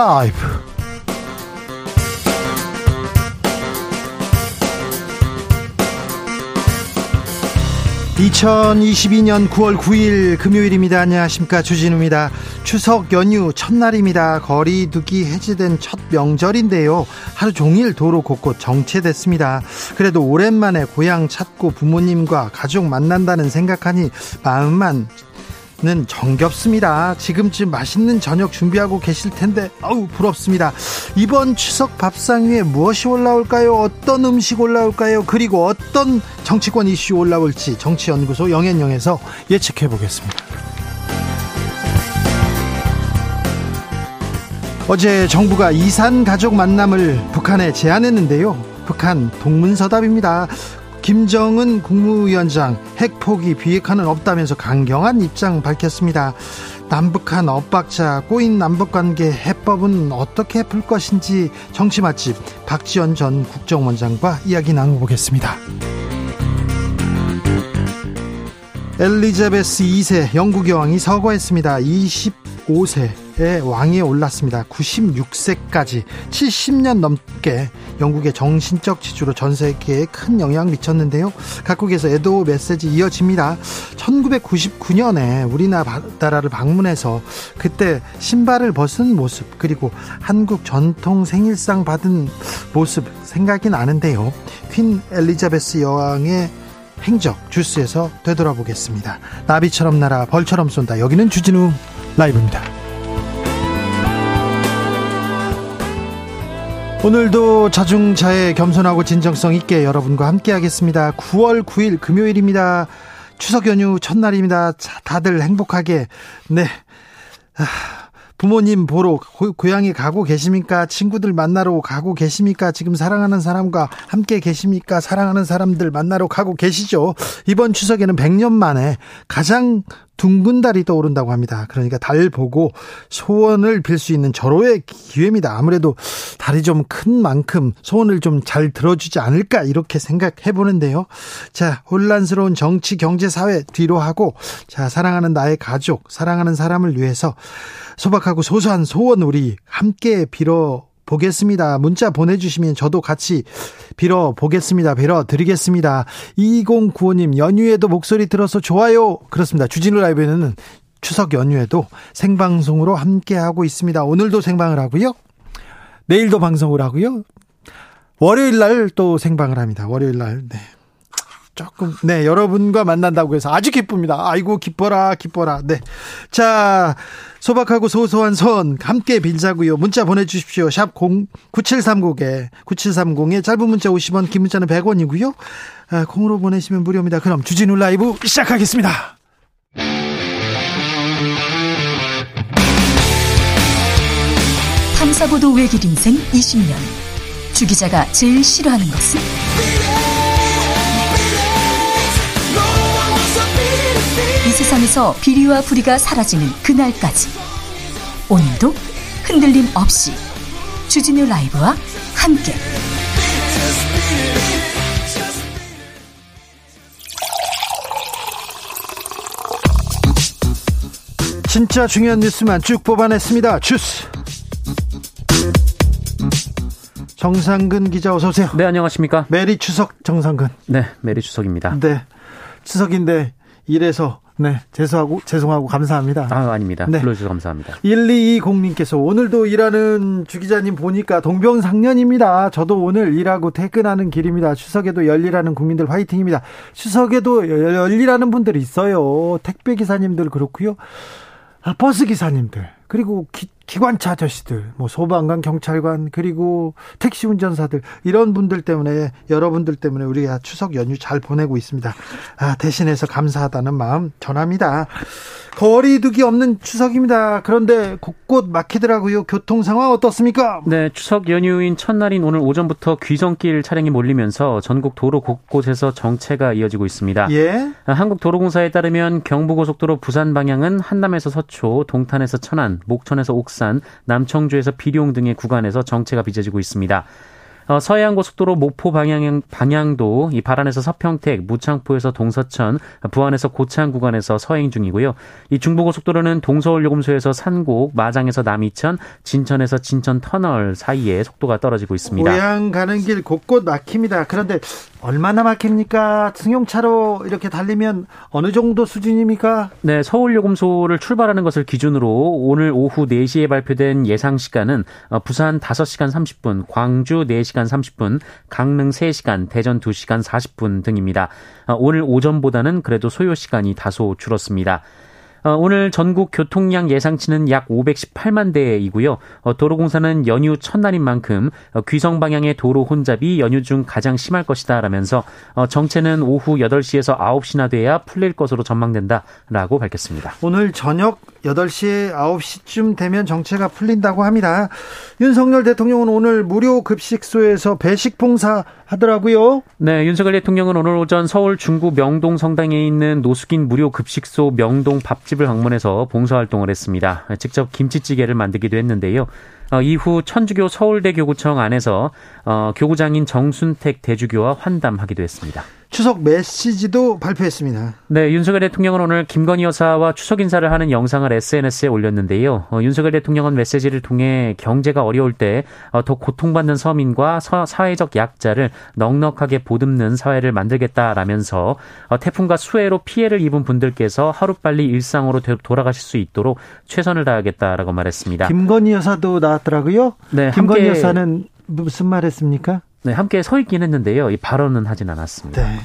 라이브 2022년 9월 9일 금요일입니다. 안녕하십니까. 주진우입니다. 추석 연휴 첫날입니다. 거리두기 해제된 첫 명절인데요. 하루 종일 도로 곳곳 정체됐습니다. 그래도 오랜만에 고향 찾고 부모님과 가족 만난다는 생각하니 마음만 는 정겹습니다. 지금쯤 맛있는 저녁 준비하고 계실 텐데 아우 부럽습니다. 이번 추석 밥상 위에 무엇이 올라올까요? 어떤 음식 올라올까요? 그리고 어떤 정치권 이슈 올라올지 정치연구소 영앤영에서 예측해 보겠습니다. 어제 정부가 이산 가족 만남을 북한에 제안했는데요. 북한 동문서답입니다. 김정은 국무위원장 핵 포기 비핵화는 없다면서 강경한 입장 밝혔습니다. 남북한 엇박자 꼬인 남북관계 해법은 어떻게 풀 것인지 정치 맛집 박지원 전 국정원장과 이야기 나눠보겠습니다. 엘리자베스 2세 영국 여왕이 서거했습니다. 25세의 왕위에 올랐습니다. 96세까지 70년 넘게 영국의 정신적 지주로 전 세계에 큰 영향 미쳤는데요. 각국에서 애도 메시지 이어집니다. 1999년에 우리나라를 방문해서 그때 신발을 벗은 모습 그리고 한국 전통 생일상 받은 모습 생각이 나는데요. 퀸 엘리자베스 여왕의 행적 주스에서 되돌아보겠습니다. 나비처럼 날아 벌처럼 쏜다. 여기는 주진우 라이브입니다. 오늘도 자중자애 겸손하고 진정성 있게 여러분과 함께 하겠습니다. 9월 9일 금요일입니다. 추석 연휴 첫날입니다. 다들 행복하게 네. 아, 부모님 보러 고, 고향에 가고 계십니까? 친구들 만나러 가고 계십니까? 지금 사랑하는 사람과 함께 계십니까? 사랑하는 사람들 만나러 가고 계시죠? 이번 추석에는 100년 만에 가장 둥근 달이 떠오른다고 합니다. 그러니까 달 보고 소원을 빌 수 있는 절호의 기회입니다. 아무래도 달이 좀 큰 만큼 소원을 좀 잘 들어주지 않을까 이렇게 생각해 보는데요. 자, 혼란스러운 정치, 경제, 사회 뒤로 하고 자, 사랑하는 나의 가족, 사랑하는 사람을 위해서 소박하고 소소한 소원 우리 함께 빌어 보겠습니다. 문자 보내주시면 저도 같이 빌어 보겠습니다. 빌어 드리겠습니다. 2095님, 연휴에도 목소리 들어서 좋아요. 그렇습니다. 주진우 라이브에는 추석 연휴에도 생방송으로 함께 하고 있습니다. 오늘도 생방을 하고요. 내일도 방송을 하고요. 월요일 날 또 생방을 합니다. 월요일 날. 네. 조금 네 여러분과 만난다고 해서 아주 기쁩니다. 아이고 기뻐라 기뻐라. 네. 자 소박하고 소소한 선 함께 빌자고요. 문자 보내주십시오. 샵 0, 9730에 9730에 짧은 문자 50원, 긴 문자는 100원이고요. 아, 콩으로 보내시면 무료입니다. 그럼 주진우 라이브 시작하겠습니다. 탐사보도 외길 인생 20년. 주 기자가 제일 싫어하는 것은? 세상에서 비리와 부리가 사라지는 그날까지 오늘도 흔들림 없이 주진우 라이브와 함께 진짜 중요한 뉴스만 쭉 뽑아냈습니다. 주스 정상근 기자 어서 오세요. 네 안녕하십니까. Merry 추석 정상근. 네 Merry 추석입니다. 네 추석인데 이래서 네, 죄송하고 죄송하고 감사합니다. 아, 아닙니다. 네. 불러주셔서 감사합니다. 1220님께서 오늘도 일하는 주 기자님 보니까 동병상련입니다. 저도 오늘 일하고 퇴근하는 길입니다. 추석에도 열일하는 국민들 화이팅입니다. 추석에도 열일하는 분들이 있어요. 택배 기사님들 그렇고요. 아, 버스 기사님들 그리고 기, 기관차 아저씨들, 뭐 소방관, 경찰관, 그리고 택시 운전사들 이런 분들 때문에 여러분들 때문에 우리가 추석 연휴 잘 보내고 있습니다. 아, 대신해서 감사하다는 마음 전합니다. 거리두기 없는 추석입니다. 그런데 곳곳 막히더라고요. 교통 상황 어떻습니까? 네, 추석 연휴인 첫날인 오늘 오전부터 귀성길 차량이 몰리면서 전국 도로 곳곳에서 정체가 이어지고 있습니다. 예. 한국도로공사에 따르면 경부고속도로 부산 방향은 한남에서 서초, 동탄에서 천안, 목천에서 옥산, 남청주에서 비룡 등의 구간에서 정체가 빚어지고 있습니다. 어, 서해안 고속도로 목포 방향 방향도 이 발안에서 서평택, 무창포에서 동서천, 부안에서 고창 구간에서 서행 중이고요. 이 중부 고속도로는 동서울 요금소에서 산곡, 마장에서 남이천, 진천에서 진천 터널 사이에 속도가 떨어지고 있습니다. 고향 가는 길 곳곳 막힙니다. 그런데 얼마나 막힙니까? 승용차로 이렇게 달리면 어느 정도 수준입니까? 네, 서울 요금소를 출발하는 것을 기준으로 오늘 오후 4시에 발표된 예상 시간은 어, 부산 5시간 30분, 광주 4시간 3시간 30분, 강릉 3시간, 대전 2시간 40분 등입니다. 어, 오늘 오전보다는 그래도 소요 시간이 다소 줄었습니다. 어, 오늘 전국 교통량 예상치는 약 518만 대이고요. 어, 도로공사는 연휴 첫날인 만큼 어, 귀성 방향의 도로 혼잡이 연휴 중 가장 심할 것이다라면서 정체는 오후 8시에서 9시나 돼야 풀릴 것으로 전망된다라고 밝혔습니다. 오늘 저녁 8시, 9시쯤 되면 정체가 풀린다고 합니다. 윤석열 대통령은 오늘 무료 급식소에서 배식 봉사 하더라고요. 네, 윤석열 대통령은 오늘 오전 서울 중구 명동 성당에 있는 노숙인 무료 급식소 명동 밥집을 방문해서 봉사활동을 했습니다. 직접 김치찌개를 만들기도 했는데요. 어, 이후 천주교 서울대 교구청 안에서 어, 교구장인 정순택 대주교와 환담하기도 했습니다. 추석 메시지도 발표했습니다. 네, 윤석열 대통령은 오늘 김건희 여사와 추석 인사를 하는 영상을 SNS에 올렸는데요. 어, 윤석열 대통령은 메시지를 통해 경제가 어려울 때더 어, 고통받는 서민과 서, 사회적 약자를 넉넉하게 보듬는 사회를 만들겠다라면서 어, 태풍과 수해로 피해를 입은 분들께서 하루빨리 일상으로 돌아가실 수 있도록 최선을 다하겠다라고 말했습니다. 김건희 여사도 나왔더라고요. 네, 김건희. 여사는 무슨 말했습니까? 네, 함께 서 있긴 했는데요. 이 발언은 하진 않았습니다. 네.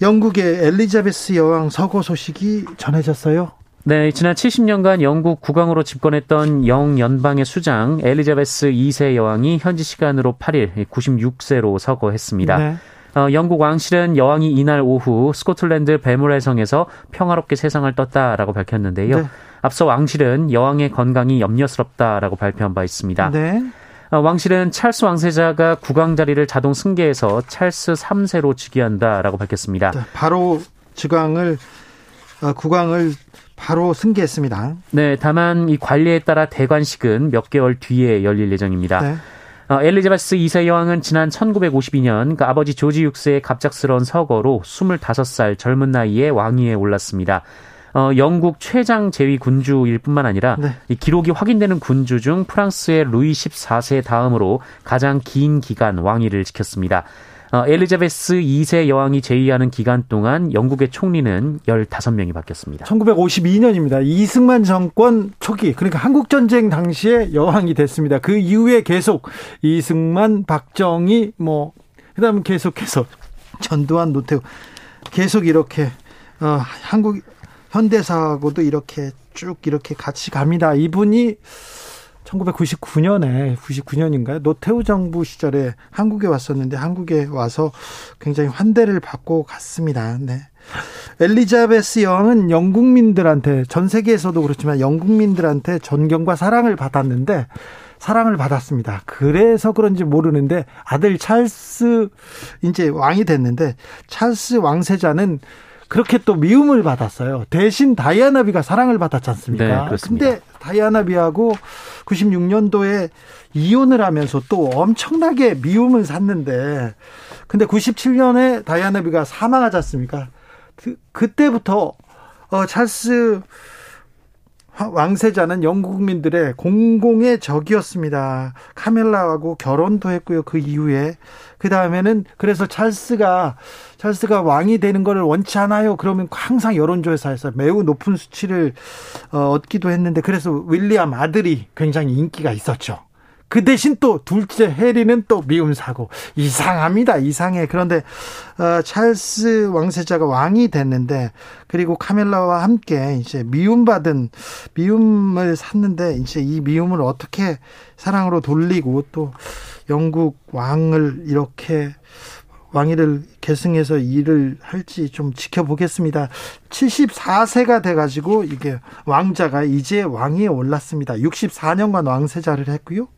영국의 엘리자베스 여왕 서거 소식이 전해졌어요. 네, 지난 70년간 영국 국왕으로 집권했던 영 연방의 수장 엘리자베스 2세 여왕이 현지 시간으로 8일 96세로 서거했습니다. 네. 어, 영국 왕실은 여왕이 이날 오후 스코틀랜드 베물레성에서 평화롭게 세상을 떴다라고 밝혔는데요. 네. 앞서 왕실은 여왕의 건강이 염려스럽다라고 발표한 바 있습니다. 네. 어, 왕실은 찰스 왕세자가 국왕 자리를 자동 승계해서 찰스 3세로 즉위한다라고 밝혔습니다. 네, 바로 즉왕을 어, 국왕을 바로 승계했습니다. 네, 다만 이 관리에 따라 대관식은 몇 개월 뒤에 열릴 예정입니다. 네. 어, 엘리자베스 2세 여왕은 지난 1952년 그 아버지 조지 6세의 갑작스러운 서거로 25살 젊은 나이에 왕위에 올랐습니다. 어, 영국 최장 제위 군주일 뿐만 아니라 네. 이 기록이 확인되는 군주 중 프랑스의 루이 14세 다음으로 가장 긴 기간 왕위를 지켰습니다. 어, 엘리자베스 2세 여왕이 제위하는 기간 동안 영국의 총리는 15명이 바뀌었습니다. 1952년입니다. 이승만 정권 초기, 그러니까 한국전쟁 당시에 여왕이 됐습니다. 그 이후에 계속 이승만, 박정희, 뭐, 그 다음에 계속해서 전두환, 노태우, 계속 이렇게, 어, 한국, 현대사하고도 이렇게 쭉 이렇게 같이 갑니다. 이분이 1999년에 99년인가요? 노태우 정부 시절에 한국에 왔었는데 한국에 와서 굉장히 환대를 받고 갔습니다. 네. 엘리자베스 여왕은 영국민들한테 전 세계에서도 그렇지만 영국민들한테 존경과 사랑을 받았는데 사랑을 받았습니다. 그래서 그런지 모르는데 아들 찰스 이제 왕이 됐는데 찰스 왕세자는 그렇게 또 미움을 받았어요. 대신 다이아나비가 사랑을 받았지 않습니까? 네, 그렇습니다. 근데 다이아나비하고 96년도에 이혼을 하면서 또 엄청나게 미움을 샀는데 근데 97년에 다이아나비가 사망하지 않습니까? 그, 그때부터 어 찰스 왕세자는 영국 국민들의 공공의 적이었습니다. 카멜라하고 결혼도 했고요. 그 이후에 그 다음에는 그래서 찰스가 찰스가 왕이 되는 것을 원치 않아요. 그러면 항상 여론조사에서 매우 높은 수치를 어, 얻기도 했는데 그래서 윌리엄 아들이 굉장히 인기가 있었죠. 그 대신 또 둘째 해리는 또 미움 사고 이상합니다 이상해 그런데 어, 찰스 왕세자가 왕이 됐는데 그리고 카멜라와 함께 이제 미움받은 미움을 샀는데 이제 이 미움을 어떻게 사랑으로 돌리고 또 영국 왕을 이렇게 왕위를 계승해서 일을 할지 좀 지켜보겠습니다. 74세가 돼가지고 이게 왕자가 이제 왕위에 올랐습니다. 64년간 왕세자를 했고요.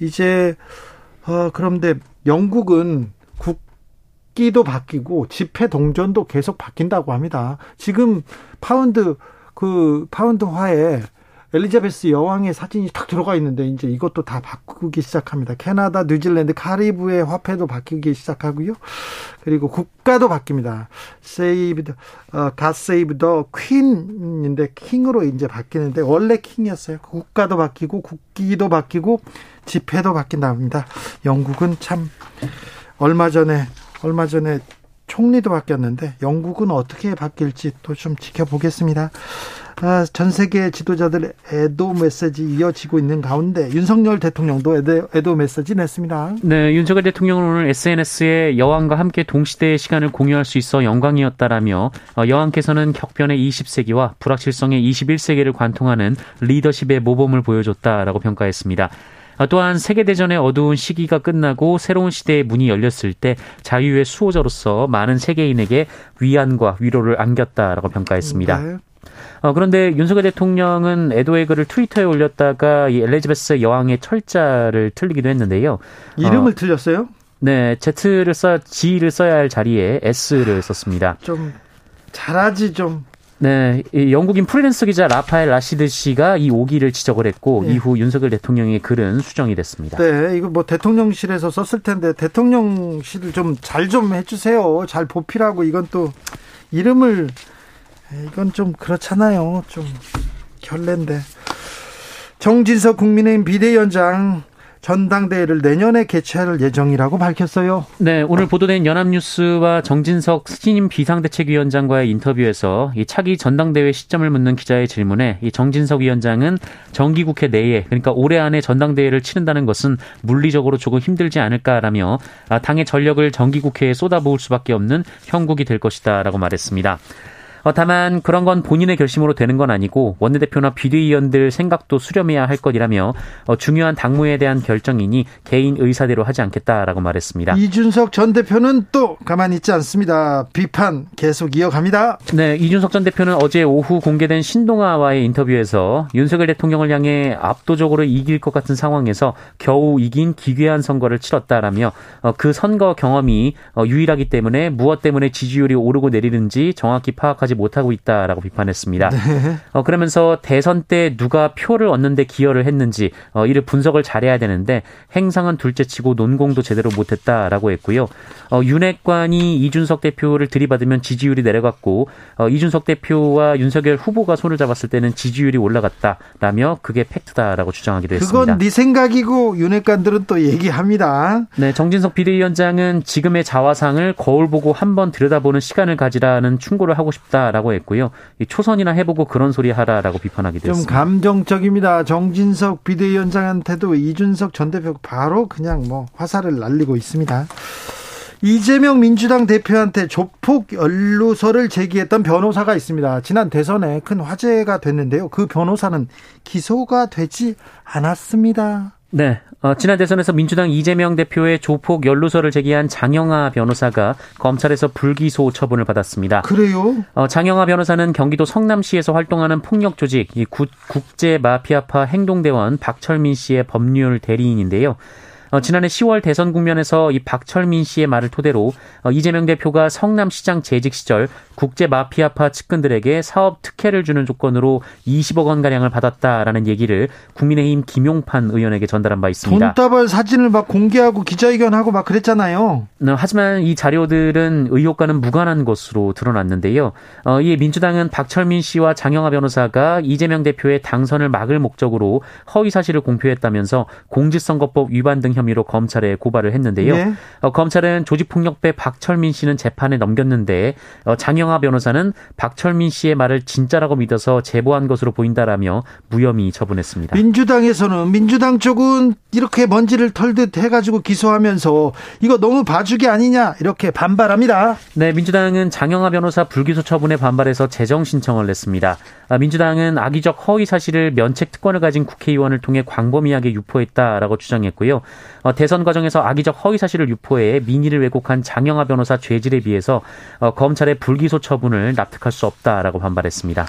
이제 어 그런데 영국은 국기도 바뀌고 지폐 동전도 계속 바뀐다고 합니다. 지금 파운드 그 파운드화에 엘리자베스 여왕의 사진이 탁 들어가 있는데 이제 이것도 다 바꾸기 시작합니다. 캐나다, 뉴질랜드, 카리브의 화폐도 바뀌기 시작하고요. 그리고 국가도 바뀝니다. 세이브 어, 갓 세이브 더 퀸인데 킹으로 이제 바뀌는데 원래 킹이었어요. 국가도 바뀌고 국기도 바뀌고 지폐도 바뀐답니다. 영국은 참 얼마 전에 얼마 전에 총리도 바뀌었는데 영국은 어떻게 바뀔지 또 좀 지켜보겠습니다. 아, 전 세계 지도자들 애도 메시지 이어지고 있는 가운데 윤석열 대통령도 애도, 애도 메시지 냈습니다. 네, 윤석열 대통령은 오늘 SNS에 여왕과 함께 동시대의 시간을 공유할 수 있어 영광이었다라며 어, 여왕께서는 격변의 20세기와 불확실성의 21세기를 관통하는 리더십의 모범을 보여줬다라고 평가했습니다. 어, 또한 세계대전의 어두운 시기가 끝나고 새로운 시대의 문이 열렸을 때 자유의 수호자로서 많은 세계인에게 위안과 위로를 안겼다라고 평가했습니다. 네. 어, 그런데 윤석열 대통령은 에도의 글을 트위터에 올렸다가 이 엘리자베스 여왕의 철자를 틀리기도 했는데요. 이름을 어, 틀렸어요? 네, Z를 써 G를 써야 할 자리에 S를 썼습니다. 좀 잘하지 좀. 네, 영국인 프리랜서 기자 라파엘 라시드 씨가 이 오기를 지적을 했고 네. 이후 윤석열 대통령의 글은 수정이 됐습니다. 네, 이거 뭐 대통령실에서 썼을 텐데 대통령실을 좀 잘좀 좀 해주세요. 잘 보필하고 이건 또 이름을 이건 좀 그렇잖아요. 좀 결례인데. 정진석 국민의힘 비대위원장 전당대회를 내년에 개최할 예정이라고 밝혔어요. 네, 오늘 보도된 연합뉴스와 정진석 신임 비상대책위원장과의 인터뷰에서 이 차기 전당대회 시점을 묻는 기자의 질문에 이 정진석 위원장은 정기국회 내에 그러니까 올해 안에 전당대회를 치른다는 것은 물리적으로 조금 힘들지 않을까라며 아, 당의 전력을 정기국회에 쏟아부을 수밖에 없는 형국이 될 것이다라고 말했습니다. 어, 다만 그런 건 본인의 결심으로 되는 건 아니고 원내대표나 비대위원들 생각도 수렴해야 할 것이라며 어, 중요한 당무에 대한 결정이니 개인 의사대로 하지 않겠다라고 말했습니다. 이준석 전 대표는 또 가만히 있지 않습니다. 비판 계속 이어갑니다. 네, 이준석 전 대표는 어제 오후 공개된 신동아와의 인터뷰에서 윤석열 대통령을 향해 압도적으로 이길 것 같은 상황에서 겨우 이긴 기괴한 선거를 치렀다라며 어, 그 선거 경험이 어, 유일하기 때문에 무엇 때문에 지지율이 오르고 내리는지 정확히 파악하지 하지 못하고 있다라고 비판했습니다. 네. 어, 그러면서 대선 때 누가 표를 얻는데 기여를 했는지 어, 이를 분석을 잘해야 되는데 행상은 둘째치고 논공도 제대로 못했다라고 했고요. 어, 윤핵관이 이준석 대표를 들이받으면 지지율이 내려갔고 어, 이준석 대표와 윤석열 후보가 손을 잡았을 때는 지지율이 올라갔다라며 그게 팩트다라고 주장하기도 했습니다. 그건 네 생각이고 윤핵관들은 또 얘기합니다. 네, 정진석 비대위원장은 지금의 자화상을 거울 보고 한번 들여다보는 시간을 가지라는 충고를 하고 싶다. 하라라고 했고요. 초선이나 해보고 그런 소리 하라라고 비판하기도 좀 했습니다. 좀 감정적입니다. 정진석 비대위원장한테도 이준석 전 대표 바로 그냥 뭐 화살을 날리고 있습니다. 이재명 민주당 대표한테 조폭 연루서를 제기했던 변호사가 있습니다. 지난 대선에 큰 화제가 됐는데요. 그 변호사는 기소가 되지 않았습니다. 네. 어, 지난 대선에서 민주당 이재명 대표의 조폭 연루서를 제기한 장영아 변호사가 검찰에서 불기소 처분을 받았습니다. 그래요? 어, 장영아 변호사는 경기도 성남시에서 활동하는 폭력 조직 이 국제 마피아파 행동대원 박철민 씨의 법률 대리인인데요. 어, 지난해 10월 대선 국면에서 이 박철민 씨의 말을 토대로 어, 이재명 대표가 성남시장 재직 시절 국제 마피아파 측근들에게 사업 특혜를 주는 조건으로 20억 원 가량을 받았다라는 얘기를 국민의힘 김용판 의원에게 전달한 바 있습니다. 돈다발 사진을 막 공개하고 기자회견하고 막 그랬잖아요. 네, 하지만 이 자료들은 의혹과는 무관한 것으로 드러났는데요. 어, 이에 민주당은 박철민 씨와 장영하 변호사가 이재명 대표의 당선을 막을 목적으로 허위 사실을 공표했다면서 공직선거법 위반 등 혐의로 검찰에 고발을 했는데요. 네. 어, 검찰은 조직폭력배 박철민 씨는 재판에 넘겼는데 어, 장영하 변호사는 박철민 씨의 말을 진짜라고 믿어서 제보한 것으로 보인다라며 무혐의 처분했습니다. 민주당에서는 민주당 쪽은 이렇게 먼지를 털듯 해가지고 기소하면서 이거 너무 봐주기 아니냐 이렇게 반발합니다. 네, 민주당은 장영하 변호사 불기소 처분에 반발해서 재정 신청을 냈습니다. 아, 민주당은 악의적 허위 사실을 면책 특권을 가진 국회의원을 통해 광범위하게 유포했다라고 주장했고요. 어, 대선 과정에서 악의적 허위 사실을 유포해 민의를 왜곡한 장영하 변호사 죄질에 비해서 어, 검찰의 불기소 처분을 납득할 수 없다라고 반발했습니다.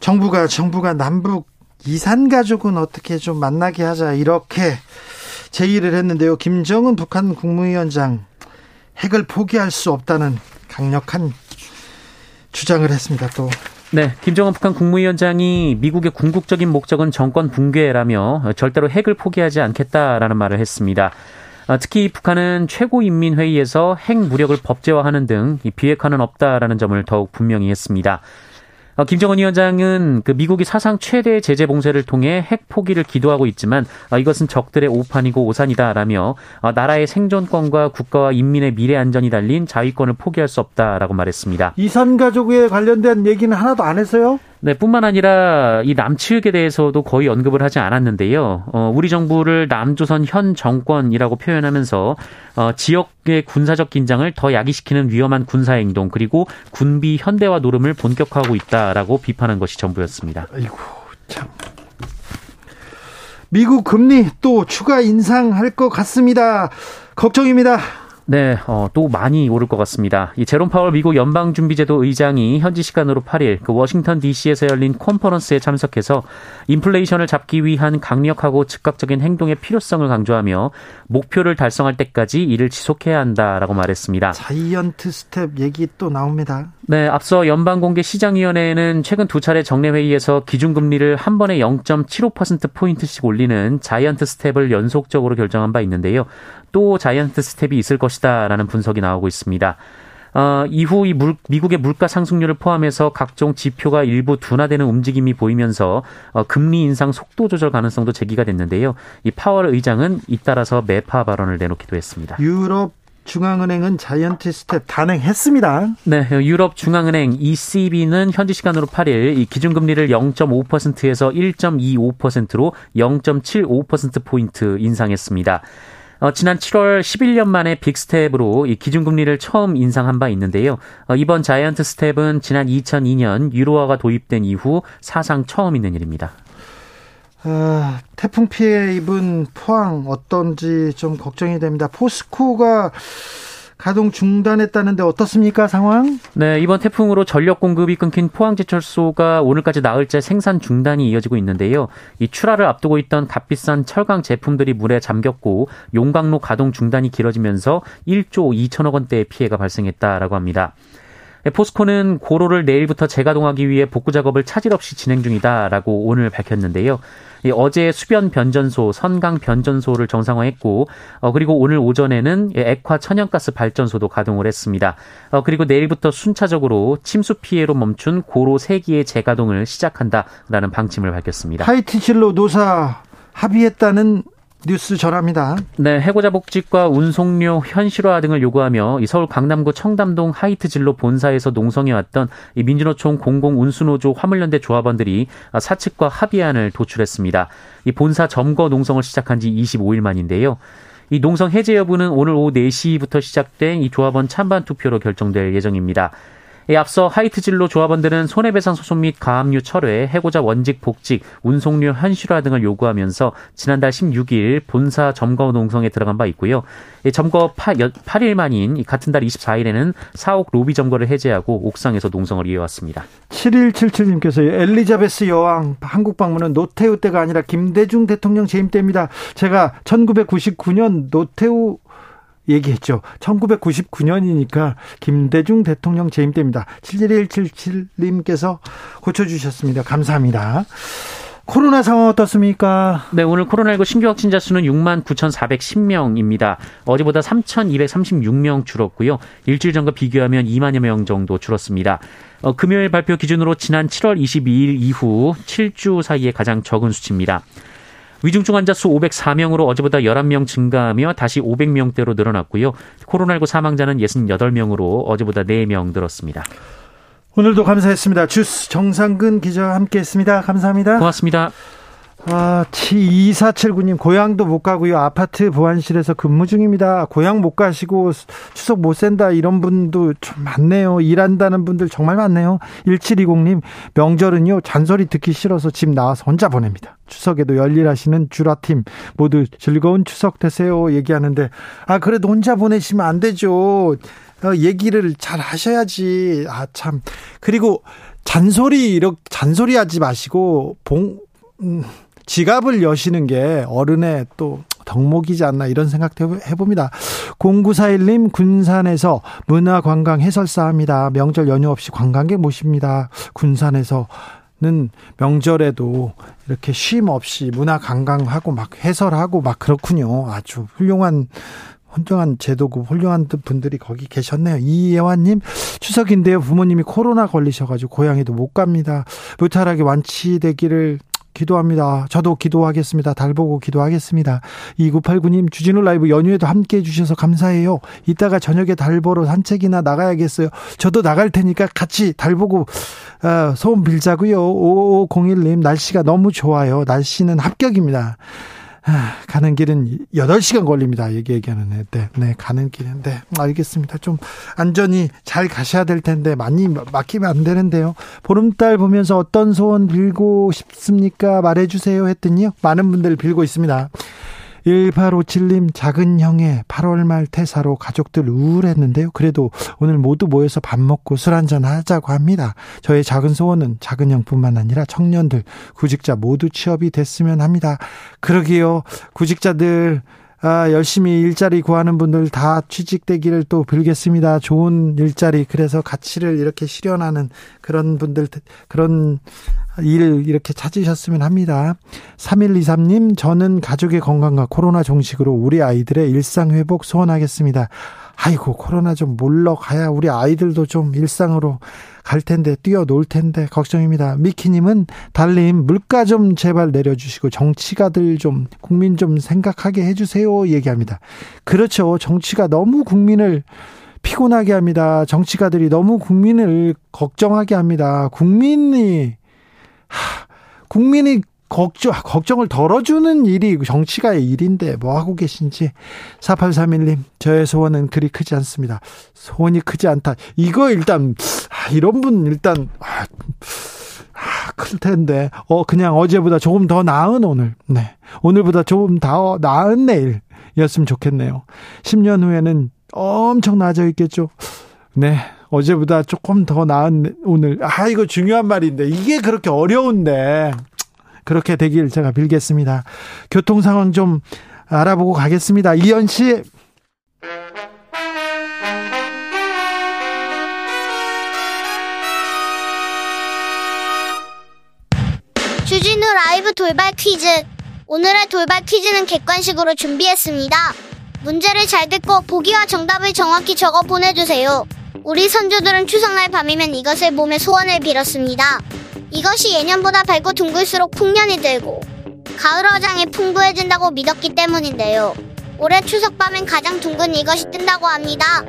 정부가 정부가 남북 이산 가족은 어떻게 좀 만나게 하자 이렇게 제의를 했는데요. 김정은 북한 국무위원장 핵을 포기할 수 없다는 강력한 주장을 했습니다. 또 네, 김정은 북한 국무위원장이 미국의 궁극적인 목적은 정권 붕괴라며 절대로 핵을 포기하지 않겠다라는 말을 했습니다. 어, 특히 북한은 최고인민회의에서 핵 무력을 법제화하는 등 비핵화는 없다라는 점을 더욱 분명히 했습니다. 어, 김정은 위원장은 그 미국이 사상 최대 제재 봉쇄를 통해 핵 포기를 기도하고 있지만 어, 이것은 적들의 오판이고 오산이다라며 어, 나라의 생존권과 국가와 인민의 미래 안전이 달린 자위권을 포기할 수 없다라고 말했습니다. 이산 가족에 관련된 얘기는 하나도 안 했어요? 네, 뿐만 아니라 이 남측에 대해서도 거의 언급을 하지 않았는데요. 어, 우리 정부를 남조선 현 정권이라고 표현하면서 어, 지역의 군사적 긴장을 더 야기시키는 위험한 군사 행동 그리고 군비 현대화 노름을 본격화하고 있다라고 비판한 것이 전부였습니다. 아이고 참. 미국 금리 또 추가 인상할 것 같습니다. 걱정입니다. 네, 어, 또 많이 오를 것 같습니다. 이 제롬 파월 미국 연방준비제도 의장이 현지 시간으로 8일 그 워싱턴 DC에서 열린 컨퍼런스에 참석해서 인플레이션을 잡기 위한 강력하고 즉각적인 행동의 필요성을 강조하며 목표를 달성할 때까지 이를 지속해야 한다라고 말했습니다. 자이언트 스텝 얘기 또 나옵니다. 네, 앞서 연방공개 시장위원회는 최근 두 차례 정례회의에서 기준금리를 한 번에 0.75%포인트씩 올리는 자이언트 스텝을 연속적으로 결정한 바 있는데요. 또 자이언트 스텝이 있을 것이다라는 분석이 나오고 있습니다. 어, 이후 이 물, 미국의 물가 상승률을 포함해서 각종 지표가 일부 둔화되는 움직임이 보이면서 어, 금리 인상 속도 조절 가능성도 제기가 됐는데요. 이 파월 의장은 잇따라서 매파 발언을 내놓기도 했습니다. 유럽 중앙은행은 자이언트 스텝 단행했습니다. 네, 유럽 중앙은행 ECB는 현지 시간으로 8일 이 기준금리를 0.5%에서 1.25%로 0.75% 포인트 인상했습니다. 어, 지난 7월 11년 만에 빅스텝으로 이 기준금리를 처음 인상한 바 있는데요. 어, 이번 자이언트 스텝은 지난 2002년 유로화가 도입된 이후 사상 처음 있는 일입니다. 아, 태풍 피해 입은 포항 어떤지 좀 걱정이 됩니다. 포스코가 가동 중단했다는데 어떻습니까 상황? 네 이번 태풍으로 전력 공급이 끊긴 포항제철소가 오늘까지 나흘째 생산 중단이 이어지고 있는데요. 이 출하를 앞두고 있던 값비싼 철강 제품들이 물에 잠겼고 용광로 가동 중단이 길어지면서 1조 2천억 원대의 피해가 발생했다라고 합니다. 포스코는 고로를 내일부터 재가동하기 위해 복구 작업을 차질 없이 진행 중이다라고 오늘 밝혔는데요. 어제 수변 변전소, 선강 변전소를 정상화했고, 어, 그리고 오늘 오전에는 액화 천연가스 발전소도 가동을 했습니다. 어, 그리고 내일부터 순차적으로 침수 피해로 멈춘 고로 3기의 재가동을 시작한다라는 방침을 밝혔습니다. 하이트 진로 노사 합의했다는 뉴스 전합니다. 네, 해고자 복직과 운송료 현실화 등을 요구하며 서울 강남구 청담동 하이트 진로 본사에서 농성해 왔던 민주노총 공공 운수노조 화물연대 조합원들이 사측과 합의안을 도출했습니다. 이 본사 점거 농성을 시작한 지 25일 만인데요. 이 농성 해제 여부는 오늘 오후 4시부터 시작된 이 조합원 찬반 투표로 결정될 예정입니다. 앞서 하이트 진로 조합원들은 손해배상 소송 및 가압류 철회, 해고자 원직 복직, 운송료 현실화 등을 요구하면서 지난달 16일 본사 점거 농성에 들어간 바 있고요. 점거 8, 일 만인 같은 달 24일에는 사옥 로비 점거를 해제하고 옥상에서 농성을 이어왔습니다. 7177님께서 엘리자베스 여왕 한국 방문은 노태우 때가 아니라 김대중 대통령 재임 때입니다. 제가 1999년 노태우 얘기했죠. 1999년이니까 김대중 대통령 재임 때입니다. 71177님께서 고쳐주셨습니다. 감사합니다. 코로나 상황 어떻습니까? 네, 오늘 코로나19 신규 확진자 수는 6만 9,410명입니다. 어제보다 3,236명 줄었고요. 일주일 전과 비교하면 2만여 명 정도 줄었습니다. 어, 금요일 발표 기준으로 지난 7월 22일 이후 7주 사이에 가장 적은 수치입니다. 위중증 환자 수 504명으로 어제보다 11명 증가하며 다시 500명대로 늘어났고요. 코로나19 사망자는 68명으로 어제보다 4명 늘었습니다. 오늘도 감사했습니다. 주스 정상근 기자와 함께했습니다. 감사합니다. 고맙습니다. 아, 2479님, 고향도 못 가고요. 아파트 보안실에서 근무 중입니다. 고향 못 가시고 추석 못 센다 이런 분도 좀 많네요. 일한다는 분들 정말 많네요. 1720님, 명절은요, 잔소리 듣기 싫어서 집 나와서 혼자 보냅니다. 추석에도 열일하시는 주라팀 모두 즐거운 추석 되세요. 얘기하는데, 아, 그래도 혼자 보내시면 안 되죠. 어, 얘기를 잘 하셔야지. 아, 참. 그리고 잔소리, 이렇게 잔소리 하지 마시고, 봉, 음, 지갑을 여시는 게 어른의 또 덕목이지 않나 이런 생각도 해봅니다. 0941님 군산에서 문화관광 해설사 합니다. 명절 연휴 없이 관광객 모십니다. 군산에서 는 명절에도 이렇게 쉼 없이 문화 관광하고 막 해설하고 막 그렇군요. 아주 훌륭한 훌륭한 제도고 훌륭한 분들이 거기 계셨네요. 이예환님 추석인데요. 부모님이 코로나 걸리셔가지고 고향에도 못 갑니다. 무탈하게 완치되기를 기도합니다. 저도 기도하겠습니다. 달 보고 기도하겠습니다. 2989님 주진우 라이브 연휴에도 함께 해주셔서 감사해요. 이따가 저녁에 달 보러 산책이나 나가야겠어요. 저도 나갈 테니까 같이 달 보고 어, 소원 빌자고요. 5501님 날씨가 너무 좋아요. 날씨는 합격입니다. 아, 가는 길은 8시간 걸립니다. 얘기 얘기하는 네, 네, 가는 길인데. 알겠습니다. 좀 안전히 잘 가셔야 될 텐데, 많이 막히면 안 되는데요. 보름달 보면서 어떤 소원 빌고 싶습니까? 말해 주세요. 했더니요. 많은 분들 빌고 있습니다. 1857님 작은 형의 8월 말 퇴사로 가족들 우울했는데요. 그래도 오늘 모두 모여서 밥 먹고 술 한잔 하자고 합니다. 저의 작은 소원은 작은 형뿐만 아니라 청년들, 구직자 모두 취업이 됐으면 합니다. 그러게요. 구직자들 아, 열심히 일자리 구하는 분들 다 취직되기를 또 빌겠습니다. 좋은 일자리, 그래서 가치를 이렇게 실현하는 그런 분들, 그런 일 이렇게 찾으셨으면 합니다. 3123님, 저는 가족의 건강과 코로나 종식으로 우리 아이들의 일상 회복 소원하겠습니다. 아이고, 코로나 좀 물러가야 우리 아이들도 좀 일상으로 갈 텐데, 뛰어놀 텐데, 걱정입니다. 미키님은 달님, 물가 좀 제발 내려주시고, 정치가들 좀, 국민 좀 생각하게 해주세요. 얘기합니다. 그렇죠. 정치가 너무 국민을 피곤하게 합니다. 정치가들이 너무 국민을 걱정하게 합니다. 국민이 하, 국민이 걱정, 걱정을 덜어주는 일이 정치가의 일인데 뭐 하고 계신지 4831님 저의 소원은 그리 크지 않습니다. 소원이 크지 않다. 이거 일단 아, 이런 분 일단 아, 아, 클 텐데 어 그냥 어제보다 조금 더 나은 오늘 네 오늘보다 조금 더 나은 내일이었으면 좋겠네요. 10년 후에는 엄청 나아져 있겠죠. 네 어제보다 조금 더 나은 오늘. 아, 이거 중요한 말인데. 이게 그렇게 어려운데. 그렇게 되길 제가 빌겠습니다. 교통 상황 좀 알아보고 가겠습니다. 이현 씨. 주진우 라이브 돌발 퀴즈. 오늘의 돌발 퀴즈는 객관식으로 준비했습니다. 문제를 잘 듣고 보기와 정답을 정확히 적어 보내주세요. 우리 선조들은 추석날 밤이면 이것을 몸에 소원을 빌었습니다. 이것이 예년보다 밝고 둥글수록 풍년이 들고 가을 어장이 풍부해진다고 믿었기 때문인데요. 올해 추석 밤엔 가장 둥근 이것이 뜬다고 합니다.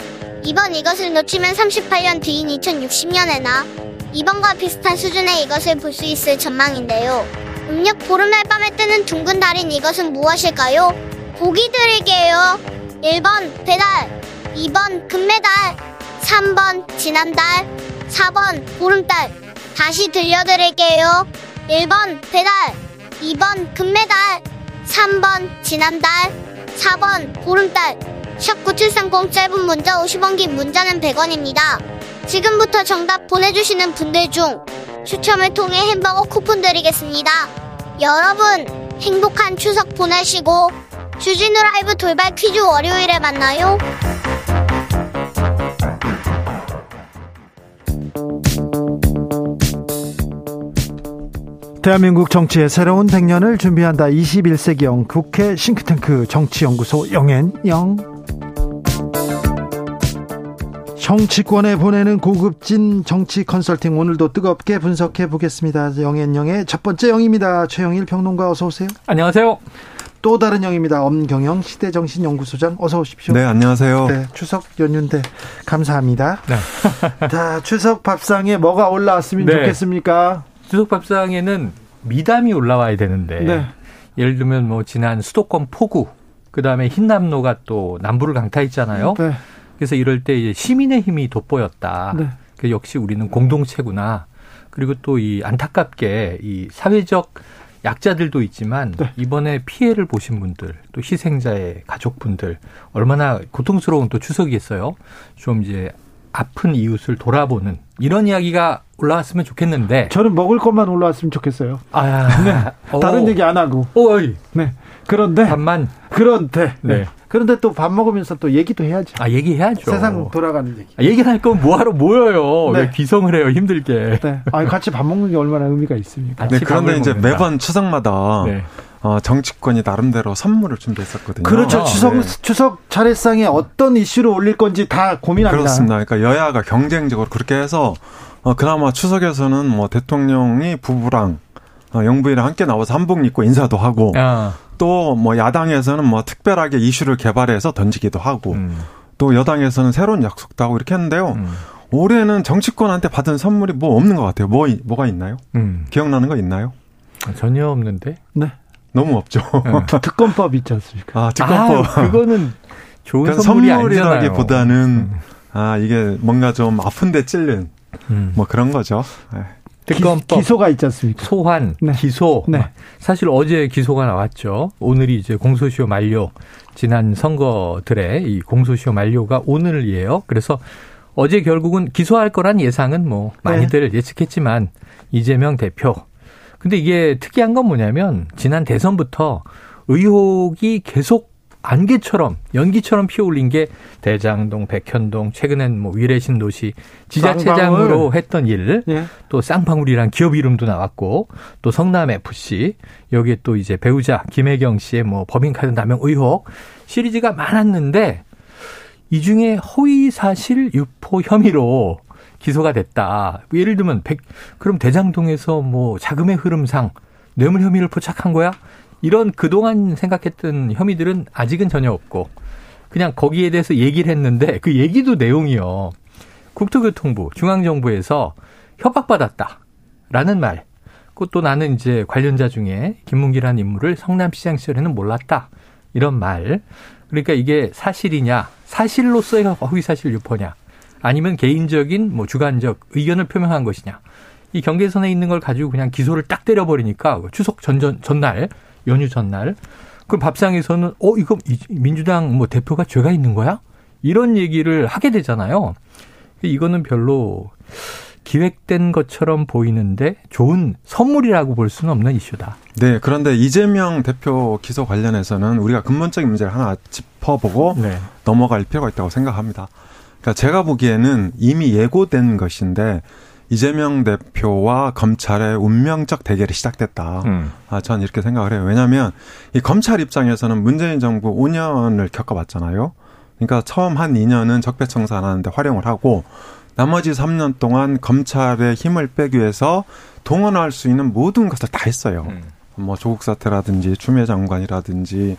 이번 이것을 놓치면 38년 뒤인 2060년에나 이번과 비슷한 수준의 이것을 볼 수 있을 전망인데요. 음력 보름날 밤에 뜨는 둥근 달인 이것은 무엇일까요? 보기 드릴게요. 1번 배달, 2번 금메달, 3번 지난달 4번 보름달 다시 들려드릴게요. 1번 배달 2번 금메달 3번 지난달 4번 보름달. 샵9730 짧은 문자 50원 긴 문자는 100원입니다. 지금부터 정답 보내주시는 분들 중 추첨을 통해 햄버거 쿠폰 드리겠습니다. 여러분 행복한 추석 보내시고 주진우 라이브 돌발 퀴즈 월요일에 만나요 대한민국 정치의 새로운 100년을 준비한다. 21세기형 국회 싱크탱크 정치연구소 영앤영. 정치권에 보내는 고급진 정치 컨설팅 오늘도 뜨겁게 분석해 보겠습니다. 영앤영의 첫 번째 영입니다. 최영일 평론가 어서 오세요. 안녕하세요. 또 다른 영입니다. 엄경영 시대정신연구소장 어서 오십시오. 네, 안녕하세요. 네, 추석 연휴인데 감사합니다. 네. 자, 추석 밥상에 뭐가 올라왔으면 네. 좋겠습니까? 추석 밥상에는 미담이 올라와야 되는데 네. 예를 들면 뭐 지난 수도권 폭우 그다음에 흰남노가 또 남부를 강타했잖아요. 네. 그래서 이럴 때 이제 시민의 힘이 돋보였다. 네. 그 역시 우리는 공동체구나. 그리고 또 이 안타깝게 이 사회적 약자들도 있지만 네. 이번에 피해를 보신 분들 또 희생자의 가족분들 얼마나 고통스러운 또 추석이었어요. 좀 이제 아픈 이웃을 돌아보는 이런 이야기가 올라왔으면 좋겠는데 저는 먹을 것만 올라왔으면 좋겠어요. 아, 네. 다른 얘기 안 하고. 오이. 네. 그런데 반만 그런데 네. 그런데 또 밥 먹으면서 또 얘기도 해야죠. 아 얘기해야죠. 세상 돌아가는 얘기. 아, 얘기할 거면 뭐하러 모여요. 네. 왜 귀성을 해요 힘들게. 네. 아 같이 밥 먹는 게 얼마나 의미가 있습니까? 네, 그런데 이제 먹는다. 매번 추석마다 네. 어, 정치권이 나름대로 선물을 준비했었거든요. 그렇죠. 아, 추석 네. 추석 차례상에 어떤 이슈를 올릴 건지 다 고민합니다. 그렇습니다. 그러니까 여야가 경쟁적으로 그렇게 해서 어, 그나마 추석에서는 뭐 대통령이 부부랑 어, 영부인이랑 함께 나와서 한복 입고 인사도 하고 아. 또뭐 야당에서는 뭐 특별하게 이슈를 개발해서 던지기도 하고 음. 또 여당에서는 새로운 약속도 하고 이렇게 했는데요. 음. 올해는 정치권한테 받은 선물이 뭐 없는 것 같아요. 뭐 뭐가 있나요? 음. 기억나는 거 있나요? 전혀 없는데. 네. 너무 없죠. 네. 특검법 있지 않습니까? 아, 특검법. 아, 그거는 좋은 선물이 선물이라기보다는 음. 아, 이게 뭔가 좀 아픈데 찔른 음. 뭐 그런 거죠. 네. 특검법 기 소가 있지 않습니까? 소환, 네. 기소. 네. 사실 어제 기소가 나왔죠. 오늘이 이제 공소시효 만료. 지난 선거들의 이 공소시효 만료가 오늘이에요. 그래서 어제 결국은 기소할 거란 예상은 뭐 많이들 네. 예측했지만 이재명 대표. 근데 이게 특이한 건 뭐냐면 지난 대선부터 의혹이 계속 안개처럼 연기처럼 피어올린 게 대장동, 백현동, 최근엔 뭐 위례신 도시 지자체장으로 했던 일, 예. 또 쌍방울이란 기업 이름도 나왔고 또 성남 FC 여기에 또 이제 배우자 김혜경 씨의 뭐 법인카드 남용 의혹 시리즈가 많았는데 이 중에 허위 사실 유포 혐의로 기소가 됐다. 예를 들면 백 그럼 대장동에서 뭐 자금의 흐름상 뇌물 혐의를 포착한 거야? 이런 그동안 생각했던 혐의들은 아직은 전혀 없고 그냥 거기에 대해서 얘기를 했는데 그 얘기도 내용이요. 국토교통부, 중앙정부에서 협박받았다라는 말. 그것도 나는 이제 관련자 중에 김문기라는 인물을 성남시장 시절에는 몰랐다. 이런 말. 그러니까 이게 사실이냐, 사실로서의 허위사실 유포냐, 아니면 개인적인 뭐 주관적 의견을 표명한 것이냐. 이 경계선에 있는 걸 가지고 그냥 기소를 딱 때려버리니까 추석 전전 전날 연휴 전날. 그럼 밥상에서는 어 이거 민주당 뭐 대표가 죄가 있는 거야? 이런 얘기를 하게 되잖아요. 이거는 별로 기획된 것처럼 보이는데 좋은 선물이라고 볼 수는 없는 이슈다. 네, 그런데 이재명 대표 기소 관련해서는 우리가 근본적인 문제를 하나 짚어보고 네. 넘어갈 필요가 있다고 생각합니다. 그러니까 제가 보기에는 이미 예고된 것인데 이재명 대표와 검찰의 운명적 대결이 시작됐다. 음. 아, 전 이렇게 생각을 해요. 왜냐하면 이 검찰 입장에서는 문재인 정부 5년을 겪어봤잖아요. 그러니까 처음 한 2년은 적폐청산 하는데 활용을 하고 나머지 3년 동안 검찰의 힘을 빼기 위해서 동원할 수 있는 모든 것을 다 했어요. 음. 뭐 조국 사태라든지 추미애 장관이라든지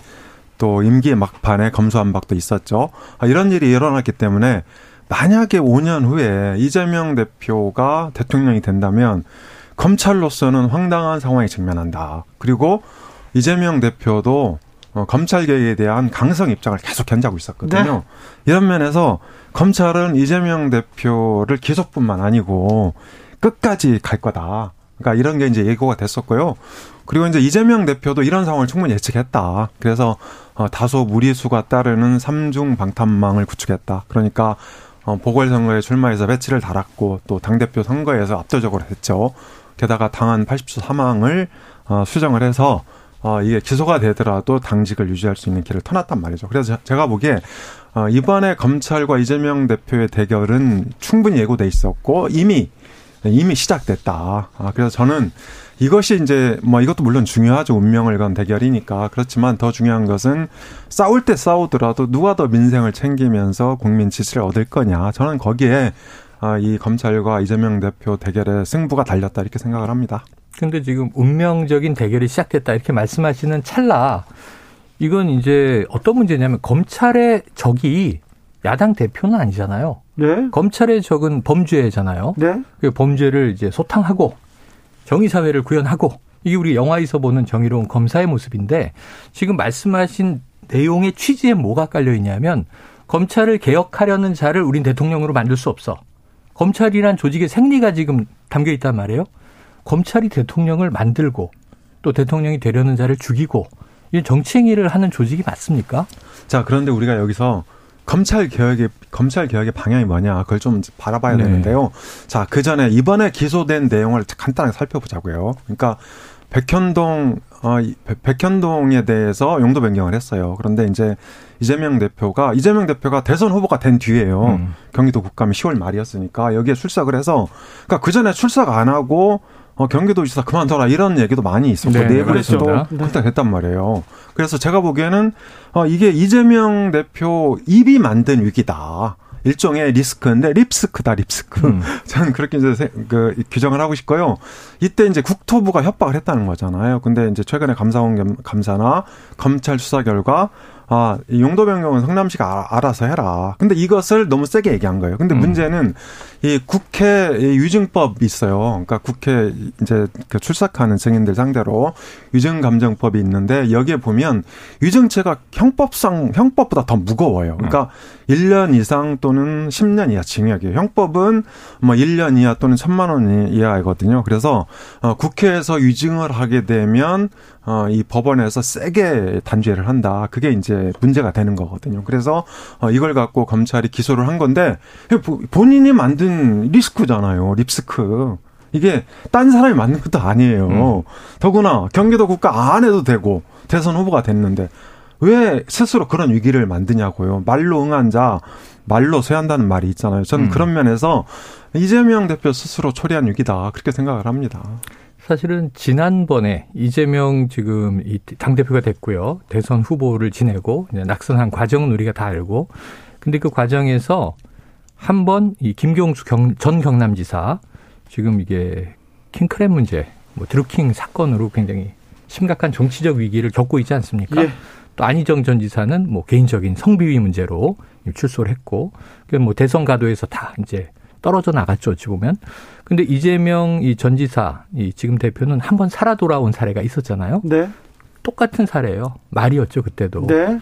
또 임기 막판에 검수한박도 있었죠. 아, 이런 일이 일어났기 때문에 만약에 5년 후에 이재명 대표가 대통령이 된다면 검찰로서는 황당한 상황에 직면한다. 그리고 이재명 대표도 어, 검찰 개혁에 대한 강성 입장을 계속 견지하고 있었거든요. 네. 이런 면에서 검찰은 이재명 대표를 기소뿐만 아니고 끝까지 갈 거다. 그러니까 이런 게 이제 예고가 됐었고요. 그리고 이제 이재명 대표도 이런 상황을 충분히 예측했다. 그래서 어, 다소 무리수가 따르는 삼중 방탄망을 구축했다. 그러니까 어, 보궐선거에 출마해서 배치를 달았고 또 당대표 선거에서 압도적으로 했죠. 게다가 당한 80수 사망을 어, 수정을 해서 어, 이게 기소가 되더라도 당직을 유지할 수 있는 길을 터놨단 말이죠. 그래서 제가 보기에 어, 이번에 검찰과 이재명 대표의 대결은 충분히 예고돼 있었고 이미 이미 시작됐다. 아, 그래서 저는 이것이 이제 뭐 이것도 물론 중요하죠. 운명을 건 대결이니까. 그렇지만 더 중요한 것은 싸울 때 싸우더라도 누가 더 민생을 챙기면서 국민 지지를 얻을 거냐. 저는 거기에 아, 이 검찰과 이재명 대표 대결의 승부가 달렸다 이렇게 생각을 합니다. 근데 지금 운명적인 대결이 시작됐다 이렇게 말씀하시는 찰나 이건 이제 어떤 문제냐면 검찰의 적이 야당 대표는 아니잖아요. 네. 검찰의 적은 범죄잖아요. 네. 그 범죄를 이제 소탕하고 정의 사회를 구현하고 이게 우리 영화에서 보는 정의로운 검사의 모습인데 지금 말씀하신 내용의 취지에 뭐가 깔려 있냐면 검찰을 개혁하려는 자를 우린 대통령으로 만들 수 없어. 검찰이란 조직의 생리가 지금 담겨 있단 말이에요. 검찰이 대통령을 만들고 또 대통령이 되려는 자를 죽이고 이 정치 행위를 하는 조직이 맞습니까? 자, 그런데 우리가 여기서 검찰 개혁의 검찰 개혁의 방향이 뭐냐 그걸 좀 바라봐야 네. 되는데요. 자, 그 전에 이번에 기소된 내용을 간단하게 살펴보자고요. 그러니까 백현동 어, 백현동에 대해서 용도 변경을 했어요. 그런데 이제 이재명 대표가 이재명 대표가 대선 후보가 된 뒤에요. 음. 경기도 국감이 10월 말이었으니까 여기에 출석을 해서 그러니까 그 전에 출석 안 하고 어, 경기도지사 그만둬라 이런 얘기도 많이 있었고 네, 내부에서도 네. 그렇게 됐단 말이에요. 그래서 제가 보기에는 어, 이게 이재명 대표 입이 만든 위기다. 일종의 리스크인데 립스크다 립스크. 음. 저는 그렇게 이제 그 규정을 하고 싶고요. 이때 이제 국토부가 협박을 했다는 거잖아요. 근데 이제 최근에 감사원 감사나 검찰 수사 결과 아, 이 용도 변경은 성남시가 알아서 해라. 근데 이것을 너무 세게 얘기한 거예요. 근데 음. 문제는 이 국회 유증법이 있어요. 그러니까 국회 이제 그 출석하는 증인들 상대로 유증 감정법이 있는데 여기에 보면 유증죄가 형법상 형법보다 더 무거워요. 그러니까 음. 1년 이상 또는 10년 이하 징역이에요. 형법은 뭐 1년 이하 또는 1천만 원 이하이거든요. 그래서 어 국회에서 유증을 하게 되면 어, 이 법원에서 세게 단죄를 한다. 그게 이제 문제가 되는 거거든요. 그래서 어, 이걸 갖고 검찰이 기소를 한 건데 본인이 만든 리스크잖아요. 립스크. 이게 딴 사람이 만든 것도 아니에요. 음. 더구나 경기도 국가 안 해도 되고 대선 후보가 됐는데 왜 스스로 그런 위기를 만드냐고요. 말로 응한 자 말로 쇠한다는 말이 있잖아요. 저는 음. 그런 면에서 이재명 대표 스스로 초래한 위기다 그렇게 생각을 합니다. 사실은 지난번에 이재명 지금 이 당대표가 됐고요. 대선 후보를 지내고 낙선한 과정은 우리가 다 알고. 근데 그 과정에서 한 번 이 김경수 경, 전 경남지사 지금 이게 킹크랩 문제, 뭐 드루킹 사건으로 굉장히 심각한 정치적 위기를 겪고 있지 않습니까? 예. 또 안희정 전 지사는 뭐 개인적인 성비위 문제로 출소를 했고, 뭐 대선 가도에서 다 이제 떨어져 나갔죠, 어찌 보면. 근데 이재명 이 전 지사, 이 지금 대표는 한 번 살아 돌아온 사례가 있었잖아요. 네. 똑같은 사례예요. 말이었죠, 그때도. 네.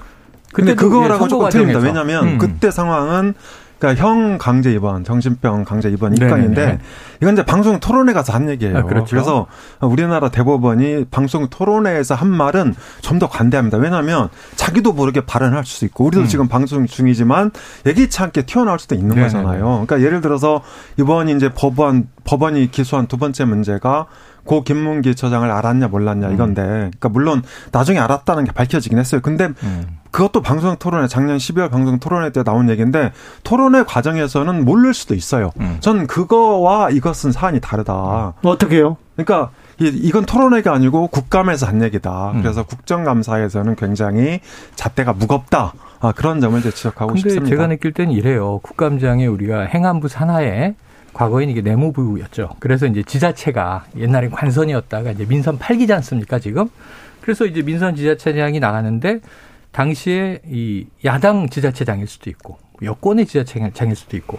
근데 그거라고 조금 틀립니다. 왜냐하면 음. 그때 상황은 그러니까 형 강제 입원, 정신병 강제 입원 입건인데 네네. 이건 이제 방송 토론회 가서 한 얘기예요. 아, 그렇죠. 그래서 우리나라 대법원이 방송 토론회에서 한 말은 좀 더 관대합니다. 왜냐하면 자기도 모르게 발언할 수 있고 우리도 음. 지금 방송 중이지만 예기치 않게 튀어나올 수도 있는 네네. 거잖아요. 그러니까 예를 들어서 이번이 이제 법원 법원이 기소한 두 번째 문제가 고 김문기 처장을 알았냐 몰랐냐 음. 이건데, 그러니까 물론 나중에 알았다는 게 밝혀지긴 했어요. 근데 음. 그것도 방송 토론회 작년 12월 방송 토론회 때 나온 얘기인데 토론회 과정에서는 모를 수도 있어요. 음. 전 그거와 이것은 사안이 다르다. 어떻게요? 그러니까 이건 토론회가 아니고 국감에서 한 얘기다. 음. 그래서 국정감사에서는 굉장히 잣대가 무겁다. 아, 그런 점을 이제 지적하고 근데 싶습니다. 제가 느낄 때는 이래요. 국감장에 우리가 행안부 산하에 과거에는 이게 내무부였죠. 그래서 이제 지자체가 옛날엔 관선이었다가 이제 민선 8기지 않습니까, 지금? 그래서 이제 민선 지자체장이 나가는데 당시에 이 야당 지자체장일 수도 있고 여권의 지자체장일 수도 있고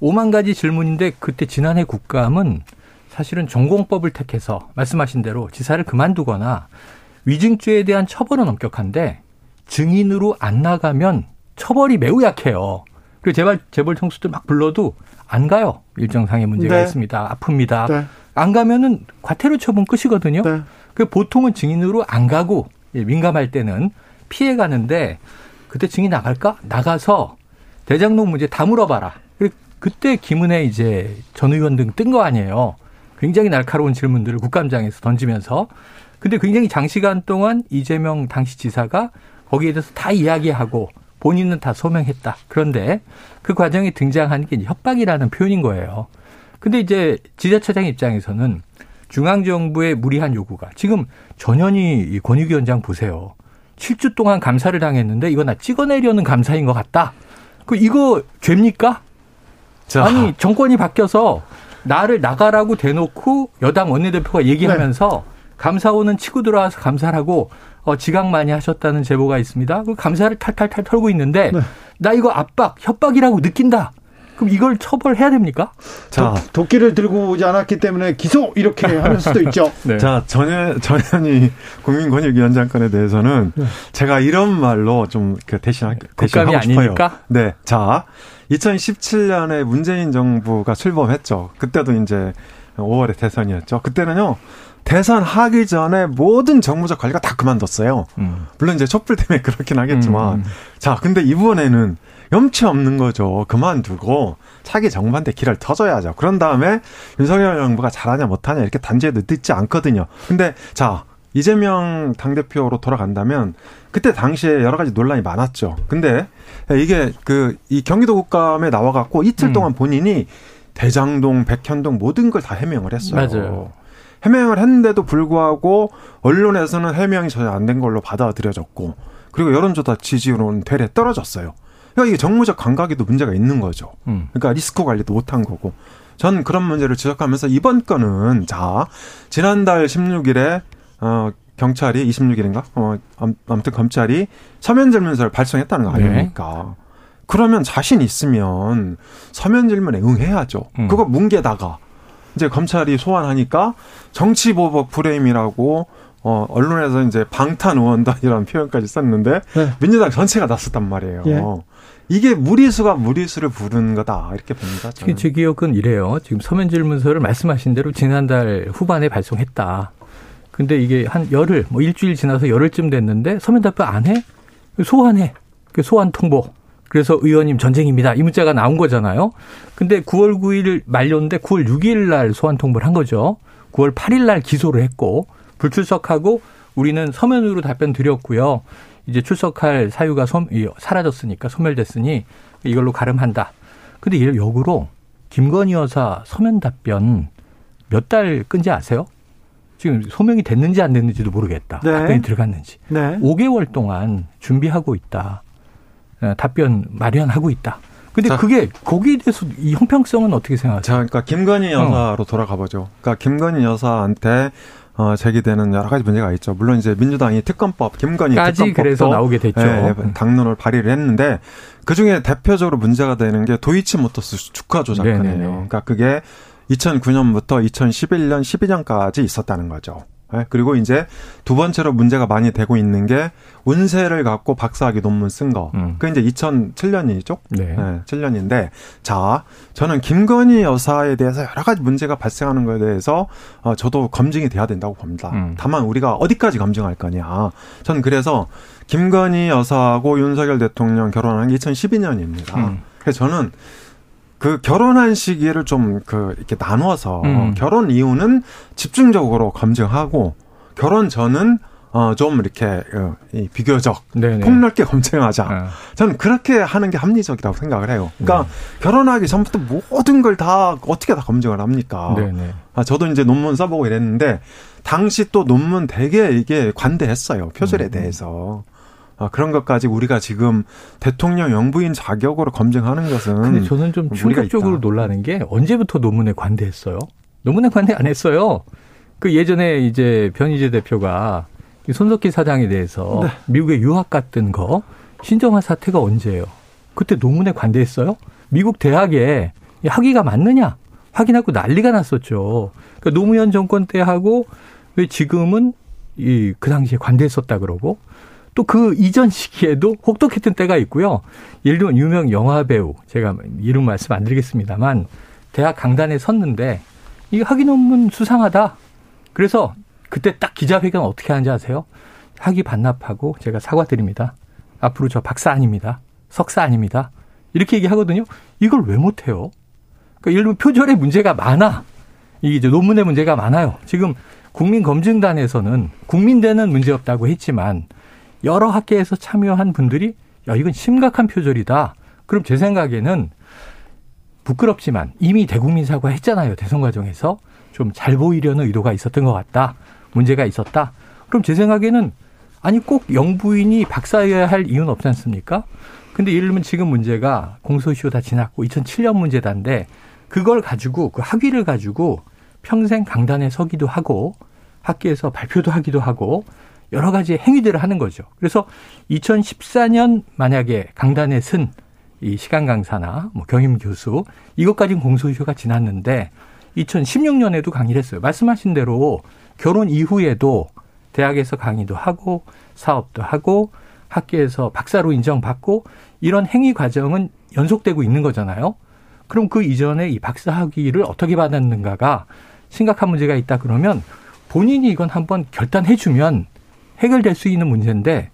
오만 가지 질문인데 그때 지난해 국감은 사실은 전공법을 택해서 말씀하신 대로 지사를 그만두거나 위증죄에 대한 처벌은 엄격한데 증인으로 안 나가면 처벌이 매우 약해요. 그리고 재벌 재벌 청수들 막 불러도 안 가요. 일정상의 문제가 네. 있습니다. 아픕니다. 네. 안 가면은 과태료 처분 끝이거든요. 네. 그 보통은 증인으로 안 가고 예, 민감할 때는 피해 가는데 그때 증인 나갈까? 나가서 대장동 문제 다 물어봐라. 그때 김은혜 이제 전 의원 등 뜬 거 아니에요. 굉장히 날카로운 질문들을 국감장에서 던지면서 근데 굉장히 장시간 동안 이재명 당시 지사가 거기에 대해서 다 이야기하고 본인은 다 소명했다. 그런데 그 과정에 등장하는 게 협박이라는 표현인 거예요. 근데 이제 지자체장 입장에서는 중앙정부의 무리한 요구가 지금 전현희 권익위원장 보세요. 7주 동안 감사를 당했는데 이거 나 찍어내려는 감사인 것 같다. 그 이거 죄입니까? 자. 아니 정권이 바뀌어서 나를 나가라고 대놓고 여당 원내대표가 얘기하면서 네. 감사원은 치고 들어와서 감사를 하고 어, 지각 많이 하셨다는 제보가 있습니다. 그 감사를 탈탈탈 털고 있는데 네. 나 이거 압박, 협박이라고 느낀다. 그럼 이걸 처벌해야 됩니까? 자, 도, 끼를 들고 오지 않았기 때문에 기소 이렇게 하는 수도 있죠. 네. 자, 전현 전현희 국민권익위원장 건에 대해서는 네. 제가 이런 말로 좀그 대신 대신하고 싶어요. 아니니까? 네, 자, 2017년에 문재인 정부가 출범했죠. 그때도 이제 5월에 대선이었죠. 그때는요. 대선 하기 전에 모든 정무적 관리가 다 그만뒀어요. 음. 물론 이제 촛불 때문에 그렇긴 하겠지만. 음. 음. 자, 근데 이번에는 염치 없는 거죠. 그만두고 차기 정부한테 길을 터줘야죠. 그런 다음에 윤석열 정부가 잘하냐 못하냐 이렇게 단죄도 듣지 않거든요. 근데 자, 이재명 당대표로 돌아간다면 그때 당시에 여러 가지 논란이 많았죠. 근데 이게 그 이 경기도 국감에 나와 갖고 이틀 음. 동안 본인이 대장동, 백현동 모든 걸 다 해명을 했어요. 맞아요. 해명을 했는데도 불구하고 언론에서는 해명이 전혀 안 된 걸로 받아들여졌고 그리고 여론조사 지지율은 되레 떨어졌어요. 그러니까 이게 정무적 감각에도 문제가 있는 거죠. 음. 그러니까 리스크 관리도 못한 거고. 전 그런 문제를 지적하면서 이번 건은 자 지난달 16일에 어 경찰이 26일인가 어 아무튼 검찰이 서면 질문서를 발송했다는 거 아닙니까? 네. 그러면 자신 있으면 서면 질문에 응해야죠. 음. 그거 뭉개다가 이제 검찰이 소환하니까 정치 보복 프레임이라고 어, 언론에서 이제 방탄 의원단이라는 표현까지 썼는데 네. 민주당 전체가 나섰단 말이에요. 예. 이게 무리수가 무리수를 부르는 거다 이렇게 봅니다. 저는. 제 기억은 이래요. 지금 서면 질문서를 말씀하신 대로 지난달 후반에 발송했다. 근데 이게 한 열흘, 뭐 일주일 지나서 열흘쯤 됐는데 서면 답변 안 해? 소환해. 그 소환 통보. 그래서 의원님 전쟁입니다. 이 문자가 나온 거잖아요. 근데 9월 9일 만료인데 9월 6일 날 소환 통보를 한 거죠. 9월 8일 날 기소를 했고 불출석하고 우리는 서면으로 답변 드렸고요. 이제 출석할 사유가 소, 사라졌으니까 소멸됐으니 이걸로 가름한다. 근데 이를 역으로 김건희 여사 서면 답변 몇 달 끈지 아세요? 지금 소명이 됐는지 안 됐는지도 모르겠다. 네. 답변이 들어갔는지. 네. 5개월 동안 준비하고 있다. 어, 답변 마련하고 있다. 근데 자, 그게 거기에 대해서 이 형평성은 어떻게 생각하세요? 자, 그러니까 김건희 여사로 어. 돌아가 보죠. 그러니까 김건희 여사한테 어, 제기되는 여러 가지 문제가 있죠. 물론 이제 민주당이 특검법, 김건희 특검법도 그래서 나오게 됐죠. 예, 당론을 발의를 했는데 그 중에 대표적으로 문제가 되는 게 도이치모터스 주가 조작권이에요. 그러니까 그게 2009년부터 2011년, 12년까지 있었다는 거죠. 예, 그리고 이제 두 번째로 문제가 많이 되고 있는 게 운세를 갖고 박사학위 논문 쓴 거. 음. 그 이제 2007년이죠. 네. 네. 7년인데 자, 저는 김건희 여사에 대해서 여러 가지 문제가 발생하는 거에 대해서 어, 저도 검증이 돼야 된다고 봅니다. 음. 다만 우리가 어디까지 검증할 거냐. 저는 그래서 김건희 여사하고 윤석열 대통령 결혼한 게 2012년입니다. 음. 그래서 저는 그 결혼한 시기를 좀 그 이렇게 나눠서 음. 결혼 이후는 집중적으로 검증하고 결혼 전은 어, 좀 이렇게, 어, 비교적 네네. 폭넓게 검증하자. 네. 저는 그렇게 하는 게 합리적이라고 생각을 해요. 그러니까 네. 결혼하기 전부터 모든 걸 다 어떻게 다 검증을 합니까? 네네. 아, 저도 이제 논문 써보고 이랬는데, 당시 또 논문 되게 이게 관대했어요. 표절에 음. 대해서. 아, 그런 것까지 우리가 지금 대통령 영부인 자격으로 검증하는 것은. 근데 저는 좀 충격적으로 놀라는 게 언제부터 논문에 관대했어요? 논문에 관대 안 했어요. 그 예전에 이제 변희재 대표가 손석희 사장에 대해서 네. 미국에 유학 갔던 거 신정한 사태가 언제예요? 그때 논문에 관대했어요? 미국 대학에 학위가 맞느냐 확인하고 난리가 났었죠. 그러니까 노무현 정권 때 하고 왜 지금은 이 그 당시에 관대했었다 그러고 또 그 이전 시기에도 혹독했던 때가 있고요. 예를 들면 유명 영화 배우 제가 이름 말씀 안 드리겠습니다만 대학 강단에 섰는데 이 학위 논문 수상하다. 그래서 그때 딱 기자회견 어떻게 하는지 아세요? 학위 반납하고 제가 사과드립니다. 앞으로 저 박사 아닙니다. 석사 아닙니다. 이렇게 얘기하거든요. 이걸 왜 못해요? 그러니까 예를 들면 표절에 문제가 많아. 이게 이제 논문에 문제가 많아요. 지금 국민검증단에서는 국민대는 문제없다고 했지만 여러 학계에서 참여한 분들이 야, 이건 심각한 표절이다. 그럼 제 생각에는 부끄럽지만 이미 대국민 사과 했잖아요. 대선 과정에서 좀 잘 보이려는 의도가 있었던 것 같다. 문제가 있었다. 그럼 제 생각에는 아니 꼭 영부인이 박사여야 할 이유는 없지 않습니까? 근데 예를 들면 지금 문제가 공소시효 다 지났고 2007년 문제다인데 그걸 가지고 그 학위를 가지고 평생 강단에 서기도 하고 학계에서 발표도 하기도 하고 여러 가지 행위들을 하는 거죠. 그래서 2014년 만약에 강단에 쓴 이 시간 강사나 뭐 경임 교수 이것까지는 공소시효가 지났는데 2016년에도 강의를 했어요. 말씀하신 대로 결혼 이후에도 대학에서 강의도 하고 사업도 하고 학교에서 박사로 인정받고 이런 행위 과정은 연속되고 있는 거잖아요. 그럼 그 이전에 이 박사 학위를 어떻게 받았는가가 심각한 문제가 있다 그러면 본인이 이건 한번 결단해 주면 해결될 수 있는 문제인데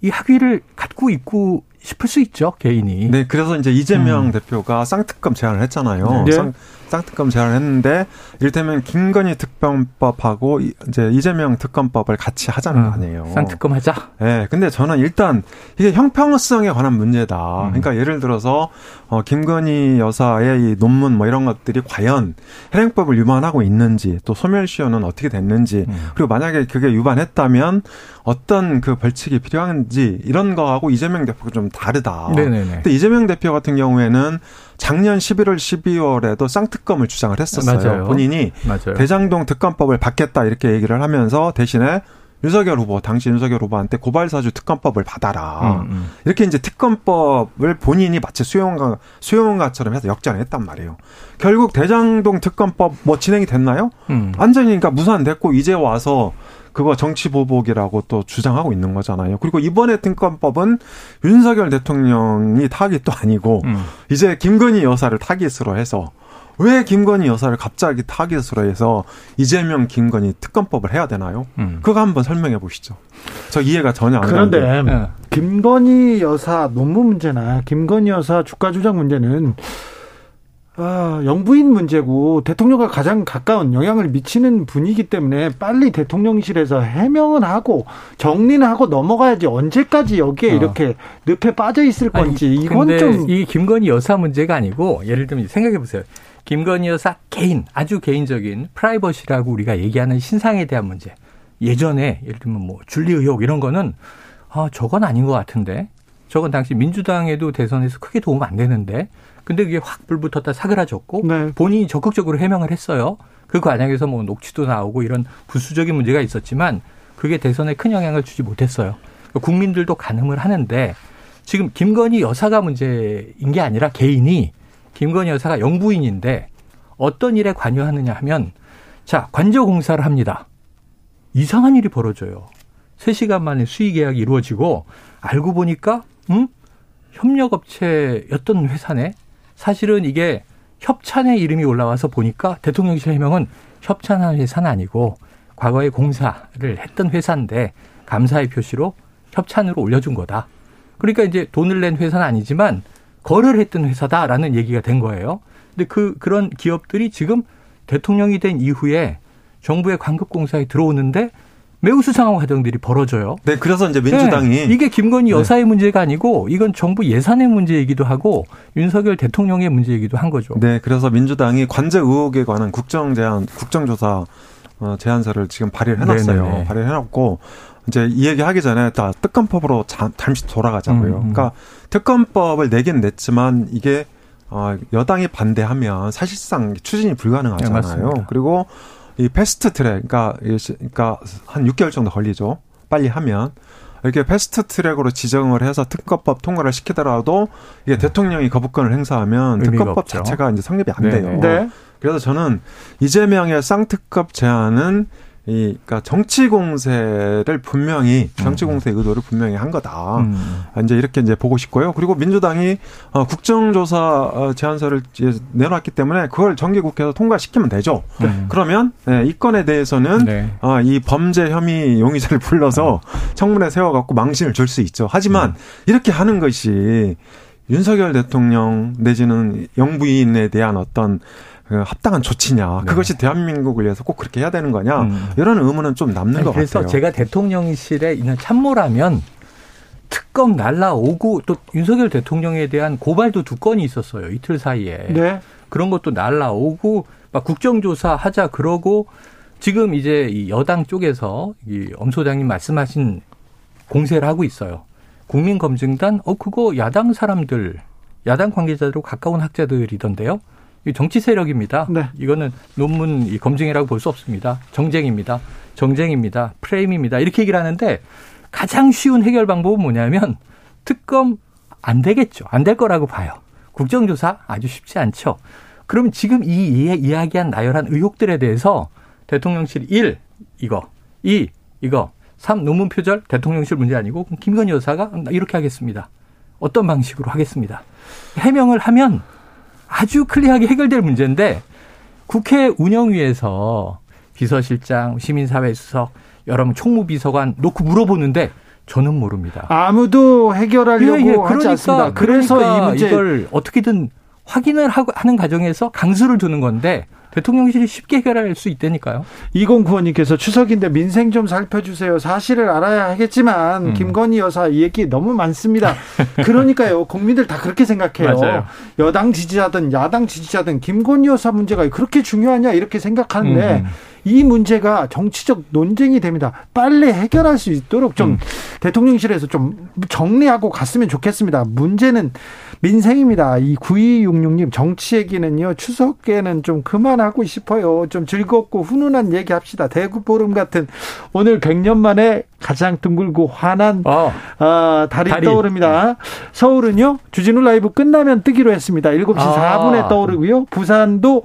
이 학위를 갖고 있고 싶을 수 있죠 개인이. 네, 그래서 이제 이재명 음. 대표가 쌍특검 제안을 했잖아요. 네. 쌍, 쌍특검 제안을 했는데 이를테면 김건희 특검법하고 이제 이재명 특검법을 같이 하자는 거 음, 아니에요. 쌍특검 하자. 네, 근데 저는 일단 이게 형평성에 관한 문제다. 음. 그러니까 예를 들어서 어 김건희 여사의 이 논문 뭐 이런 것들이 과연 현행법을 위반하고 있는지 또 소멸시효는 어떻게 됐는지 음. 그리고 만약에 그게 위반했다면 어떤 그 벌칙이 필요한지 이런 거하고 이재명 대표가 좀 다르다. 네네네. 근데 이재명 대표 같은 경우에는 작년 11월, 12월에도 쌍특검을 주장을 했었어요. 맞아요. 본인이 맞아요. 대장동 특검법을 받겠다 이렇게 얘기를 하면서 대신에 윤석열 후보, 당시 윤석열 후보한테 고발 사주 특검법을 받아라. 음, 음. 이렇게 이제 특검법을 본인이 마치 수용가, 수용가처럼 해서 역전을 했단 말이에요. 결국 대장동 특검법 뭐 진행이 됐나요? 음. 완전히 그러니까 무산됐고 이제 와서 그거 정치 보복이라고 또 주장하고 있는 거잖아요. 그리고 이번에 특검법은 윤석열 대통령이 타깃도 아니고 음. 이제 김건희 여사를 타깃으로 해서 왜 김건희 여사를 갑자기 타깃으로 해서 이재명 김건희 특검법을 해야 되나요? 음. 그거 한번 설명해 보시죠. 저 이해가 전혀 안 가는데. 그런데 네. 김건희 여사 논문 문제나 김건희 여사 주가 조작 문제는 아, 영부인 문제고 대통령과 가장 가까운 영향을 미치는 분이기 때문에 빨리 대통령실에서 해명은 하고 정리는 하고 넘어가야지 언제까지 여기에 어. 이렇게 늪에 빠져 있을 건지 아니, 이건 좀 이 김건희 여사 문제가 아니고 예를 들면 생각해 보세요. 김건희 여사 개인 아주 개인적인 프라이버시라고 우리가 얘기하는 신상에 대한 문제. 예전에 예를 들면 뭐 줄리 의혹 이런 거는 아 저건 아닌 것 같은데 저건 당시 민주당에도 대선에서 크게 도움 안 되는데 근데 그게 확 불붙었다 사그라졌고 네. 본인이 적극적으로 해명을 했어요. 그 과정에서 뭐 녹취도 나오고 이런 부수적인 문제가 있었지만 그게 대선에 큰 영향을 주지 못했어요. 국민들도 가늠을 하는데 지금 김건희 여사가 문제인 게 아니라 개인이 김건희 여사가 영부인인데 어떤 일에 관여하느냐 하면 자 관저 공사를 합니다. 이상한 일이 벌어져요. 3시간 만에 수의 계약이 이루어지고 알고 보니까 음? 협력업체였던 회사네. 사실은 이게 협찬의 이름이 올라와서 보니까 대통령실 해명은 협찬한 회사는 아니고 과거에 공사를 했던 회사인데 감사의 표시로 협찬으로 올려준 거다. 그러니까 이제 돈을 낸 회사는 아니지만 거래를 했던 회사다라는 얘기가 된 거예요. 근데 그 그런 기업들이 지금 대통령이 된 이후에 정부의 광급공사에 들어오는데 매우 수상한 과정들이 벌어져요. 네, 그래서 이제 민주당이 네, 이게 김건희 네. 여사의 네. 문제가 아니고 이건 정부 예산의 문제이기도 하고 윤석열 대통령의 문제이기도 한 거죠. 네, 그래서 민주당이 관제 의혹에 관한 국정 제안, 국정조사 어, 제안서를 지금 발의를 해놨어요. 네네네. 발의를 해놨고 이제 이 얘기 하기 전에 다 특검법으로 잠, 잠시 돌아가자고요. 음, 음. 그러니까 특검법을 내긴 냈지만 이게 어, 여당이 반대하면 사실상 추진이 불가능하잖아요. 네, 그리고 이 패스트 트랙, 그러니까, 그러니까 한 6개월 정도 걸리죠. 빨리 하면. 이렇게 패스트 트랙으로 지정을 해서 특검법 통과를 시키더라도 이게 네. 대통령이 거부권을 행사하면 특검법 없죠. 자체가 이제 성립이 안 네. 돼요. 네. 그래서 저는 이재명의 쌍특검 제안은 이 그러니까 정치 공세를 분명히 정치 공세 의도를 분명히 한 거다. 음. 이제 이렇게 이제 보고 싶고요. 그리고 민주당이 어, 국정조사 어, 제안서를 내놨기 때문에 그걸 정기국회에서 통과시키면 되죠. 음. 그러면 네, 이 건에 대해서는 네. 어, 이 범죄 혐의 용의자를 불러서 청문회 세워갖고 망신을 줄 수 있죠. 하지만 음. 이렇게 하는 것이 윤석열 대통령 내지는 영부인에 대한 어떤 그 합당한 조치냐 네. 그것이 대한민국을 위해서 꼭 그렇게 해야 되는 거냐 음. 이런 의문은 좀 남는 아니, 것 그래서 같아요. 그래서 제가 대통령실에 있는 참모라면 특검 날라오고 또 윤석열 대통령에 대한 고발도 두 건이 있었어요 이틀 사이에 네. 그런 것도 날라오고 막 국정조사 하자 그러고 지금 이제 이 여당 쪽에서 이엄 소장님 말씀하신 공세를 하고 있어요. 국민검증단 어 그거 야당 사람들 야당 관계자들로 가까운 학자들이던데요. 정치 세력입니다. 네. 이거는 논문 검증이라고 볼 수 없습니다. 정쟁입니다. 정쟁입니다. 프레임입니다. 이렇게 얘기를 하는데 가장 쉬운 해결 방법은 뭐냐면 특검 안 되겠죠. 안 될 거라고 봐요. 국정조사 아주 쉽지 않죠. 그러면 지금 이 이야기한 나열한 의혹들에 대해서 대통령실 1 이거 2 이거 3 논문 표절 대통령실 문제 아니고 김건희 여사가 이렇게 하겠습니다. 어떤 방식으로 하겠습니다. 해명을 하면 아주 클리어하게 해결될 문제인데 국회 운영위에서 비서실장, 시민사회 수석, 여러 총무비서관 놓고 물어보는데 저는 모릅니다. 아무도 해결하려고 예, 예. 그러니까, 하지 않습니다. 그래서 그러니까 이 문제 이걸 어떻게든 확인을 하는 과정에서 강수를 두는 건데 대통령실이 쉽게 해결할 수 있다니까요. 2095님께서 추석인데 민생 좀 살펴주세요. 사실을 알아야 하겠지만 음. 김건희 여사 얘기 너무 많습니다. 그러니까요. 국민들 다 그렇게 생각해요. 맞아요. 여당 지지자든 야당 지지자든 김건희 여사 문제가 그렇게 중요하냐 이렇게 생각하는데 음. 이 문제가 정치적 논쟁이 됩니다. 빨리 해결할 수 있도록 좀 음. 대통령실에서 좀 정리하고 갔으면 좋겠습니다. 문제는 민생입니다. 이 9266님 정치 얘기는요. 추석에는 좀 그만하고 싶어요. 좀 즐겁고 훈훈한 얘기 합시다. 대구 보름 같은 오늘 100년 만에 가장 둥글고 환한 어. 어, 달이, 달이, 떠오릅니다. 서울은요. 주진우 라이브 끝나면 뜨기로 했습니다. 7시 아. 4분에 떠오르고요. 부산도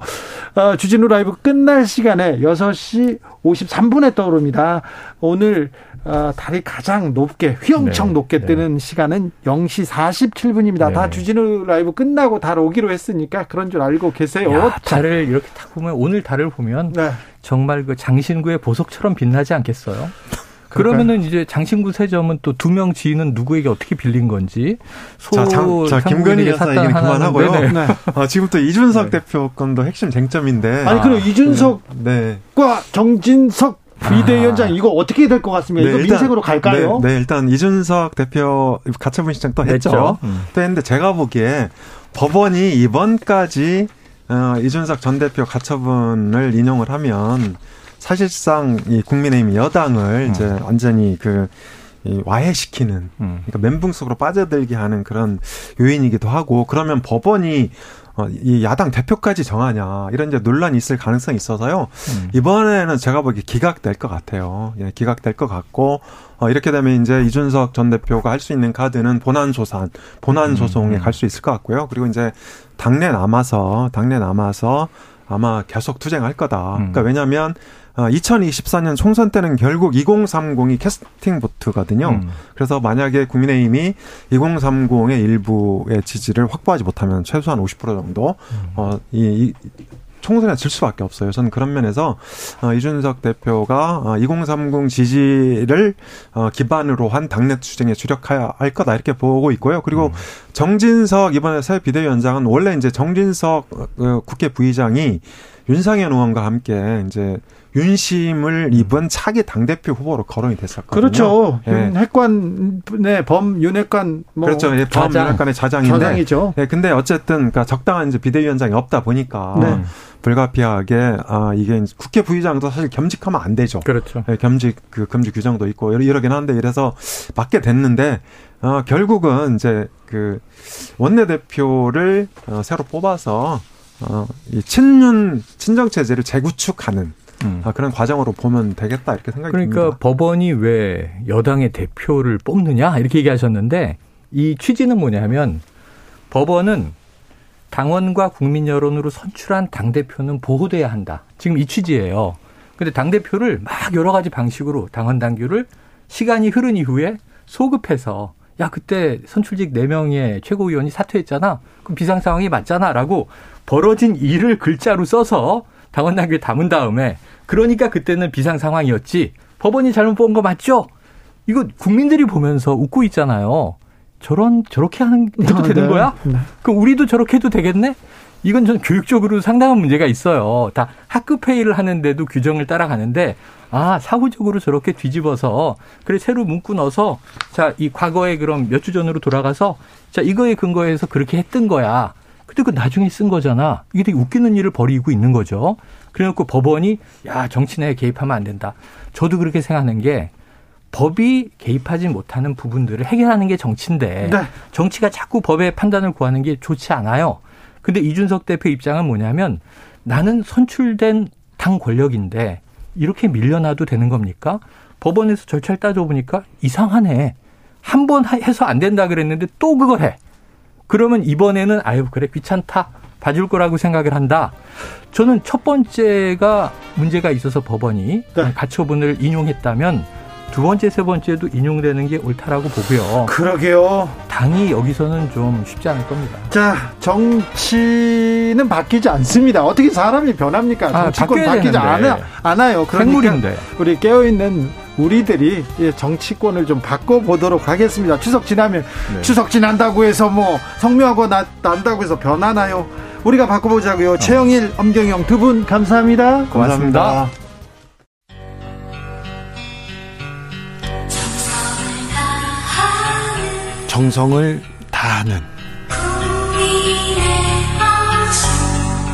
어, 주진우 라이브 끝날 시간에 6시 53분에 떠오릅니다. 오늘 어, 달이 가장 높게 휘영청 네, 높게 네. 뜨는 시간은 0시 47분입니다. 네. 다 주진우 라이브 끝나고 달 오기로 했으니까 그런 줄 알고 계세요. 야, 달을 이렇게 딱 보면 오늘 달을 보면 네. 정말 그 장신구의 보석처럼 빛나지 않겠어요? 그러면은 이제 장신구 세점은 또 두 명 지인은 누구에게 어떻게 빌린 건지 소 자, 장, 자 김건희 여사 얘기는 그만하고요. 네. 아, 지금부터 이준석 네. 대표 건도 핵심 쟁점인데. 아니 그럼 이준석과 네. 정진석 비대위원장 아. 이거 어떻게 될 것 같습니까? 네, 이거 일단, 민생으로 갈까요? 네, 네, 일단 이준석 대표 가처분 신청 또 했죠. 했죠. 음. 또 했는데 제가 보기에 법원이 이번까지 어, 이준석 전 대표 가처분을 인용을 하면 사실상 이 국민의힘 여당을 음. 이제 완전히 그 와해시키는 음. 그러니까 멘붕 속으로 빠져들게 하는 그런 요인이기도 하고 그러면 법원이 어, 이 야당 대표까지 정하냐 이런 이제 논란이 있을 가능성이 있어서요. 음. 이번에는 제가 보기에 기각될 것 같아요. 예, 기각될 것 같고 어, 이렇게 되면 이제 이준석 전 대표가 할 수 있는 카드는 본안 소산, 본안 음, 소송에 음. 갈수 있을 것 같고요. 그리고 이제 당내 남아서 당내 남아서 아마 계속 투쟁할 거다. 음. 그러니까 왜냐하면 2024년 어, 총선 때는 결국 2030이 캐스팅 보트거든요. 음. 그래서 만약에 국민의힘이 2030의 일부의 지지를 확보하지 못하면 최소한 50% 정도 음. 어, 이, 이 총선에 질 수밖에 없어요. 저는 그런 면에서 어, 이준석 대표가 어, 2030 지지를 어, 기반으로 한 당내 투쟁에 주력해야 할 거다 이렇게 보고 있고요. 그리고 음. 정진석 이번에 새 비대위원장은 원래 이제 정진석 어, 국회 부의장이 윤상현 의원과 함께 이제 윤심을 입은 차기 당대표 후보로 거론이 됐었거든요. 그렇죠. 예. 윤핵관의 범 윤핵관 뭐 그렇죠. 예, 범 윤핵관의 자장인데. 자장이죠. 예, 근데 어쨌든 그러니까 적당한 이제 비대위원장이 없다 보니까 네. 불가피하게 아 이게 국회 부의장도 사실 겸직하면 안 되죠. 그렇죠. 예, 겸직 그 금지 규정도 있고 이러긴 한데 이래서 맡게 됐는데 어 결국은 이제 그 원내대표를 어 새로 뽑아서 어 이 친윤 친정 체제를 재구축하는 음. 아, 그런 과정으로 보면 되겠다 이렇게 생각이 그러니까 듭니다. 법원이 왜 여당의 대표를 뽑느냐 이렇게 얘기하셨는데 이 취지는 뭐냐면 법원은 당원과 국민 여론으로 선출한 당 대표는 보호돼야 한다. 지금 이 취지예요. 근데 당 대표를 막 여러 가지 방식으로 당원 당규를 시간이 흐른 이후에 소급해서 야 그때 선출직 4명의 최고위원이 사퇴했잖아. 그럼 비상 상황이 맞잖아라고 벌어진 일을 글자로 써서 당원 당규에 담은 다음에 그러니까 그때는 비상 상황이었지. 법원이 잘못 본 거 맞죠? 이거 국민들이 보면서 웃고 있잖아요. 저런 저렇게 하는 해도 아, 되는 네. 거야? 네. 그럼 우리도 저렇게 해도 되겠네? 이건 전 교육적으로 상당한 문제가 있어요. 다 학급 회의를 하는데도 규정을 따라가는데 아 사후적으로 저렇게 뒤집어서 그래 새로 문구 넣어서 자 이 과거에 그럼 몇 주 전으로 돌아가서 자 이거에 근거해서 그렇게 했던 거야. 근데 그 나중에 쓴 거잖아. 이게 되게 웃기는 일을 벌이고 있는 거죠. 그래놓고 법원이 야 정치 내에 개입하면 안 된다. 저도 그렇게 생각하는 게 법이 개입하지 못하는 부분들을 해결하는 게 정치인데 네. 정치가 자꾸 법의 판단을 구하는 게 좋지 않아요. 근데 이준석 대표 입장은 뭐냐면 나는 선출된 당 권력인데 이렇게 밀려나도 되는 겁니까? 법원에서 절차를 따져보니까 이상하네. 한 번 해서 안 된다 그랬는데 또 그걸 해. 그러면 이번에는 아유 그래 귀찮다 봐줄 거라고 생각을 한다. 저는 첫 번째가 문제가 있어서 법원이 네. 가처분을 인용했다면 두 번째, 세 번째도 인용되는 게 옳다라고 보고요. 그러게요. 당이 여기서는 좀 쉽지 않을 겁니다. 자, 정치는 바뀌지 않습니다. 어떻게 사람이 변합니까? 아, 정치권 바뀌지 않아, 않아요. 그러니까 생물인데. 우리 깨어있는 우리들이 정치권을 좀 바꿔보도록 하겠습니다. 추석 지나면 네. 추석 지난다고 해서 뭐 성묘하고 나, 난다고 해서 변하나요? 우리가 바꿔보자고요. 어. 최영일, 엄경영 두 분 감사합니다. 고맙습니다. 고맙습니다. 정성을 다하는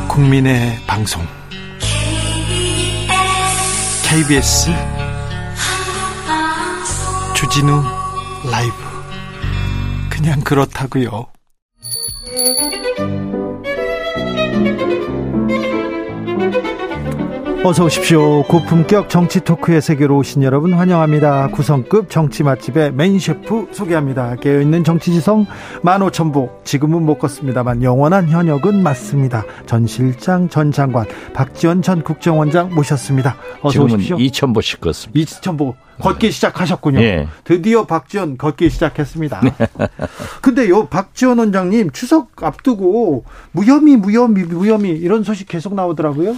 국민의 방송 KBS 주진우 라이브 그냥 그렇다고요. 어서 오십시오. 고품격 정치 토크의 세계로 오신 여러분 환영합니다. 5성급 정치 맛집의 메인 셰프 소개합니다. 깨어있는 정치지성 15,000보. 지금은 못 걷습니다만 영원한 현역은 맞습니다. 전 실장, 전 장관, 박지원 전 국정원장 모셨습니다. 어서 오십시오. 2,000보씩 걷습니다. 2,000보. 걷기 시작하셨군요. 네. 드디어 박지원 걷기 시작했습니다. 근데 요 박지원 원장님 추석 앞두고 무혐의, 무혐의, 무혐의 이런 소식 계속 나오더라고요.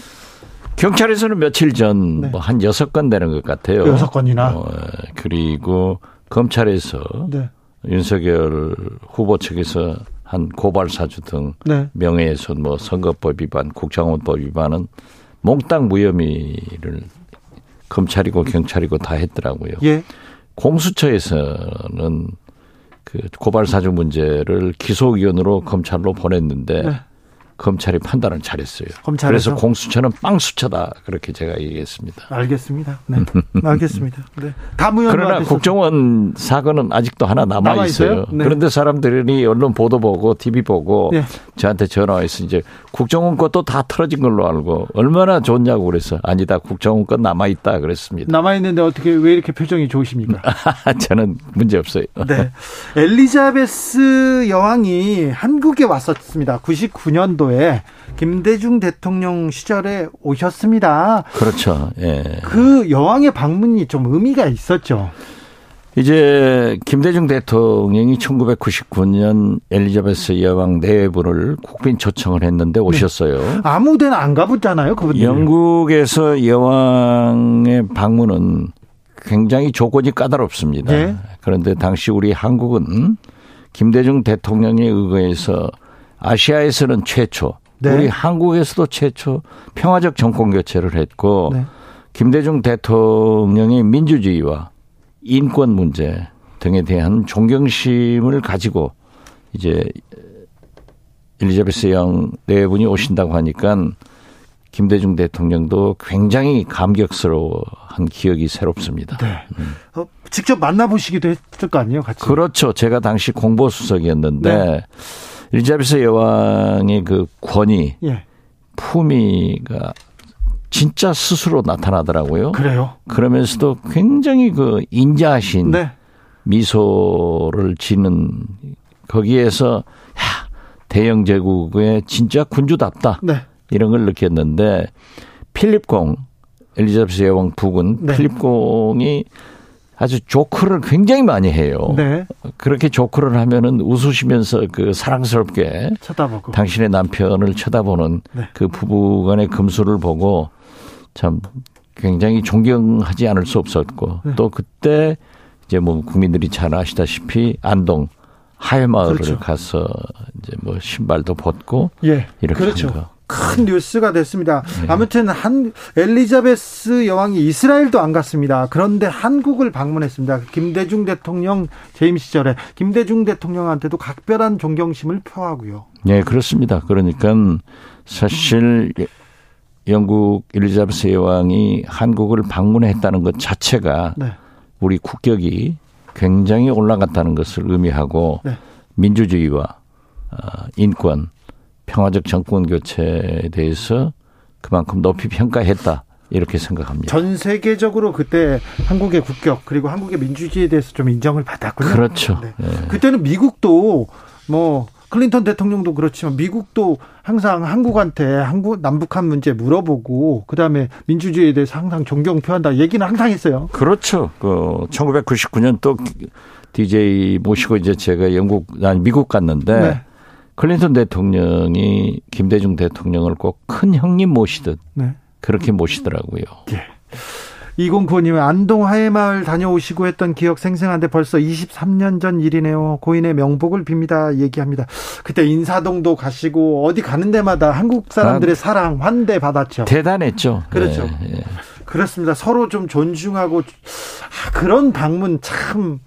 경찰에서는 며칠 전 네. 뭐한 여섯 건 되는 것 같아요. 여섯 건이나. 어, 그리고 검찰에서 네. 윤석열 후보 측에서 한 고발 사주 등 네. 명예훼손, 뭐 선거법 위반, 국정원법 위반은 몽땅 무혐의를 검찰이고 경찰이고 다 했더라고요. 예. 공수처에서는 그 고발 사주 문제를 기소위원으로 검찰로 보냈는데 네. 검찰이 판단을 잘했어요. 검찰에서? 그래서 공수처는 빵수처다 그렇게 제가 얘기했습니다. 알겠습니다. 네, 알겠습니다. 네. 그러나 국정원 사건은 아직도 하나 남아 있어요. 네. 그런데 사람들이 언론 보도 보고 TV 보고 네. 저한테 전화해서 이제 국정원 것도 다 틀어진 걸로 알고 얼마나 좋냐고 그래서 아니다 국정원 것 남아 있다 그랬습니다. 남아 있는데 어떻게 왜 이렇게 표정이 좋으십니까? 저는 문제 없어요. 네, 엘리자베스 여왕이 한국에 왔었습니다. 99년도에 때 김대중 대통령 시절에 오셨습니다. 그렇죠. 예. 그 여왕의 방문이 좀 의미가 있었죠. 이제 김대중 대통령이 1999년 엘리자베스 여왕 내부를 국빈 초청을 했는데 네. 오셨어요. 네. 아무 데나 안 가봤잖아요, 그분 영국에서 여왕의 방문은 굉장히 조건이 까다롭습니다. 네. 그런데 당시 우리 한국은 김대중 대통령에 의거해서 아시아에서는 최초, 네. 우리 한국에서도 최초 평화적 정권 교체를 했고 네. 김대중 대통령의 민주주의와 인권 문제 등에 대한 존경심을 가지고 이제 엘리자베스 영 내분이 오신다고 하니까 김대중 대통령도 굉장히 감격스러워한 기억이 새롭습니다. 네. 음. 어, 직접 만나보시기도 했을 거 아니에요, 같이? 그렇죠. 제가 당시 공보수석이었는데 네. 엘리자베스 여왕의 그 권위, 예. 품위가 진짜 스스로 나타나더라고요. 그래요? 그러면서도 굉장히 그 인자하신 네. 미소를 지는 거기에서 야, 대영 제국의 진짜 군주답다. 네. 이런 걸 느꼈는데 필립공 엘리자베스 여왕 부군 네. 필립공이 아주 조크를 굉장히 많이 해요. 네. 그렇게 조크를 하면은 웃으시면서 그 사랑스럽게 쳐다보고 당신의 남편을 쳐다보는 네. 그 부부간의 금수를 보고 참 굉장히 존경하지 않을 수 없었고 네. 또 그때 이제 뭐 국민들이 잘 아시다시피 안동 하회마을을 그렇죠. 가서 이제 뭐 신발도 벗고 예. 이렇게 그렇죠. 한 거. 큰 뉴스가 됐습니다. 네. 아무튼 한 엘리자베스 여왕이 이스라엘도 안 갔습니다. 그런데 한국을 방문했습니다. 김대중 대통령 재임 시절에 김대중 대통령한테도 각별한 존경심을 표하고요. 네, 그렇습니다. 그러니까 사실 영국 엘리자베스 여왕이 한국을 방문했다는 것 자체가 네. 우리 국격이 굉장히 올라갔다는 것을 의미하고 네. 민주주의와 어, 인권 평화적 정권 교체에 대해서 그만큼 높이 평가했다. 이렇게 생각합니다. 전 세계적으로 그때 한국의 국격 그리고 한국의 민주주의에 대해서 좀 인정을 받았군요. 그렇죠. 네. 네. 그때는 미국도 뭐 클린턴 대통령도 그렇지만 미국도 항상 한국한테 한국 남북한 문제 물어보고 그다음에 민주주의에 대해서 항상 존경 표한다 얘기는 항상 했어요. 그렇죠. 그 1999년 또 DJ 모시고 이제 제가 영국 아니 미국 갔는데 네. 클린턴 대통령이 김대중 대통령을 꼭 큰 형님 모시듯 네. 그렇게 모시더라고요. 예. 2095님 안동 하회마을 다녀오시고 했던 기억 생생한데 벌써 23년 전 일이네요. 고인의 명복을 빕니다. 얘기합니다. 그때 인사동도 가시고 어디 가는 데마다 한국 사람들의 아, 사랑 환대 받았죠. 대단했죠. 그렇죠. 예, 예. 그렇습니다. 서로 좀 존중하고 아, 그런 방문 참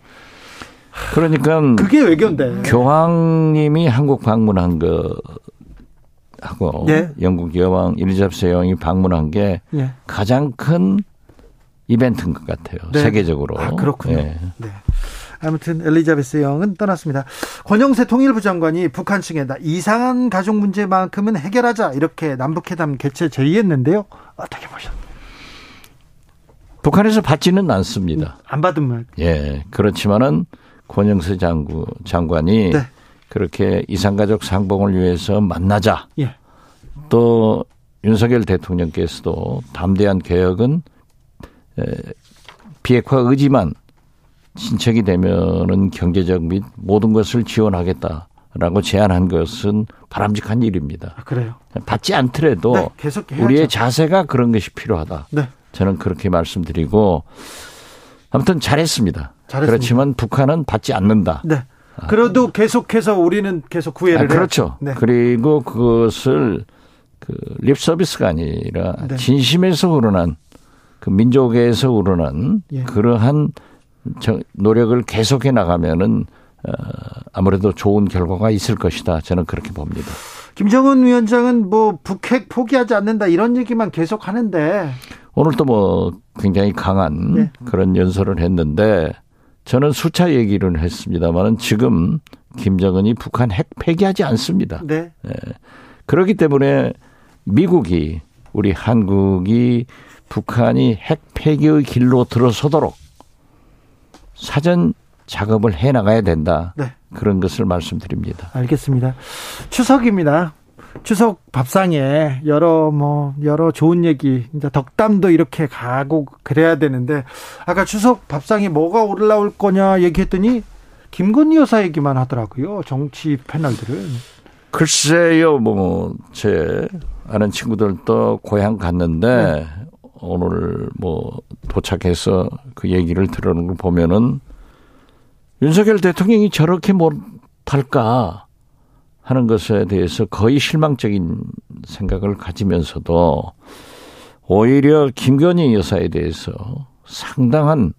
그러니까 그게 외교인데 교황님이 한국 방문한 거 하고 예? 영국 여왕 일리자베스 여왕이 방문한 게 예. 가장 큰 이벤트인 것 같아요. 네. 세계적으로. 아, 그렇군요. 예. 네. 아무튼 엘리자베스 여왕은 떠났습니다. 권영세 통일부 장관이 북한 측에 이상한 가족 문제만큼은 해결하자 이렇게 남북회담 개최 제의했는데요. 어떻게 보셨나요? 북한에서 받지는 않습니다. 안 받으면 예 그렇지만은 권영세 장구 장관이 네. 그렇게 이상가족 상봉을 위해서 만나자. 예. 또 윤석열 대통령께서도 담대한 개혁은 비핵화 의지만 신청이 되면은 경제적 및 모든 것을 지원하겠다라고 제안한 것은 바람직한 일입니다. 아, 그래요? 받지 않더라도 네, 계속 우리의 자세가 그런 것이 필요하다. 네. 저는 그렇게 말씀드리고 아무튼 잘했습니다. 잘했습니다. 그렇지만 북한은 받지 않는다. 네. 그래도 계속해서 우리는 계속 구애를 아, 그렇죠. 네. 그리고 그것을 그 립 서비스가 아니라 네. 진심에서 우러난 그 민족에서 우러난 예. 그러한 노력을 계속해 나가면은 어, 아무래도 좋은 결과가 있을 것이다. 저는 그렇게 봅니다. 김정은 위원장은 뭐 북핵 포기하지 않는다 이런 얘기만 계속 하는데 오늘 또 뭐 굉장히 강한 네. 그런 연설을 했는데 저는 수차 얘기를 했습니다만은 지금 김정은이 북한 핵 폐기하지 않습니다. 네. 네. 그렇기 때문에 미국이 우리 한국이 북한이 핵 폐기의 길로 들어서도록 사전 작업을 해 나가야 된다. 네. 그런 것을 말씀드립니다. 알겠습니다. 추석입니다. 추석 밥상에 여러 뭐 여러 좋은 얘기 이제 덕담도 이렇게 가고 그래야 되는데 아까 추석 밥상에 뭐가 올라올 거냐 얘기했더니 김건희 여사 얘기만 하더라고요. 정치 패널들은. 글쎄요, 뭐 제 아는 친구들도 고향 갔는데 네. 오늘 뭐 도착해서 그 얘기를 들어는 걸 보면은 윤석열 대통령이 저렇게 못할까 하는 것에 대해서 거의 실망적인 생각을 가지면서도 오히려 김건희 여사에 대해서 상당한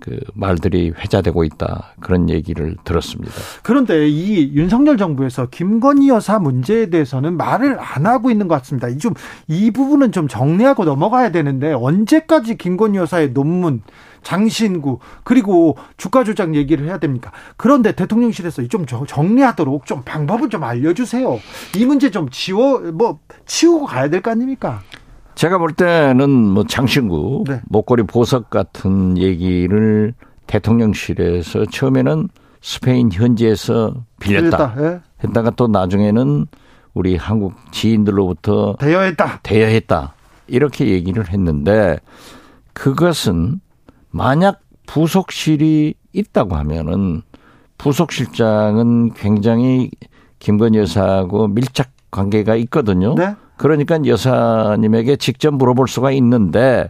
그 말들이 회자되고 있다 그런 얘기를 들었습니다. 그런데 이 윤석열 정부에서 김건희 여사 문제에 대해서는 말을 안 하고 있는 것 같습니다. 좀 이 부분은 좀 정리하고 넘어가야 되는데 언제까지 김건희 여사의 논문 장신구 그리고 주가 조작 얘기를 해야 됩니까? 그런데 대통령실에서 좀 정리하도록 좀 방법을 좀 알려주세요. 이 문제 좀 지워 뭐 치우고 가야 될 거 아닙니까? 제가 볼 때는 뭐 장신구, 네. 목걸이 보석 같은 얘기를 대통령실에서 처음에는 스페인 현지에서 빌렸다. 예. 했다가 또 나중에는 우리 한국 지인들로부터 대여했다. 대여했다. 이렇게 얘기를 했는데 그것은 만약 부속실이 있다고 하면은 부속실장은 굉장히 김건희 여사하고 밀착 관계가 있거든요. 네? 그러니까 여사님에게 직접 물어볼 수가 있는데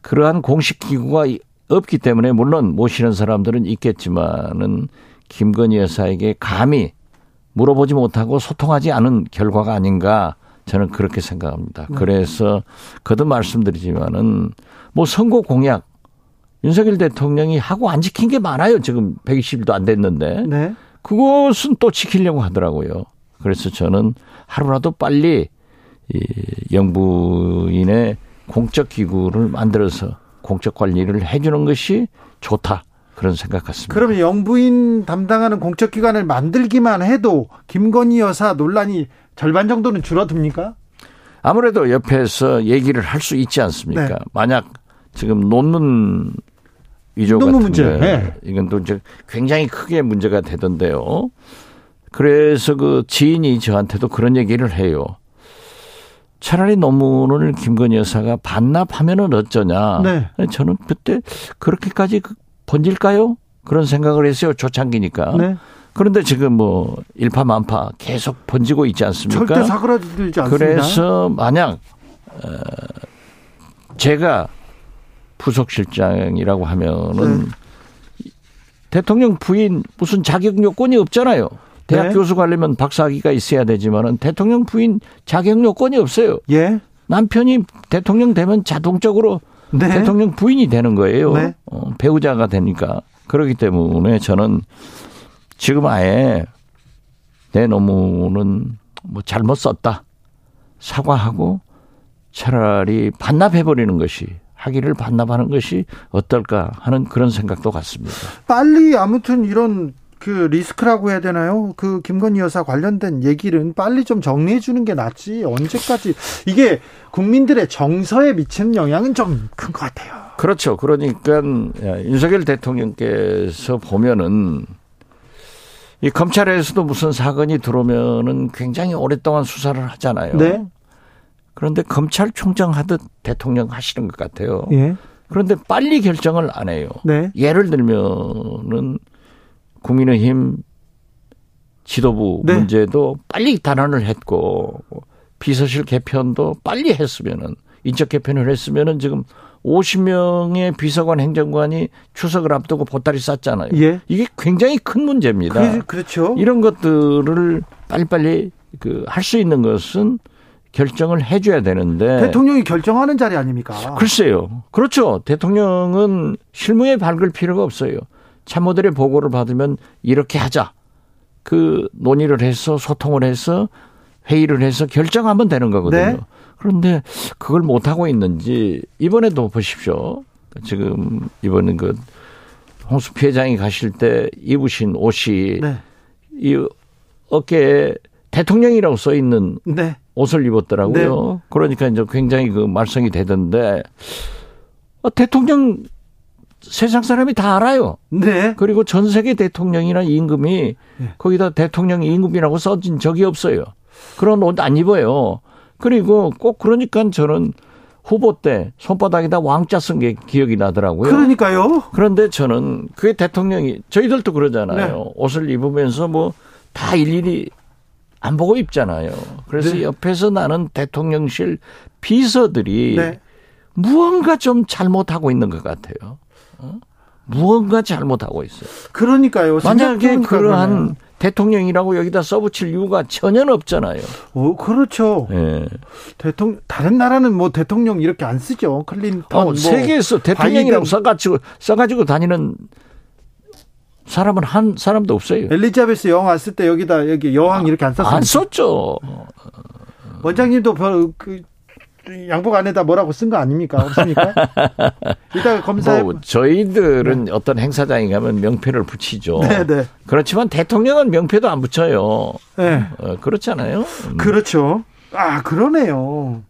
그러한 공식 기구가 없기 때문에 물론 모시는 사람들은 있겠지만은 김건희 여사에게 감히 물어보지 못하고 소통하지 않은 결과가 아닌가 저는 그렇게 생각합니다. 네. 그래서 거듭 말씀드리지만은 뭐 선거 공약 윤석열 대통령이 하고 안 지킨 게 많아요. 지금 120일도 안 됐는데. 네. 그것은 또 지키려고 하더라고요. 그래서 저는 하루라도 빨리 이 영부인의 공적 기구를 만들어서 공적 관리를 해주는 것이 좋다. 그런 생각 같습니다. 그러면 영부인 담당하는 공적 기관을 만들기만 해도 김건희 여사 논란이 절반 정도는 줄어듭니까? 아무래도 옆에서 얘기를 할 수 있지 않습니까? 네. 만약 지금 논문 위조 같은 문제. 네. 이건 또 이제 굉장히 크게 문제가 되던데요. 그래서 그 지인이 저한테도 그런 얘기를 해요. 차라리 논문을 김건희 여사가 반납하면은 어쩌냐. 네. 저는 그때 그렇게까지 그 번질까요? 그런 생각을 했어요. 초창기니까. 네. 그런데 지금 뭐 일파만파 계속 번지고 있지 않습니까? 절대 사그라들지 않습니다. 그래서 만약 어 제가 부속실장이라고 하면은 네. 대통령 부인 무슨 자격 요건이 없잖아요. 대학 네. 교수 가려면 박사학위가 있어야 되지만은 대통령 부인 자격 요건이 없어요. 예. 남편이 대통령 되면 자동적으로 네. 대통령 부인이 되는 거예요. 네. 어, 배우자가 되니까. 그렇기 때문에 저는 지금 아예 내 논문은 뭐 잘못 썼다. 사과하고 차라리 반납해버리는 것이 학위를 반납하는 것이 어떨까 하는 그런 생각도 같습니다. 빨리 아무튼 이런 그 리스크라고 해야 되나요? 그 김건희 여사 관련된 얘기는 빨리 좀 정리해 주는 게 낫지. 언제까지 이게 국민들의 정서에 미치는 영향은 좀 큰 것 같아요. 그렇죠. 그러니까 윤석열 대통령께서 보면은 이 검찰에서도 무슨 사건이 들어오면은 굉장히 오랫동안 수사를 하잖아요. 네. 그런데 검찰총장 하듯 대통령 하시는 것 같아요. 예. 그런데 빨리 결정을 안 해요. 네. 예를 들면은 국민의힘 지도부 네. 문제도 빨리 단언을 했고 비서실 개편도 빨리 했으면은 인적 개편을 했으면은 지금 50명의 비서관 행정관이 추석을 앞두고 보따리 쌌잖아요. 예. 이게 굉장히 큰 문제입니다. 그, 렇죠 이런 것들을 빨리빨리 그 할 수 있는 것은 결정을 해줘야 되는데 대통령이 결정하는 자리 아닙니까? 글쎄요. 그렇죠. 대통령은 실무에 밝을 필요가 없어요. 참모들의 보고를 받으면 이렇게 하자. 그 논의를 해서 소통을 해서 회의를 해서 결정하면 되는 거거든요. 네. 그런데 그걸 못 하고 있는지 이번에도 보십시오. 지금 이번에 그 홍수 피해장이 가실 때 입으신 옷이 네. 이 어깨에 대통령이라고 써 있는 네. 옷을 입었더라고요. 네. 그러니까 이제 굉장히 그 말썽이 되던데 어, 대통령 세상 사람이 다 알아요. 네. 그리고 전 세계 대통령이나 임금이 네. 거기다 대통령 임금이라고 써진 적이 없어요. 그런 옷 안 입어요. 그리고 꼭 그러니까 저는 후보 때 손바닥에다 왕자 쓴 게 기억이 나더라고요. 그러니까요. 그런데 저는 그게 대통령이 저희들도 그러잖아요. 네. 옷을 입으면서 뭐 다 일일이 안 보고 입잖아요. 그래서 네. 옆에서 나는 대통령실 비서들이 네. 무언가 좀 잘못하고 있는 것 같아요. 어? 무언가 잘못하고 있어요. 그러니까요. 만약에 그러한 대통령이라고 여기다 써붙일 이유가 전혀 없잖아요. 어, 그렇죠. 예. 대통령 다른 나라는 뭐 대통령 이렇게 안 쓰죠. 클린턴 어, 뭐 세계에서 대통령이라고 써가지고 써가지고 다니는 사람은 한 사람도 없어요. 엘리자베스 여왕 왔을 때 여기다 여기 여왕 이렇게 안 썼어요. 안 썼죠. 원장님도 그 양복 안에다 뭐라고 쓴 거 아닙니까? 없습니까? 이따가 검사해. 뭐 저희들은 네. 어떤 행사장에 가면 명패를 붙이죠. 네, 네. 그렇지만 대통령은 명패도 안 붙여요. 네. 어, 그렇잖아요. 음. 그렇죠. 아, 그러네요.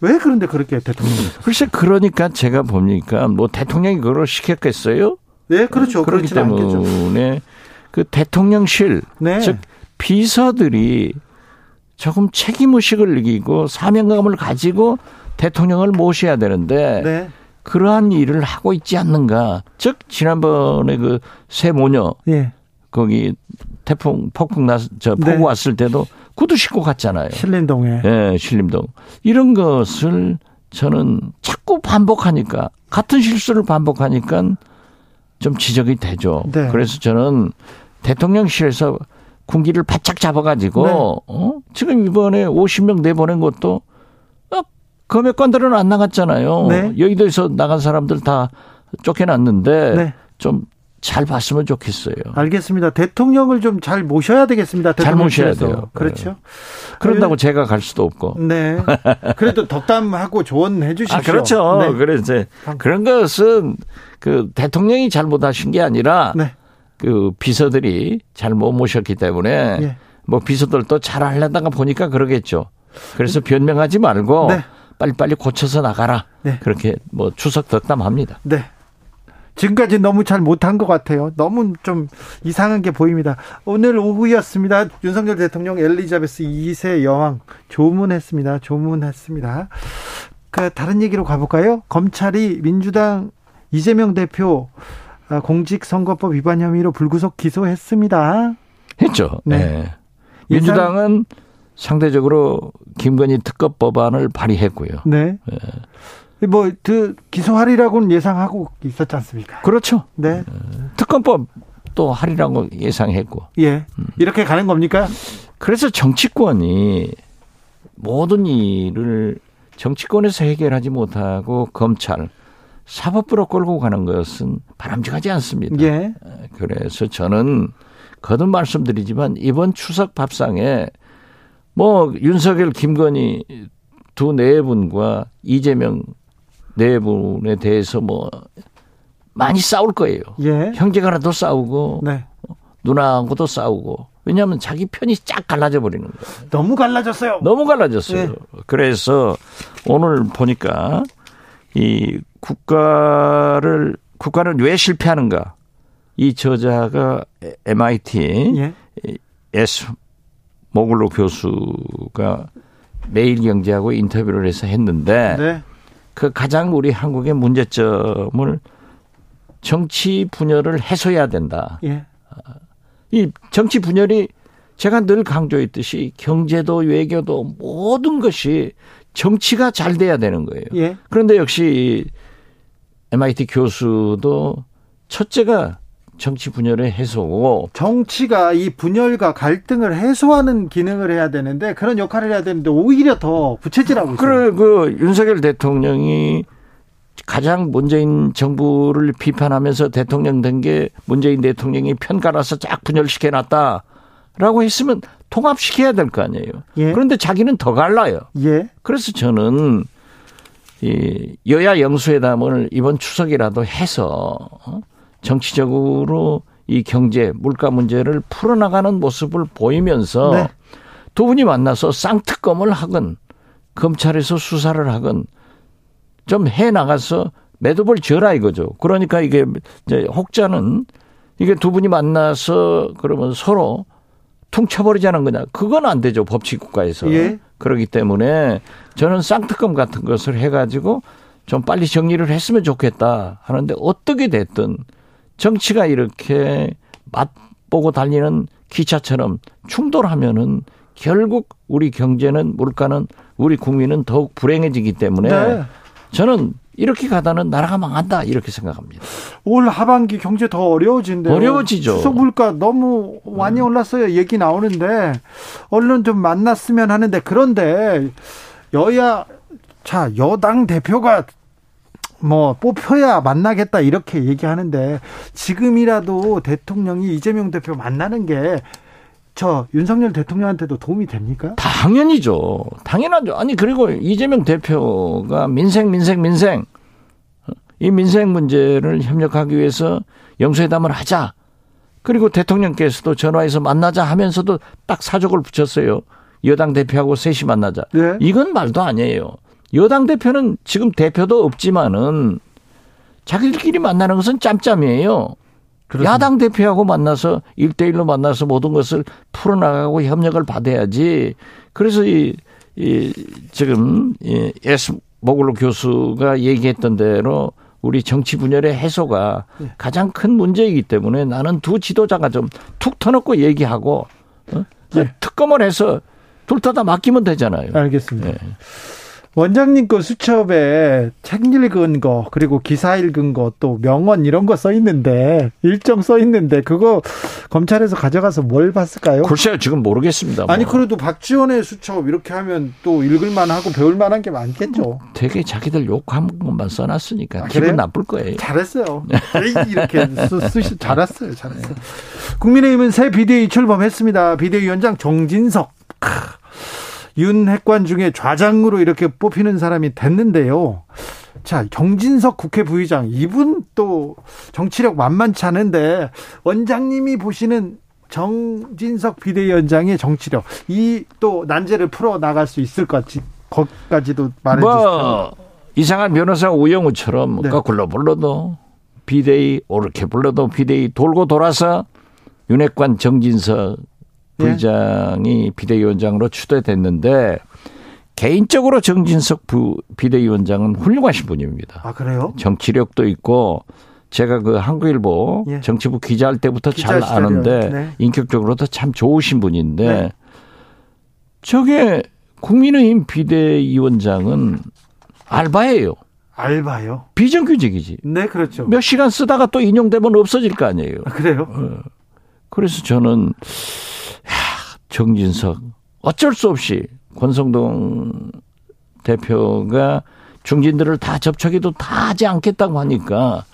왜 그런데 그렇게 대통령이? 글쎄, 그러니까 제가 보니까 뭐 대통령이 그걸 시켰겠어요? 네, 그렇죠. 그렇기 때문에 않겠죠. 그 대통령실, 네. 즉 비서들이 조금 책임 의식을 느끼고 사명감을 가지고 대통령을 모셔야 되는데 네. 그러한 일을 하고 있지 않는가. 즉 지난번에 그 새 모녀 예. 거기 태풍 폭풍 나저 폭우 네. 왔을 때도 구두 신고 갔잖아요. 신림동에. 예, 신림동. 이런 것을 저는 자꾸 반복하니까 같은 실수를 반복하니까 좀 지적이 되죠. 네. 그래서 저는 대통령실에서 군기를 바짝 잡아가지고 네. 어? 지금 이번에 50명 내보낸 것도 어, 검역관들은 안 나갔잖아요. 네. 여의도에서 나간 사람들 다 쫓겨났는데 네. 좀잘 봤으면 좋겠어요. 알겠습니다. 대통령을 좀 잘 모셔야 되겠습니다. 잘 모셔야 돼요. 그렇죠. 네. 그런다고 제가 갈 수도 없고. 네. 그래도 덕담하고 조언해 주십시오. 아, 그렇죠. 네. 그래서 그런 것은 그 대통령이 잘못하신 게 아니라 네. 그 비서들이 잘못 모셨기 때문에 예. 뭐 비서들도 잘 하려다가 보니까 그러겠죠. 그래서 변명하지 말고 네. 빨리빨리 고쳐서 나가라. 네. 그렇게 뭐 추석 덕담합니다. 네. 지금까지 너무 잘 못한 것 같아요. 너무 좀 이상한 게 보입니다. 오늘 오후였습니다. 윤석열 대통령 엘리자베스 2세 여왕 조문했습니다. 조문했습니다. 그 다른 얘기로 가볼까요? 검찰이 민주당 이재명 대표 아, 공직선거법 위반 혐의로 불구속 기소했습니다. 했죠. 네. 네. 민주당은 상대적으로 김건희 특검 법안을 발의했고요. 네. 네. 뭐, 그, 기소하리라고는 예상하고 있었지 않습니까? 그렇죠. 네. 특검법 또 하리라고 예상했고. 예. 이렇게 가는 겁니까? 그래서 정치권이 모든 일을 정치권에서 해결하지 못하고 검찰, 사법부로 끌고 가는 것은 바람직하지 않습니다. 예. 그래서 저는 거듭 말씀드리지만 이번 추석 밥상에 뭐 윤석열, 김건희 두 네 분과 이재명 네 분에 대해서 뭐 많이 싸울 거예요. 예. 형제간에도 싸우고 네. 누나하고도 싸우고 왜냐하면 자기 편이 쫙 갈라져 버리는 거예요. 너무 갈라졌어요. 너무 갈라졌어요. 네. 그래서 오늘 보니까 이 국가를 국가는 왜 실패하는가? 이 저자가 MIT 예. S 모글로 교수가 매일경제하고 인터뷰를 해서 했는데 네. 그 가장 우리 한국의 문제점을 정치 분열을 해소해야 된다. 예. 이 정치 분열이 제가 늘 강조했듯이 경제도 외교도 모든 것이 정치가 잘 돼야 되는 거예요. 예. 그런데 역시 MIT 교수도 첫째가 정치 분열의 해소고 정치가 이 분열과 갈등을 해소하는 기능을 해야 되는데 그런 역할을 해야 되는데 오히려 더 부채질하고 있어요. 그래 그 윤석열 대통령이 가장 문재인 정부를 비판하면서 대통령 된 게 문재인 대통령이 편가라서 쫙 분열시켜 놨다라고 했으면 통합시켜야 될 거 아니에요. 예. 그런데 자기는 더 갈라요. 예. 그래서 저는 이 여야 영수회담을 이번 추석이라도 해서 어? 정치적으로 이 경제 물가 문제를 풀어나가는 모습을 보이면서 네. 두 분이 만나서 쌍특검을 하건 검찰에서 수사를 하건 좀 해 나가서 매듭을 지어라 이거죠. 그러니까 이게 이제 혹자는 이게 두 분이 만나서 그러면 서로 퉁쳐버리자는 거냐. 그건 안 되죠. 법치 국가에서. 예. 그렇기 때문에 저는 쌍특검 같은 것을 해가지고 좀 빨리 정리를 했으면 좋겠다 하는데 어떻게 됐든 정치가 이렇게 맛보고 달리는 기차처럼 충돌하면은 결국 우리 경제는 물가는 우리 국민은 더욱 불행해지기 때문에 네. 저는 이렇게 가다는 나라가 망한다 이렇게 생각합니다. 올 하반기 경제 더 어려워진대요. 어려워지죠. 수속 물가 너무 많이 올랐어요. 얘기 나오는데 얼른 좀 만났으면 하는데 그런데 여야 자 여당 대표가 뭐 뽑혀야 만나겠다 이렇게 얘기하는데 지금이라도 대통령이 이재명 대표 만나는 게 저 윤석열 대통령한테도 도움이 됩니까? 당연히죠. 당연하죠. 아니 그리고 이재명 대표가 민생 민생 민생 이 민생 문제를 협력하기 위해서 영수회담을 하자. 그리고 대통령께서도 전화해서 만나자 하면서도 딱 사족을 붙였어요. 여당 대표하고 셋이 만나자. 네. 이건 말도 아니에요. 여당 대표는 지금 대표도 없지만은 자기들끼리 만나는 것은 짬짬이에요. 그렇습니다. 야당 대표하고 만나서 일대일로 만나서 모든 것을 풀어나가고 협력을 받아야지. 그래서 이, 이 지금 이 S 모글로 교수가 얘기했던 대로 우리 정치 분열의 해소가 네. 가장 큰 문제이기 때문에 나는 두 지도자가 좀 툭 터놓고 얘기하고 어? 네. 특검을 해서 둘 다 다 맡기면 되잖아요. 알겠습니다. 네. 원장님 거 수첩에 책 읽은 거 그리고 기사 읽은 거 또 명언 이런 거 써 있는데 일정 써 있는데 그거 검찰에서 가져가서 뭘 봤을까요? 글쎄요 지금 모르겠습니다. 뭐. 아니 그래도 박지원의 수첩 이렇게 하면 또 읽을만하고 배울만한 게 많겠죠. 되게 자기들 욕한 것만 써놨으니까 아, 기분 그래요? 나쁠 거예요. 잘했어요. 이렇게 쓰, 시 잘했어요, 잘했어요. 국민의힘은 새 비대위 출범했습니다. 비대위원장 정진석. 윤 핵관 중에 좌장으로 이렇게 뽑히는 사람이 됐는데요. 자, 정진석 국회 부의장, 이분 또 정치력 만만치 않은데, 원장님이 보시는 정진석 비대위원장의 정치력, 이 또 난제를 풀어 나갈 수 있을 것지, 것까지도 말해 뭐, 주시죠. 이상한 변호사 우영우처럼 네. 거꾸로 불러도 비대위 옳게 불러도 비대위 돌고 돌아서 윤핵관 정진석 예. 부의장이 예. 비대위원장으로 추대됐는데 개인적으로 정진석 부 비대위원장은 훌륭하신 분입니다. 아 그래요? 정치력도 있고 제가 그 한국일보 예. 정치부 기자할 때부터 기자 잘 아는데 네. 인격적으로도 참 좋으신 분인데 네. 저게 국민의힘 비대위원장은 알바예요. 알바요? 비정규직이지. 네, 그렇죠. 몇 시간 쓰다가 또 인용되면 없어질 거 아니에요. 아, 그래요? 어. 그래서 저는 야, 정진석 어쩔 수 없이 권성동 대표가 중진들을 다 접촉해도 다 하지 않겠다고 하니까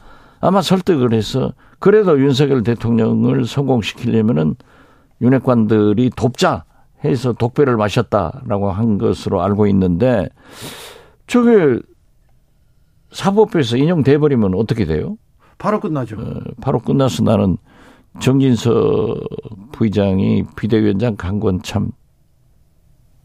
아마 설득을 해서 그래도 윤석열 대통령을 성공시키려면은 윤핵관들이 돕자 해서 독배를 마셨다라고 한 것으로 알고 있는데 저게 사법부에서 인용돼 버리면 어떻게 돼요? 바로 끝나죠. 어, 바로 끝나서 나는 정진석 부의장이 비대위원장 간 건 참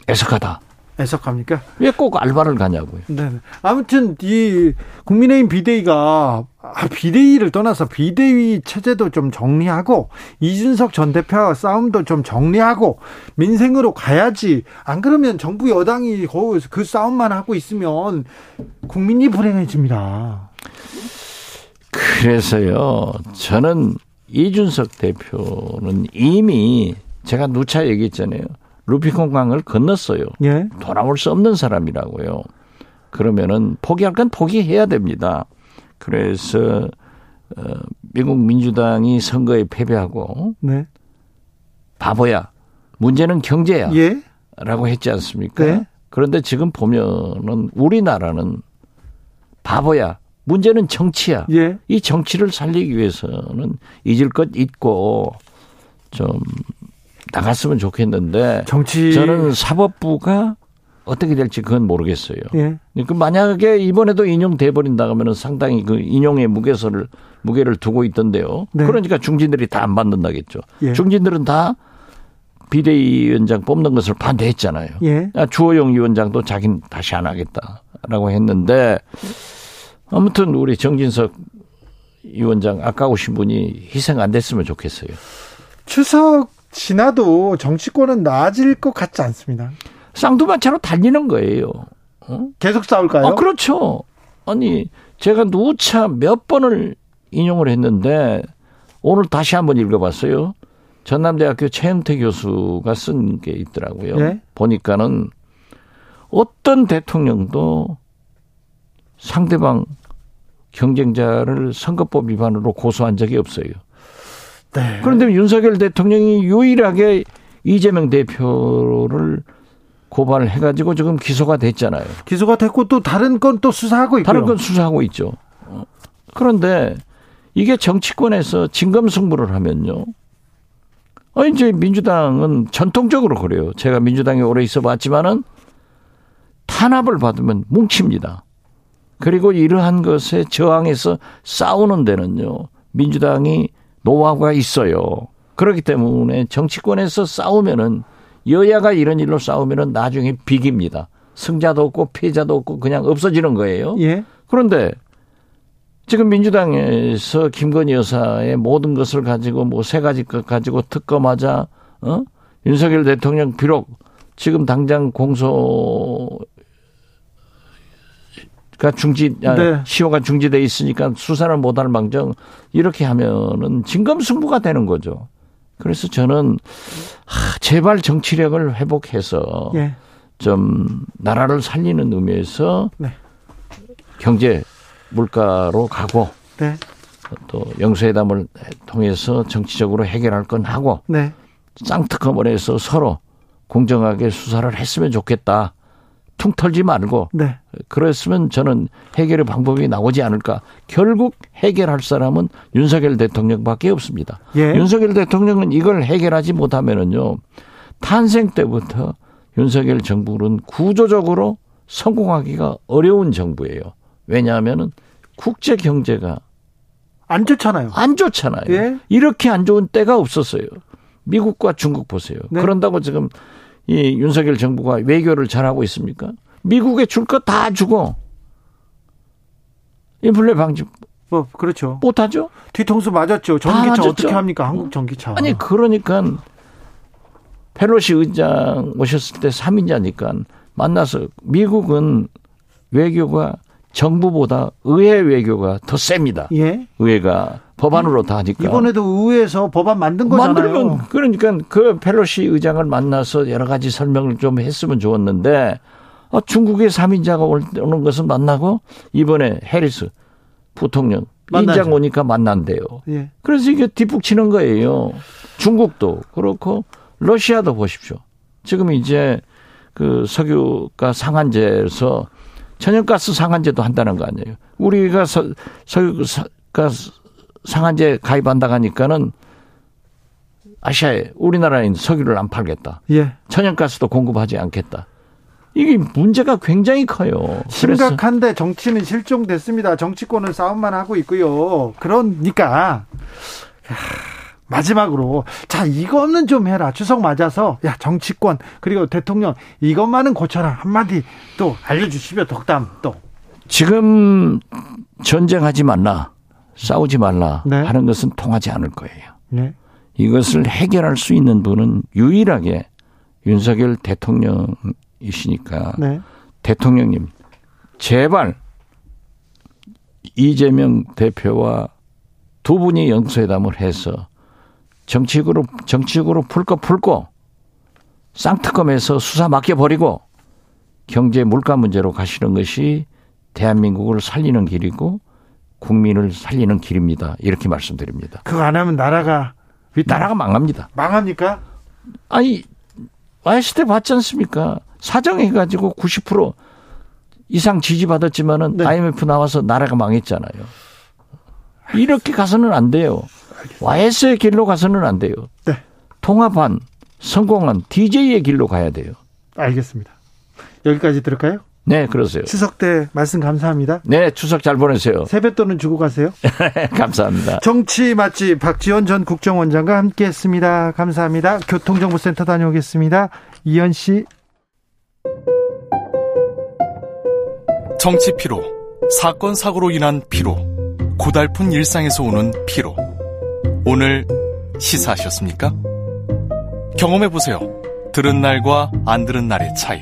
애석하다. 애석합니까? 왜 꼭 알바를 가냐고요. 네. 아무튼 이 국민의힘 비대위가 아, 비대위를 떠나서 비대위 체제도 좀 정리하고 이준석 전 대표와 싸움도 좀 정리하고 민생으로 가야지. 안 그러면 정부 여당이 그 싸움만 하고 있으면 국민이 불행해집니다. 그래서요. 저는 이준석 대표는 이미 제가 누차 얘기했잖아요. 루피콘 강을 건넜어요. 예. 돌아올 수 없는 사람이라고요. 그러면은 포기할 건 포기해야 됩니다. 그래서 어, 미국 민주당이 선거에 패배하고 네. 바보야. 문제는 경제야. 예. 라고 했지 않습니까? 네. 그런데 지금 보면은 우리나라는 바보야. 문제는 정치야. 예. 이 정치를 살리기 위해서는 잊을 것 잊고 좀 나갔으면 좋겠는데 정치 저는 사법부가 어떻게 될지 그건 모르겠어요. 예. 그 만약에 이번에도 인용돼 버린다 하면은 상당히 그 인용의 무게서를 무게를 두고 있던데요. 네. 그러니까 중진들이 다 안 받는다겠죠. 예. 중진들은 다 비대위원장 뽑는 것을 반대했잖아요. 예. 아, 주호영 위원장도 자기는 다시 안 하겠다라고 했는데 아무튼 우리 정진석 위원장 아까우신 분이 희생 안 됐으면 좋겠어요. 추석 지나도 정치권은 나아질 것 같지 않습니다. 쌍두마차로 달리는 거예요. 어? 계속 싸울까요? 아, 그렇죠. 아니, 제가 누차 몇 번을 인용을 했는데 오늘 다시 한번 읽어봤어요. 전남대학교 최영태 교수가 쓴 게 있더라고요. 네? 보니까는 어떤 대통령도 상대방 경쟁자를 선거법 위반으로 고소한 적이 없어요. 네. 그런데 윤석열 대통령이 유일하게 이재명 대표를 고발을 해가지고 지금 기소가 됐잖아요. 기소가 됐고 또 다른 건 또 수사하고 있고 다른 건 수사하고 있죠. 그런데 이게 정치권에서 진검승부를 하면요. 어, 이제 민주당은 전통적으로 그래요. 제가 민주당에 오래 있어 봤지만은 탄압을 받으면 뭉칩니다. 그리고 이러한 것에 저항해서 싸우는 데는요. 민주당이 노하우가 있어요. 그렇기 때문에 정치권에서 싸우면은 여야가 이런 일로 싸우면은 나중에 비깁니다. 승자도 없고 피해자도 없고 그냥 없어지는 거예요. 예. 그런데 지금 민주당에서 김건희 여사의 모든 것을 가지고 뭐 세 가지 것 가지고 특검하자, 어? 윤석열 대통령 비록 지금 당장 공소 가 중지 아, 네. 시효가 중지돼 있으니까 수사를 못할 망정 이렇게 하면은 진검승부가 되는 거죠. 그래서 저는 하, 제발 정치력을 회복해서 예. 좀 나라를 살리는 의미에서 네. 경제 물가로 가고 네. 또 영수회담을 통해서 정치적으로 해결할 건 하고 네. 쌍특검을 해서 서로 공정하게 수사를 했으면 좋겠다. 퉁 털지 말고 네. 그랬으면 저는 해결의 방법이 나오지 않을까. 결국 해결할 사람은 윤석열 대통령밖에 없습니다. 예. 윤석열 대통령은 이걸 해결하지 못하면은요. 탄생 때부터 윤석열 정부는 구조적으로 성공하기가 어려운 정부예요. 왜냐하면은 국제 경제가 안 좋잖아요. 안 좋잖아요. 예? 이렇게 안 좋은 때가 없었어요. 미국과 중국 보세요. 네. 그런다고 지금 이 윤석열 정부가 외교를 잘하고 있습니까? 미국에 줄거다 주고 인플레 방지 뭐 그렇죠. 못하죠. 뒤통수 맞았죠. 전기차 어떻게 합니까? 한국 전기차. 아니 그러니까 펠로시 의장 오셨을 때 3인자니까 만나서 미국은 외교가 정부보다 의회 외교가 더 셉니다. 예. 의회가 법안으로 다 하니까. 이번에도 의회에서 법안 만든 거잖아요. 만들면 그러니까 그 펠로시 의장을 만나서 여러 가지 설명을 좀 했으면 좋았는데 아, 중국의 3인자가 오는 것은 만나고 이번에 해리스 부통령 인장 오니까 만난대요. 예. 그래서 이게 뒷북치는 거예요. 중국도 그렇고 러시아도 보십시오. 지금 이제 그 석유가 상한제에서 천연가스 상한제도 한다는 거 아니에요. 우리가 서, 석유가 상한제 가입한다 하니까는 아시아에 우리나라에 석유를 안 팔겠다. 예. 천연가스도 공급하지 않겠다. 이게 문제가 굉장히 커요. 심각한데 정치는 실종됐습니다. 정치권은 싸움만 하고 있고요. 그러니까 마지막으로 자 이거는 좀 해라 추석 맞아서 야 정치권 그리고 대통령 이것만은 고쳐라 한마디 또 알려주시면 덕담 또 지금 전쟁하지 말라 싸우지 말라 네. 하는 것은 통하지 않을 거예요. 네. 이것을 해결할 수 있는 분은 유일하게 윤석열 대통령이시니까 네. 대통령님 제발 이재명 대표와 두 분이 영수회담을 해서 정치적으로 정치적으로 풀거 풀고 쌍특검에서 수사 맡겨 버리고 경제 물가 문제로 가시는 것이 대한민국을 살리는 길이고 국민을 살리는 길입니다. 이렇게 말씀드립니다. 그거 안 하면 나라가 나라가 망합니다. 망합니까? 아니 때 봤지 않습니까? 사정해가지고 90% 이상 지지받았지만은 네. IMF 나와서 나라가 망했잖아요. 이렇게 가서는 안 돼요. YS의 길로 가서는 안 돼요. 네. 통합한 성공한 DJ의 길로 가야 돼요. 알겠습니다. 여기까지 들을까요? 네, 그러세요. 추석 때 말씀 감사합니다. 네, 추석 잘 보내세요. 세뱃돈은 주고 가세요. 감사합니다. 정치 맛집 박지원 전 국정원장과 함께 했습니다. 감사합니다. 교통정보센터 다녀오겠습니다. 이현 씨. 정치 피로, 사건 사고로 인한 피로, 고달픈 일상에서 오는 피로. 오늘 시사하셨습니까? 경험해 보세요. 들은 날과 안 들은 날의 차이.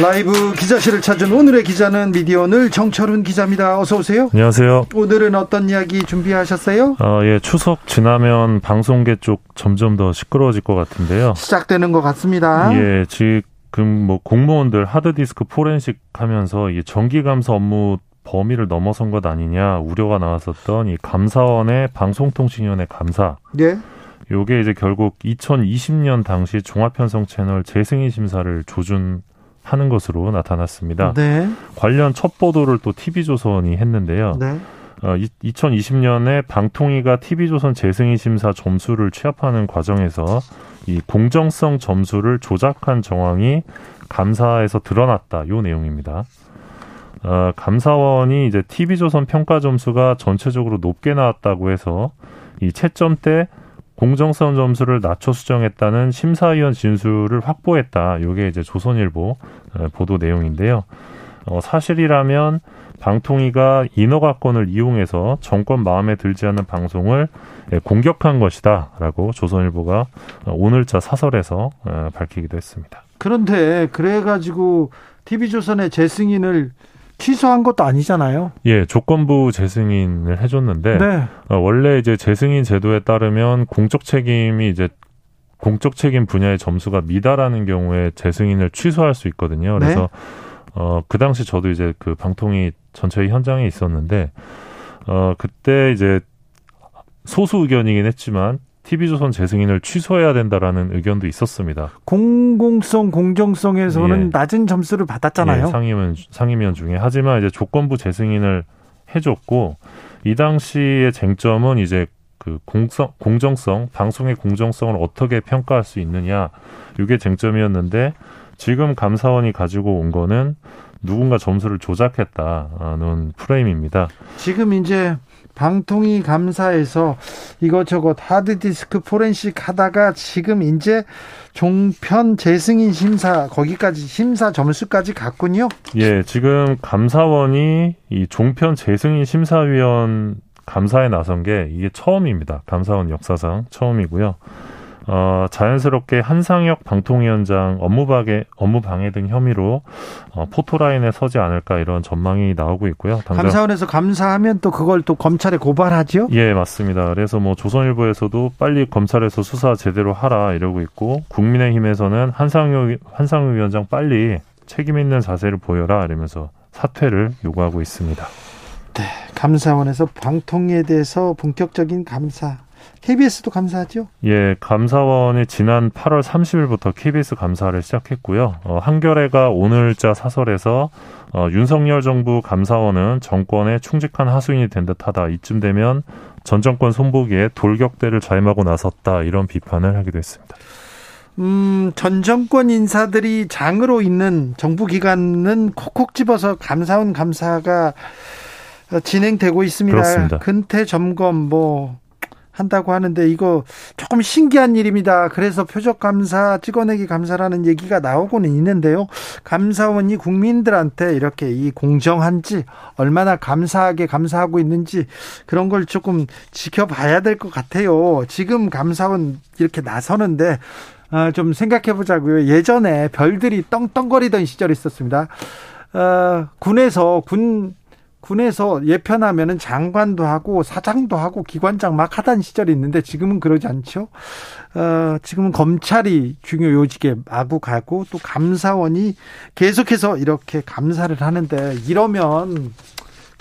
라이브 기자실을 찾은 오늘의 기자는 미디어늘 정철훈 기자입니다. 어서 오세요. 안녕하세요. 오늘은 어떤 이야기 준비하셨어요? 어, 예, 추석 지나면 방송계 쪽 점점 더 시끄러워질 것 같은데요. 시작되는 것 같습니다. 예, 지금 뭐 공무원들 하드디스크 포렌식 하면서 이 정기 감사 업무 범위를 넘어선 것 아니냐 우려가 나왔었던 이 감사원의 방송통신위원회 감사. 예. 요게 이제 결국 2020년 당시 종합편성 채널 재승인 심사를 조준 하는 것으로 나타났습니다. 네. 관련 첫 보도를 또 TV조선이 했는데요. 네. 어, 2020년에 방통위가 TV조선 재승인 심사 점수를 취합하는 과정에서 이 공정성 점수를 조작한 정황이 감사에서 드러났다. 요 내용입니다. 어, 감사원이 이제 TV조선 평가 점수가 전체적으로 높게 나왔다고 해서 이 채점 때 공정성 점수를 낮춰 수정했다는 심사위원 진술을 확보했다. 이게 이제 조선일보 어, 보도 내용인데요. 어, 사실이라면 방통위가 인허가권을 이용해서 정권 마음에 들지 않는 방송을 예, 공격한 것이다라고 조선일보가 오늘자 사설에서 어, 밝히기도 했습니다. 그런데 그래가지고 TV조선의 재승인을 취소한 것도 아니잖아요. 예, 조건부 재승인을 해줬는데 네. 어, 원래 이제 재승인 제도에 따르면 공적 책임이 이제 공적 책임 분야의 점수가 미달하는 경우에 재승인을 취소할 수 있거든요. 그래서 네. 어, 그 당시 저도 이제 그 방통위 전체 현장에 있었는데 어, 그때 이제 소수 의견이긴 했지만 TV조선 재승인을 취소해야 된다라는 의견도 있었습니다. 공공성, 공정성에서는 예. 낮은 점수를 받았잖아요. 예, 상임위원, 상임위원 중에. 하지만 이제 조건부 재승인을 해줬고, 이 당시의 쟁점은 이제 그 공성, 공정성, 방송의 공정성을 어떻게 평가할 수 있느냐, 이게 쟁점이었는데 지금 감사원이 가지고 온 거는 누군가 점수를 조작했다는 프레임입니다. 지금 이제 방통위 감사에서 이것저것 하드디스크 포렌식 하다가 지금 이제 종편 재승인 심사 거기까지 심사 점수까지 갔군요. 예, 지금 감사원이 이 종편 재승인 심사위원 감사에 나선 게 이게 처음입니다. 감사원 역사상 처음이고요. 어, 자연스럽게 한상혁 방통위원장 업무방해, 업무방해 등 혐의로 어, 포토라인에 서지 않을까 이런 전망이 나오고 있고요. 당장, 감사원에서 감사하면 또 그걸 또 검찰에 고발하죠? 예, 맞습니다. 그래서 뭐 조선일보에서도 빨리 검찰에서 수사 제대로 하라 이러고 있고 국민의힘에서는 한상혁, 한상혁 위원장 빨리 책임 있는 자세를 보여라 이러면서 사퇴를 요구하고 있습니다. 네, 감사원에서 방통위에 대해서 본격적인 감사 KBS도 감사하죠? 예, 감사원이 지난 8월 30일부터 KBS 감사를 시작했고요. 어, 한겨레가 오늘자 사설에서 어, 윤석열 정부 감사원은 정권의 충직한 하수인이 된 듯하다. 이쯤 되면 전 정권 손보기에 돌격대를 자임하고 나섰다. 이런 비판을 하기도 했습니다. 음, 전 정권 인사들이 장으로 있는 정부 기관은 콕콕 집어서 감사원 감사가 진행되고 있습니다. 그렇습니다. 근태 점검 뭐 한다고 하는데 이거 조금 신기한 일입니다. 그래서 표적 감사, 찍어내기 감사라는 얘기가 나오고는 있는데요. 감사원이 국민들한테 이렇게 이 공정한지 얼마나 감사하게 감사하고 있는지 그런 걸 조금 지켜봐야 될 것 같아요. 지금 감사원 이렇게 나서는데 아, 좀 생각해 보자고요. 예전에 별들이 떵떵거리던 시절이 있었습니다. 어, 군에서 군 군에서 예편하면은 장관도 하고 사장도 하고 기관장 막 하던 시절이 있는데 지금은 그러지 않죠. 어, 지금은 검찰이 중요 요직에 마구 가고 또 감사원이 계속해서 이렇게 감사를 하는데 이러면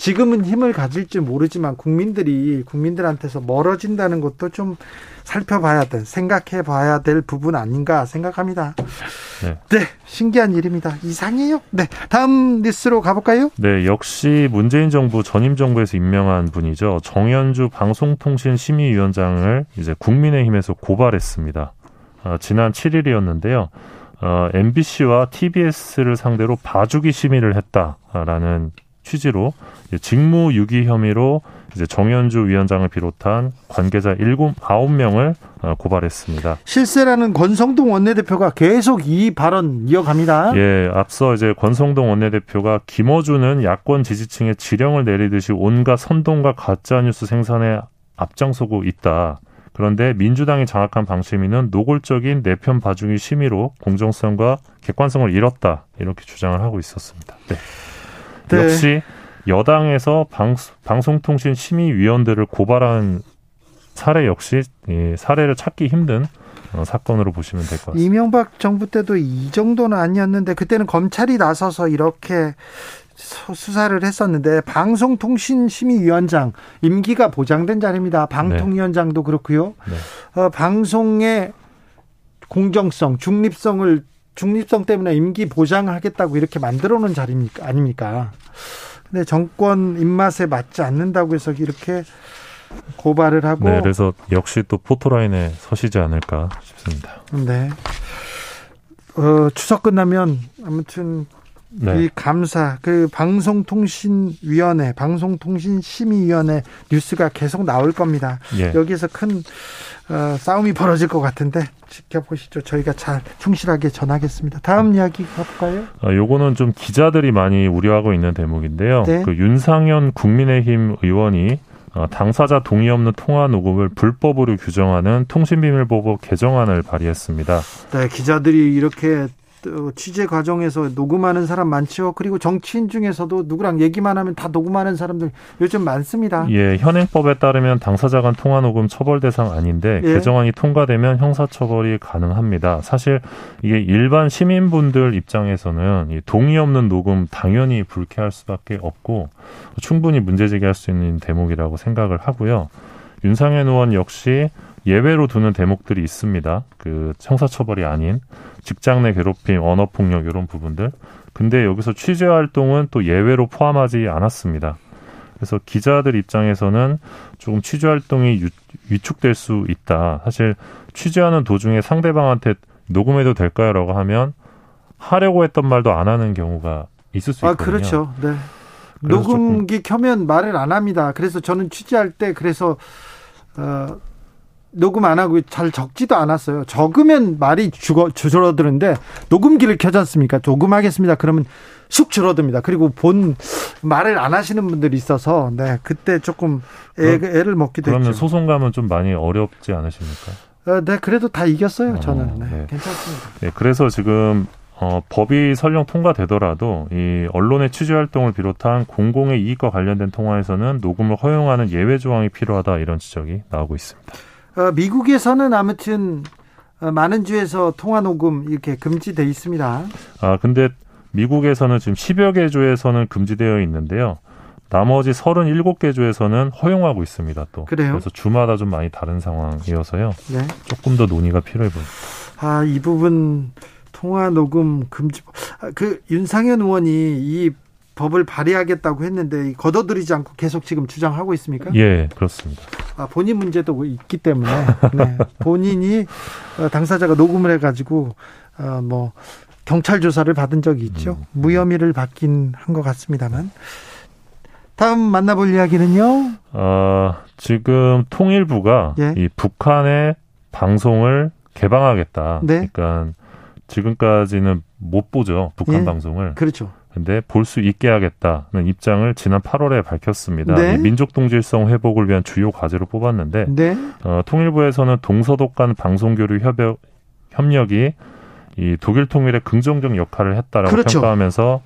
지금은 힘을 가질지 모르지만 국민들이 국민들한테서 멀어진다는 것도 좀 살펴봐야 될, 생각해 봐야 될 부분 아닌가 생각합니다. 네. 네. 신기한 일입니다. 이상해요. 네. 다음 뉴스로 가볼까요? 네. 역시 문재인 정부 전임 정부에서 임명한 분이죠. 정현주 방송통신심의위원장을 이제 국민의힘에서 고발했습니다. 어, 지난 7일이었는데요. 어, MBC와 TBS를 상대로 봐주기 심의를 했다라는 취지로 직무 유기 혐의로 이제 정현주 위원장을 비롯한 관계자 일곱 아홉 명을 어, 고발했습니다. 실세라는 권성동 원내대표가 계속 이 발언 이어갑니다. 예, 앞서 이제 권성동 원내대표가 김어준은 야권 지지층에 지령을 내리듯이 온갖 선동과 가짜 뉴스 생산에 앞장서고 있다. 그런데 민주당이 장악한 방심위는 노골적인 내편 봐주기 심의로 공정성과 객관성을 잃었다 이렇게 주장을 하고 있었습니다. 네. 네. 역시 여당에서 방, 방송통신 심의위원들을 고발한 사례 역시 이 사례를 찾기 힘든 어, 사건으로 보시면 될 것 같습니다. 이명박 정부 때도 이 정도는 아니었는데 그때는 검찰이 나서서 이렇게 수사를 했었는데 방송통신심의위원장 임기가 보장된 자리입니다. 방통위원장도 그렇고요. 네. 어, 방송의 공정성, 중립성을 중립성 때문에 임기 보장하겠다고 이렇게 만들어 놓은 자리입니까? 아닙니까? 근데 정권 입맛에 맞지 않는다고 해서 이렇게 고발을 하고 네, 그래서 역시 또 포토라인에 서시지 않을까 싶습니다. 네. 어, 추석 끝나면 아무튼 네. 이 감사 그 방송통신위원회 방송통신심의위원회 뉴스가 계속 나올 겁니다. 예. 여기서 큰 어, 싸움이 벌어질 것 같은데 지켜보시죠. 저희가 잘 충실하게 전하겠습니다. 다음 이야기 가볼까요? 아, 요거는 좀 기자들이 많이 우려하고 있는 대목인데요. 네. 그 윤상현 국민의힘 의원이 어, 당사자 동의 없는 통화 녹음을 불법으로 규정하는 통신비밀보호 개정안을 발의했습니다. 네, 기자들이 이렇게 취재 과정에서 녹음하는 사람 많죠. 그리고 정치인 중에서도 누구랑 얘기만 하면 다 녹음하는 사람들 요즘 많습니다. 예, 현행법에 따르면 당사자 간 통화 녹음 처벌 대상 아닌데 예. 개정안이 통과되면 형사 처벌이 가능합니다. 사실 이게 일반 시민분들 입장에서는 동의 없는 녹음 당연히 불쾌할 수밖에 없고 충분히 문제 제기할 수 있는 대목이라고 생각을 하고요. 윤상현 의원 역시 예외로 두는 대목들이 있습니다. 그 형사처벌이 아닌 직장 내 괴롭힘, 언어 폭력 이런 부분들. 근데 여기서 취재 활동은 또 예외로 포함하지 않았습니다. 그래서 기자들 입장에서는 조금 취재 활동이 위축될 수 있다. 사실 취재하는 도중에 상대방한테 녹음해도 될까요라고 하면 하려고 했던 말도 안 하는 경우가 있을 수 아, 있거든요. 아, 그렇죠. 네. 녹음기 켜면 말을 안 합니다. 그래서 저는 취재할 때 그래서 어 녹음 안 하고 잘 적지도 않았어요. 적으면 말이 죽어 줄어드는데 녹음기를 켜지 않습니까? 녹음하겠습니다. 그러면 쑥 줄어듭니다. 그리고 본 말을 안 하시는 분들이 있어서 네 그때 조금 애, 애를 먹기도 그러면 했죠. 소송감은 좀 많이 어렵지 않으십니까? 어, 네 그래도 다 이겼어요. 저는 어, 네, 네. 괜찮습니다. 네 그래서 지금 어, 법이 설령 통과되더라도 이 언론의 취재 활동을 비롯한 공공의 이익과 관련된 통화에서는 녹음을 허용하는 예외 조항이 필요하다 이런 지적이 나오고 있습니다. 어, 미국에서는 아무튼 어, 많은 주에서 통화 녹음 이렇게 금지돼 있습니다. 아 근데 미국에서는 지금 10여 개 주에서는 금지되어 있는데요. 나머지 37개 주에서는 허용하고 있습니다. 또 그래요? 그래서 주마다 좀 많이 다른 상황이어서요. 네. 조금 더 논의가 필요해 보입니다. 아, 이 부분 통화 녹음 금지 아, 그 윤상현 의원이 이 법을 발의하겠다고 했는데 걷어들이지 않고 계속 지금 주장하고 있습니까? 예, 그렇습니다. 아, 본인 문제도 있기 때문에 네. 본인이 어, 당사자가 녹음을 해가지고 어, 뭐 경찰 조사를 받은 적이 있죠. 음. 무혐의를 받긴 한 것 같습니다만. 다음 만나볼 이야기는요. 어, 지금 통일부가 예. 이 북한의 방송을 개방하겠다. 네. 그러니까 지금까지는 못 보죠 북한 예. 방송을. 그렇죠. 근데 볼 수 있게 하겠다는 입장을 지난 8월에 밝혔습니다. 네. 민족 동질성 회복을 위한 주요 과제로 뽑았는데 네. 어, 통일부에서는 동서독 간 방송 교류 협력, 협력이 이 독일 통일의 긍정적 역할을 했다라고 그렇죠. 평가하면서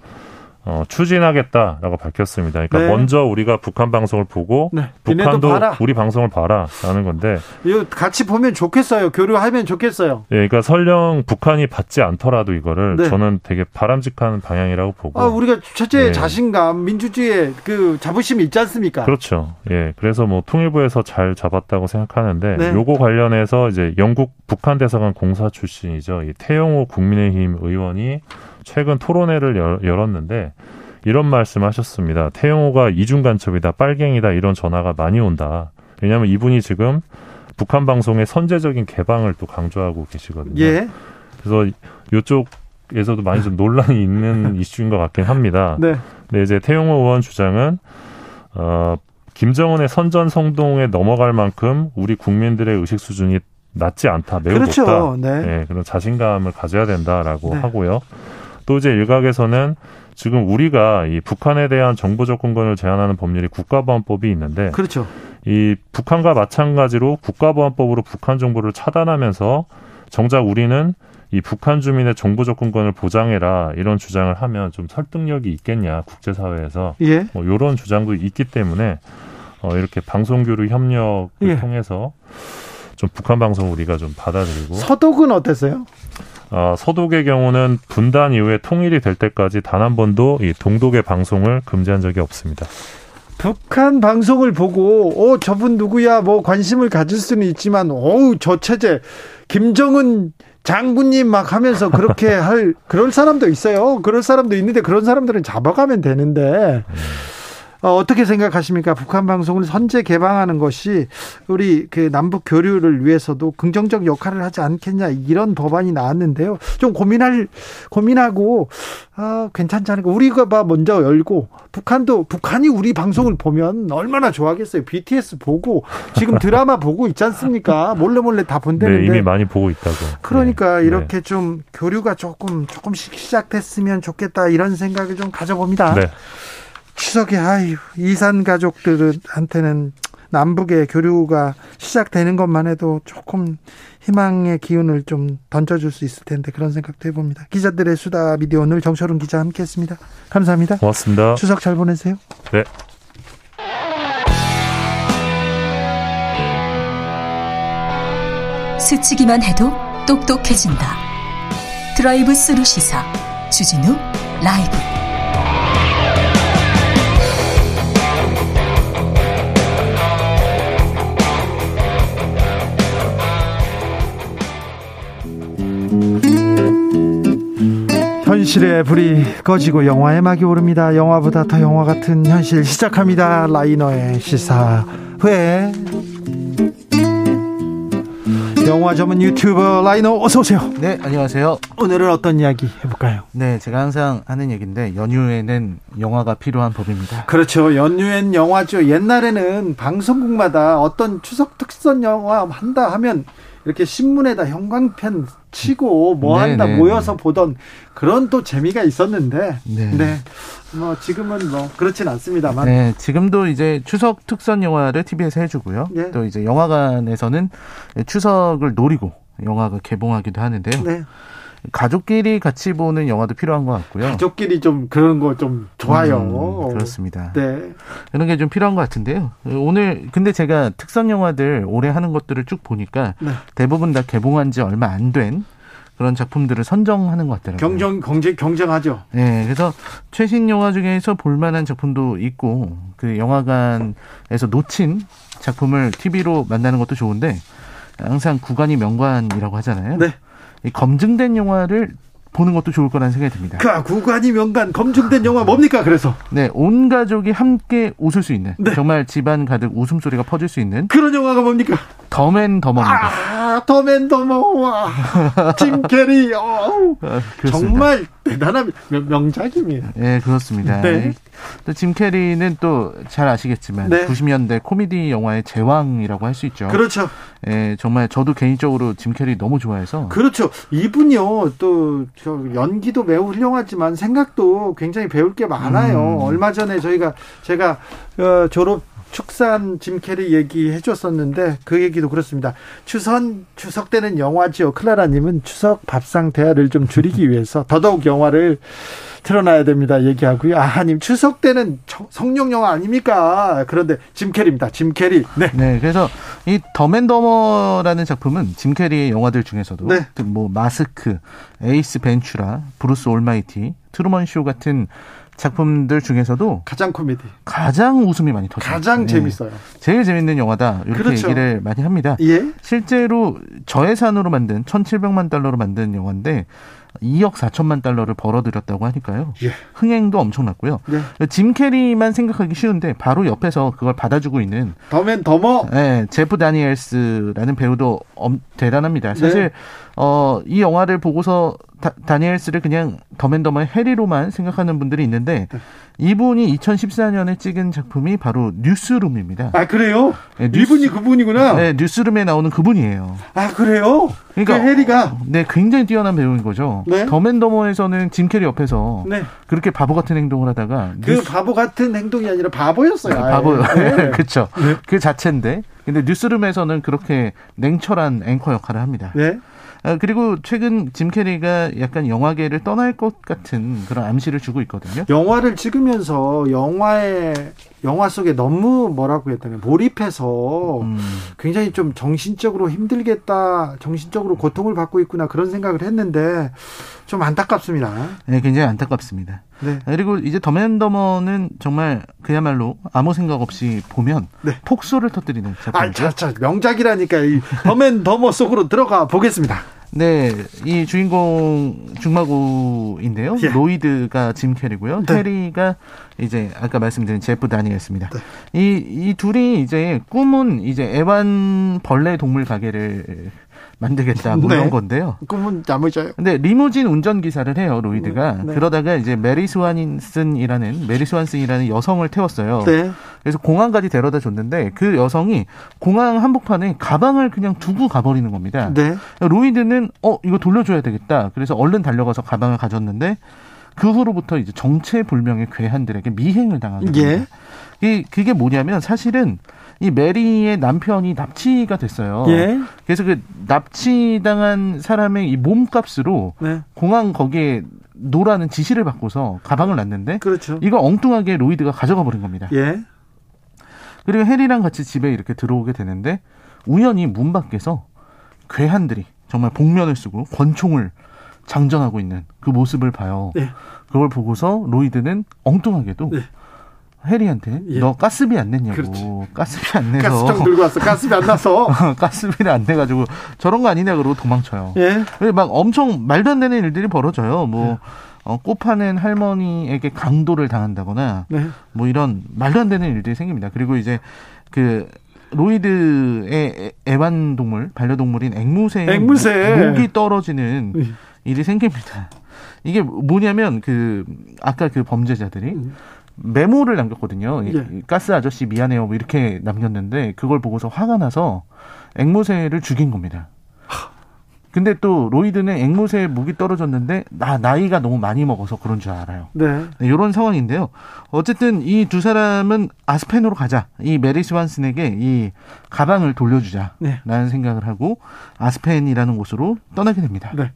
어, 추진하겠다라고 밝혔습니다. 그러니까 네. 먼저 우리가 북한 방송을 보고 네. 북한도. 우리 방송을 봐라라는 건데 이거 같이 보면 좋겠어요. 교류하면 좋겠어요. 예, 그러니까 설령 북한이 받지 않더라도 이거를 네. 저는 되게 바람직한 방향이라고 보고. 아, 우리가 첫째 예. 자신감, 민주주의의 그 자부심이 있지 않습니까? 그렇죠. 예, 그래서 뭐 통일부에서 잘 잡았다고 생각하는데 네. 요거 관련해서 이제 영국 북한 대사관 공사 출신이죠. 이 태영호 국민의힘 의원이 최근 토론회를 열었는데 이런 말씀하셨습니다. 태영호가 이중 간첩이다, 빨갱이다 이런 전화가 많이 온다. 왜냐하면 이분이 지금 북한 방송의 선제적인 개방을 또 강조하고 계시거든요. 예. 그래서 이쪽에서도 많이 좀 논란이 있는 이슈인 것 같긴 합니다. 네. 근데 이제 태영호 의원 주장은 어, 김정은의 선전 성동에 넘어갈 만큼 우리 국민들의 의식 수준이 낮지 않다, 매우 그렇죠. 높다. 네. 네. 그런 자신감을 가져야 된다라고 네. 하고요. 또 이제 일각에서는 지금 우리가 이 북한에 대한 정보 접근권을 제한하는 법률이 국가보안법이 있는데 그렇죠. 이 북한과 마찬가지로 국가보안법으로 북한 정보를 차단하면서 정작 우리는 이 북한 주민의 정보 접근권을 보장해라 이런 주장을 하면 좀 설득력이 있겠냐 국제사회에서 예. 뭐 이런 주장도 있기 때문에 어 이렇게 방송교류 협력을 예. 통해서 좀 북한 방송 우리가 좀 받아들이고 서독은 어땠어요? 어, 서독의 경우는 분단 이후에 통일이 될 때까지 단 한 번도 이 동독의 방송을 금지한 적이 없습니다. 북한 방송을 보고 어 저분 누구야 뭐 관심을 가질 수는 있지만 어우 저 체제 김정은 장군님 막 하면서 그렇게 할 그럴 사람도 있어요. 그럴 사람도 있는데 그런 사람들은 잡아가면 되는데 음. 어, 어떻게 생각하십니까? 북한 방송을 선제 개방하는 것이 우리 그 남북 교류를 위해서도 긍정적 역할을 하지 않겠냐 이런 법안이 나왔는데요. 좀 고민할 고민하고 아, 괜찮지 않을까? 우리가 봐 먼저 열고 북한도 북한이 우리 방송을 보면 얼마나 좋아하겠어요. BTS 보고 지금 드라마 보고 있지 않습니까? 몰래 몰래 다 본다는데 네, 이미 많이 보고 있다고. 그러니까 네. 이렇게 네. 좀 교류가 조금 조금씩 시작됐으면 좋겠다 이런 생각을 좀 가져봅니다. 네. 추석에 아유 이산 가족들한테는 남북의 교류가 시작되는 것만 해도 조금 희망의 기운을 좀 던져줄 수 있을 텐데 그런 생각도 해봅니다. 기자들의 수다 미디어 오늘 정철훈 기자 함께했습니다. 감사합니다. 고맙습니다. 추석 잘 보내세요. 네. 스치기만 해도 똑똑해진다. 드라이브 스루 시사 주진우 라이브. 현실의 불이 꺼지고 영화의 막이 오릅니다. 영화보다 더 영화 같은 현실 시작합니다. 라이너의 시사회. 영화 전문 유튜버 라이너 어서 오세요. 네, 안녕하세요. 오늘은 어떤 이야기 해볼까요? 네, 제가 항상 하는 얘기인데 연휴에는 영화가 필요한 법입니다. 그렇죠. 연휴엔 영화죠. 옛날에는 방송국마다 어떤 추석 특선 영화 한다 하면 이렇게 신문에다 형광펜 치고 뭐 네, 한다 네, 모여서 네. 보던 그런 또 재미가 있었는데 네. 네. 뭐 지금은 뭐 그렇진 않습니다만. 네, 지금도 이제 추석 특선 영화를 TV에서 해 주고요. 네. 또 이제 영화관에서는 추석을 노리고 영화가 개봉하기도 하는데요. 네. 가족끼리 같이 보는 영화도 필요한 것 같고요. 가족끼리 좀 그런 거 좀 좋아요. 음, 그렇습니다. 네. 그런 게 좀 필요한 것 같은데요. 오늘 근데 제가 특선 영화들 올해 하는 것들을 쭉 보니까 네. 대부분 다 개봉한 지 얼마 안 된 그런 작품들을 선정하는 것 같더라고요. 경쟁 경쟁 경쟁하죠. 네, 그래서 최신 영화 중에서 볼만한 작품도 있고 그 영화관에서 놓친 작품을 TV로 만나는 것도 좋은데 항상 구간이 명관이라고 하잖아요. 네. 검증된 영화를 보는 것도 좋을 거라는 생각이 듭니다. 그 구간이 명간 검증된 영화 뭡니까? 그래서 네, 온 가족이 함께 웃을 수 있는 네. 정말 집안 가득 웃음소리가 퍼질 수 있는 그런 영화가 뭡니까? 덤 앤 더머입니다. 아, 덤 앤 더머. 짐 캐리. 어, 정말 대단한 명작입니다. 네, 그렇습니다. 네. 또 짐 캐리는 또 잘 아시겠지만 네. 90년대 코미디 영화의 제왕이라고 할 수 있죠. 그렇죠. 예, 정말 저도 개인적으로 짐 캐리 너무 좋아해서. 그렇죠. 이분요 또 연기도 매우 훌륭하지만 생각도 굉장히 배울 게 많아요. 음. 얼마 전에 저희가 제가 어, 졸업 축사 짐 캐리 얘기해 줬었는데 그 얘기도 그렇습니다. 추선 추석 때는 영화지요. 클라라님은 추석 밥상 대화를 좀 줄이기 위해서 더더욱 영화를 틀어놔야 됩니다. 얘기하고요. 아님 추석 때는 성룡 영화 아닙니까? 그런데 짐 캐리입니다. 짐 캐리. 네. 네. 그래서 이 덤 앤 더머라는 작품은 짐 캐리의 영화들 중에서도 네. 뭐 마스크, 에이스 벤츄라, 브루스 올마이티, 트루먼 쇼 같은 작품들 중에서도 가장 코미디, 가장 웃음이 많이 터져요. 가장 네. 재밌어요. 제일 재밌는 영화다. 이렇게 그렇죠. 얘기를 많이 합니다. 예? 실제로 저예산으로 만든 1,700만 달러로 만든 영화인데 2억 4천만 달러를 벌어들였다고 하니까요. 예. 흥행도 엄청났고요. 예. 짐 캐리만 생각하기 쉬운데 바로 옆에서 그걸 받아주고 있는 더맨 더머. 네, 제프 다니엘스라는 배우도 엄, 대단합니다. 사실 네. 어, 이 영화를 보고서 다, 니엘스를 그냥 덤 앤 더머의 해리로만 생각하는 분들이 있는데 네. 이분이 2014년에 찍은 작품이 바로 뉴스룸입니다. 아 그래요? 네, 뉴스, 이분이 그분이구나. 네, 뉴스룸에 나오는 그분이에요. 아 그래요? 그러니까 그 해리가 네 굉장히 뛰어난 배우인 거죠. 네? 덤 앤 더머에서는 짐 캐리 옆에서 네. 그렇게 바보 같은 행동을 하다가 그 뉴스... 바보 같은 행동이 아니라 바보였어요. 네, 바보. 네. 그렇죠. 그 자체인데 근데 뉴스룸에서는 그렇게 냉철한 앵커 역할을 합니다. 네. 아, 그리고 최근 짐 캐리가 약간 영화계를 떠날 것 같은 그런 암시를 주고 있거든요. 영화를 찍으면서 영화의 영화 속에 너무 뭐라고 했다면 몰입해서 음. 굉장히 좀 정신적으로 힘들겠다, 정신적으로 고통을 받고 있구나 그런 생각을 했는데 좀 안타깝습니다. 네, 굉장히 안타깝습니다. 네. 그리고 이제 더맨더머는 정말 그야말로 아무 생각 없이 보면 네. 폭소를 터뜨리는 작품이죠. 아, 자, 자, 명작이라니까 이 덤 앤 더머 속으로 들어가 보겠습니다. 네, 이 주인공 죽마고우인데요. 예. 로이드가 짐 캐리고요. 네. 해리가 이제 아까 말씀드린 제프 다니엘스입니다. 네. 이, 이 둘이 이제 꿈은 이제 애완 벌레 동물 가게를 만들겠다 뭐 네. 이런 건데요. 꿈은 야무져요. 근데 리무진 운전 기사를 해요 로이드가. 네. 그러다가 이제 메리 스완슨이라는 메리 스완슨이라는 여성을 태웠어요. 네. 그래서 공항까지 데려다 줬는데 그 여성이 공항 한복판에 가방을 그냥 두고 가버리는 겁니다. 네. 로이드는 어 이거 돌려줘야 되겠다. 그래서 얼른 달려가서 가방을 가졌는데 그 후로부터 이제 정체불명의 괴한들에게 미행을 당하게 됩니다. 예. 이 그게 뭐냐면 사실은 이 메리의 남편이 납치가 됐어요. 예. 그래서 그 납치당한 사람의 이 몸값으로 네. 공항 거기에 놓으라는 지시를 받고서 가방을 놨는데 그렇죠. 이거 엉뚱하게 로이드가 가져가 버린 겁니다. 예. 그리고 해리랑 같이 집에 이렇게 들어오게 되는데 우연히 문 밖에서 괴한들이 정말 복면을 쓰고 권총을 장전하고 있는 그 모습을 봐요. 네. 그걸 보고서 로이드는 엉뚱하게도 네. 해리한테 예. 너 가스비 안 냈냐고 그렇지. 가스비 안 내서 가스통 들고 왔어 가스비 안 나서 가스비를 안 내가지고 저런 거 아니냐 그러고 도망쳐요. 예. 막 엄청 말도 안 되는 일들이 벌어져요. 뭐 예. 어, 꽃 파는 할머니에게 강도를 당한다거나 네. 뭐 이런 말도 안 되는 일들이 생깁니다. 그리고 이제 그 로이드의 애완동물, 반려동물인 앵무새, 앵무새. 목이 떨어지는 음. 일이 생깁니다. 이게 뭐냐면 그 아까 그 범죄자들이 음. 메모를 남겼거든요. 예. 가스 아저씨 미안해요. 뭐 이렇게 남겼는데 그걸 보고서 화가 나서 앵무새를 죽인 겁니다. 근데 또 로이드는 앵무새 목이 떨어졌는데 나 나이가 너무 많이 먹어서 그런 줄 알아요. 네. 네 이런 상황인데요. 어쨌든 이 두 사람은 아스펜으로 가자. 이 메리 스완슨에게 이 가방을 돌려주자라는 네. 생각을 하고 아스펜이라는 곳으로 떠나게 됩니다. 네.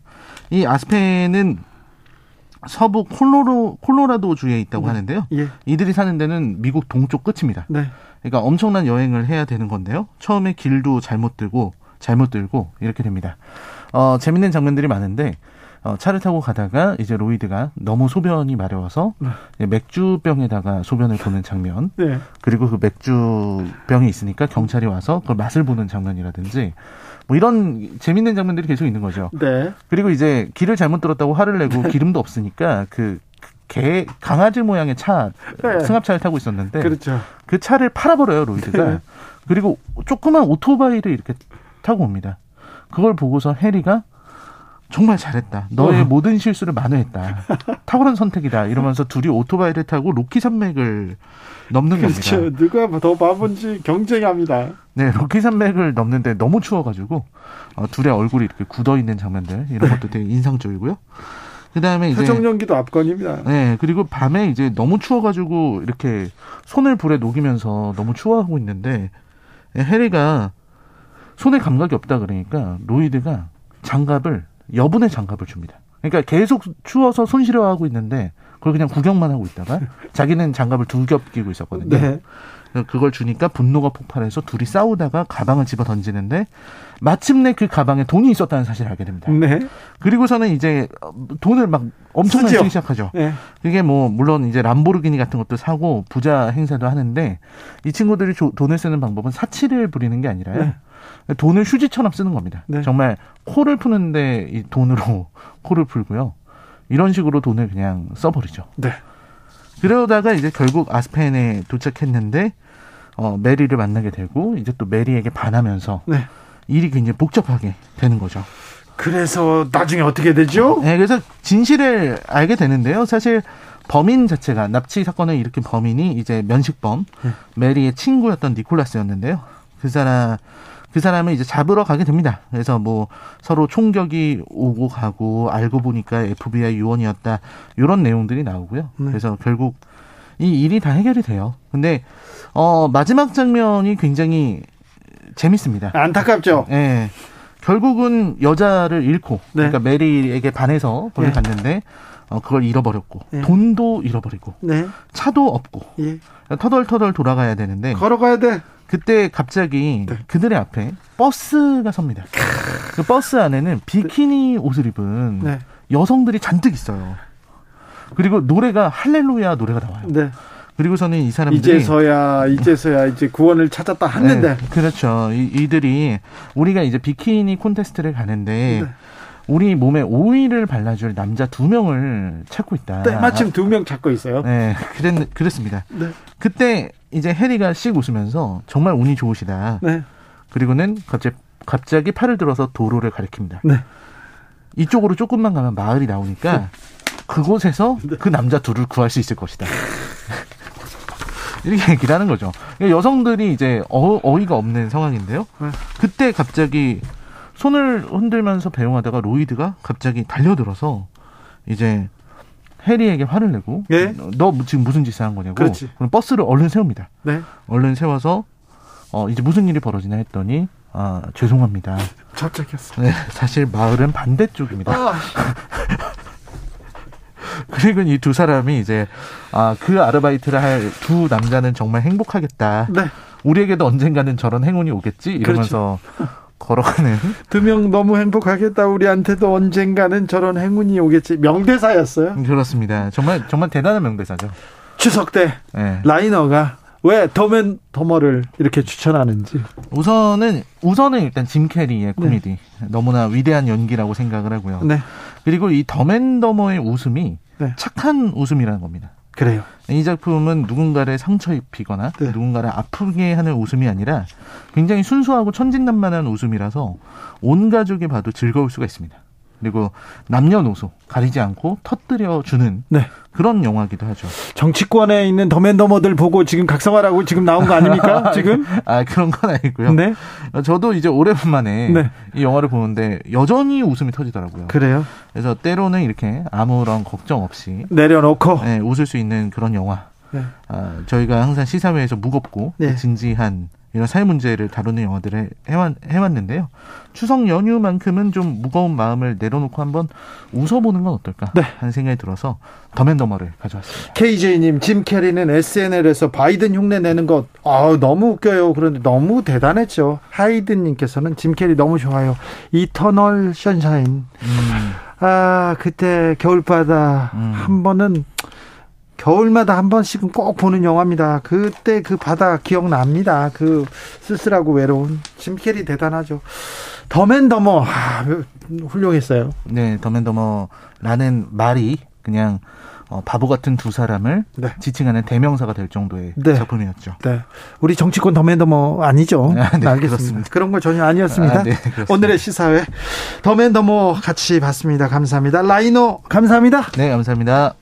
이 아스펜은 서부 콜로로 콜로라도주에 있다고 네. 하는데요. 예. 이들이 사는 데는 미국 동쪽 끝입니다. 네. 그러니까 엄청난 여행을 해야 되는 건데요. 처음에 길도 잘못 들고 잘못 들고 이렇게 됩니다. 어, 재밌는 장면들이 많은데 어, 차를 타고 가다가 이제 로이드가 너무 소변이 마려워서 네. 맥주병에다가 소변을 보는 장면. 네. 그리고 그 맥주병이 있으니까 경찰이 와서 그 맛을 보는 장면이라든지 뭐 이런 재밌는 장면들이 계속 있는 거죠. 네. 그리고 이제 길을 잘못 들었다고 화를 내고 네. 기름도 없으니까 그 개, 강아지 모양의 차, 네. 승합차를 타고 있었는데. 그렇죠. 그 차를 팔아버려요, 로이드가. 네. 그리고 조그만 오토바이를 이렇게 타고 옵니다. 그걸 보고서 해리가 정말 잘했다. 너의 어. 모든 실수를 만회했다. 탁월한 선택이다. 이러면서 둘이 오토바이를 타고 로키 산맥을 넘는 그렇죠. 겁니다. 누가 더 바본지 경쟁합니다. 네, 로키 산맥을 넘는데 너무 추워가지고 어, 둘의 얼굴이 이렇게 굳어 있는 장면들 이런 것도 되게 인상적이고요. 그다음에 이제 표정 연기도 압권입니다. 네, 그리고 밤에 이제 너무 추워가지고 이렇게 손을 불에 녹이면서 너무 추워하고 있는데 해리가 손에 감각이 없다 그러니까 로이드가 장갑을 여분의 장갑을 줍니다. 그러니까 계속 추워서 손 시려하고 있는데 그걸 그냥 구경만 하고 있다가 자기는 장갑을 두 겹 끼고 있었거든요. 네. 그걸 주니까 분노가 폭발해서 둘이 싸우다가 가방을 집어 던지는데 마침내 그 가방에 돈이 있었다는 사실을 알게 됩니다. 네. 그리고서는 이제 돈을 막 엄청나게 쓰기 시작하죠. 네. 그게 뭐 물론 이제 람보르기니 같은 것도 사고 부자 행사도 하는데 이 친구들이 돈을 쓰는 방법은 사치를 부리는 게 아니라요. 네. 돈을 휴지처럼 쓰는 겁니다. 네. 정말 코를 푸는데 이 돈으로 코를 풀고요. 이런 식으로 돈을 그냥 써버리죠. 네. 그러다가 이제 결국 아스펜에 도착했는데 어, 메리를 만나게 되고 이제 또 메리에게 반하면서 네. 일이 굉장히 복잡하게 되는 거죠. 그래서 나중에 어떻게 되죠? 네, 그래서 진실을 알게 되는데요. 사실 범인 자체가 납치 사건을 일으킨 범인이 이제 면식범 네. 메리의 친구였던 니콜라스였는데요. 그 사람 그 사람을 이제 잡으러 가게 됩니다. 그래서 뭐 서로 총격이 오고 가고 알고 보니까 FBI 요원이었다 이런 내용들이 나오고요. 네. 그래서 결국 이 일이 다 해결이 돼요. 근데 어 마지막 장면이 굉장히 재밌습니다. 안타깝죠. 예. 네. 결국은 여자를 잃고 네. 그러니까 메리에게 반해서 거기 네. 갔는데 어 그걸 잃어버렸고 네. 돈도 잃어버리고 네. 차도 없고 예. 터덜터덜 돌아가야 되는데 걸어가야 돼. 그때 갑자기 네. 그들의 앞에 버스가 섭니다. 그 버스 안에는 비키니 옷을 입은 네. 여성들이 잔뜩 있어요. 그리고 노래가 할렐루야 노래가 나와요. 네. 그리고서는 이 사람들이 이제서야 이제서야 이제 구원을 찾았다 했는데 네, 그렇죠. 이, 들이 우리가 이제 비키니 콘테스트를 가는데 네. 우리 몸에 오일을 발라줄 남자 두 명을 찾고 있다. 네, 마침 두 명 찾고 있어요. 네, 그랬, 그랬습니다. 네. 그때 이제 해리가 씩 웃으면서 정말 운이 좋으시다. 네. 그리고는 갑자기, 갑자기 팔을 들어서 도로를 가리킵니다. 네. 이쪽으로 조금만 가면 마을이 나오니까 네. 그곳에서 네. 그 남자 둘을 구할 수 있을 것이다. 이렇게 얘기를 하는 거죠. 여성들이 이제 어, 어이가 없는 상황인데요. 네. 그때 갑자기 손을 흔들면서 배웅하다가 로이드가 갑자기 달려들어서 이제 해리에게 화를 내고 네? 너 지금 무슨 짓을 한 거냐고 그렇지. 그럼 버스를 얼른 세웁니다. 네. 얼른 세워서 어 이제 무슨 일이 벌어지나 했더니 아 죄송합니다. 갑자기였어. 네, 사실 마을은 반대쪽입니다. 아. 그리고 이 두 사람이 이제 아 그 아르바이트를 할 두 남자는 정말 행복하겠다. 네. 우리에게도 언젠가는 저런 행운이 오겠지 이러면서 그렇죠. 걸어가는 두 명 너무 행복하겠다. 우리한테도 언젠가는 저런 행운이 오겠지. 명대사였어요. 그렇습니다. 정말 정말 대단한 명대사죠. 추석 때 네. 라이너가 왜 더맨 더머를 이렇게 추천하는지. 우선은 우선은 일단 짐 캐리의 코미디 네. 너무나 위대한 연기라고 생각을 하고요. 네. 그리고 이 더맨 더머의 웃음이 네. 착한 웃음이라는 겁니다. 그래요. 이 작품은 누군가를 상처 입히거나 네. 누군가를 아프게 하는 웃음이 아니라 굉장히 순수하고 천진난만한 웃음이라서 온 가족이 봐도 즐거울 수가 있습니다. 그리고 남녀노소 가리지 않고 터뜨려 주는 네. 그런 영화기도 하죠. 정치권에 있는 더맨더머들 보고 지금 각성하라고 지금 나온 거 아닙니까? 지금? 아 그런 건 아니고요. 네. 저도 이제 오랜만에 네. 이 영화를 보는데 여전히 웃음이 터지더라고요. 그래요? 그래서 때로는 이렇게 아무런 걱정 없이 내려놓고 네, 웃을 수 있는 그런 영화. 네. 아, 저희가 항상 시사회에서 무겁고 네. 진지한 이런 사회 문제를 다루는 영화들을 해왔, 해왔는데요. 추석 연휴만큼은 좀 무거운 마음을 내려놓고 한번 웃어보는 건 어떨까 네. 하는 생각이 들어서 덤 앤 더머를 가져왔습니다. KJ님, 짐 캐리는 SNL에서 바이든 흉내 내는 것 아, 너무 웃겨요. 그런데 너무 대단했죠. 하이든님께서는 짐 캐리 너무 좋아요. 이터널 션샤인. 음. 아, 그때 겨울바다 음. 한 번은 겨울마다 한 번씩은 꼭 보는 영화입니다. 그때 그 바다 기억납니다. 그 쓸쓸하고 외로운 짐 캐리 대단하죠. 덤 앤 더머 아, 훌륭했어요. 네, 덤 앤 더머라는 말이 그냥 어, 바보 같은 두 사람을 네. 지칭하는 대명사가 될 정도의 네. 작품이었죠. 네. 우리 정치권 덤 앤 더머 아니죠? 아, 네, 알겠습니다. 그렇습니다. 그런 거 전혀 아니었습니다. 아, 네, 오늘의 시사회 덤 앤 더머 같이 봤습니다. 감사합니다. 라이너 감사합니다. 네, 감사합니다.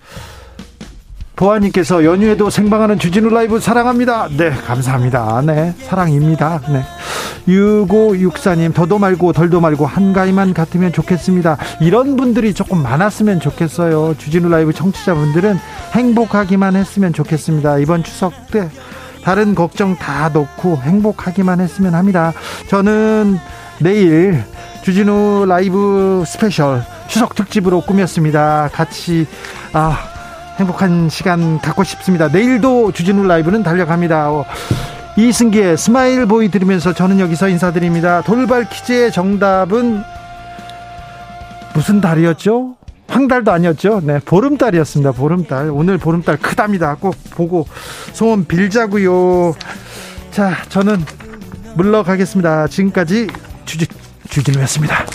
보아님께서 연휴에도 생방하는 주진우 라이브 사랑합니다. 네, 감사합니다. 네, 사랑입니다. 네. 6564님, 더도 말고 덜도 말고 한가위만 같으면 좋겠습니다. 이런 분들이 조금 많았으면 좋겠어요. 주진우 라이브 청취자분들은 행복하기만 했으면 좋겠습니다. 이번 추석 때 다른 걱정 다 놓고 행복하기만 했으면 합니다. 저는 내일 주진우 라이브 스페셜 추석 특집으로 꾸몄습니다. 같이, 아, 행복한 시간 갖고 싶습니다. 내일도 주진우 라이브는 달려갑니다. 어, 이승기의 스마일 보이 들으면서 저는 여기서 인사드립니다. 돌발 퀴즈의 정답은 무슨 달이었죠? 황달도 아니었죠? 네, 보름달이었습니다. 보름달. 오늘 보름달 크답니다. 꼭 보고 소원 빌자고요. 자, 저는 물러가겠습니다. 지금까지 주진, 주진우였습니다.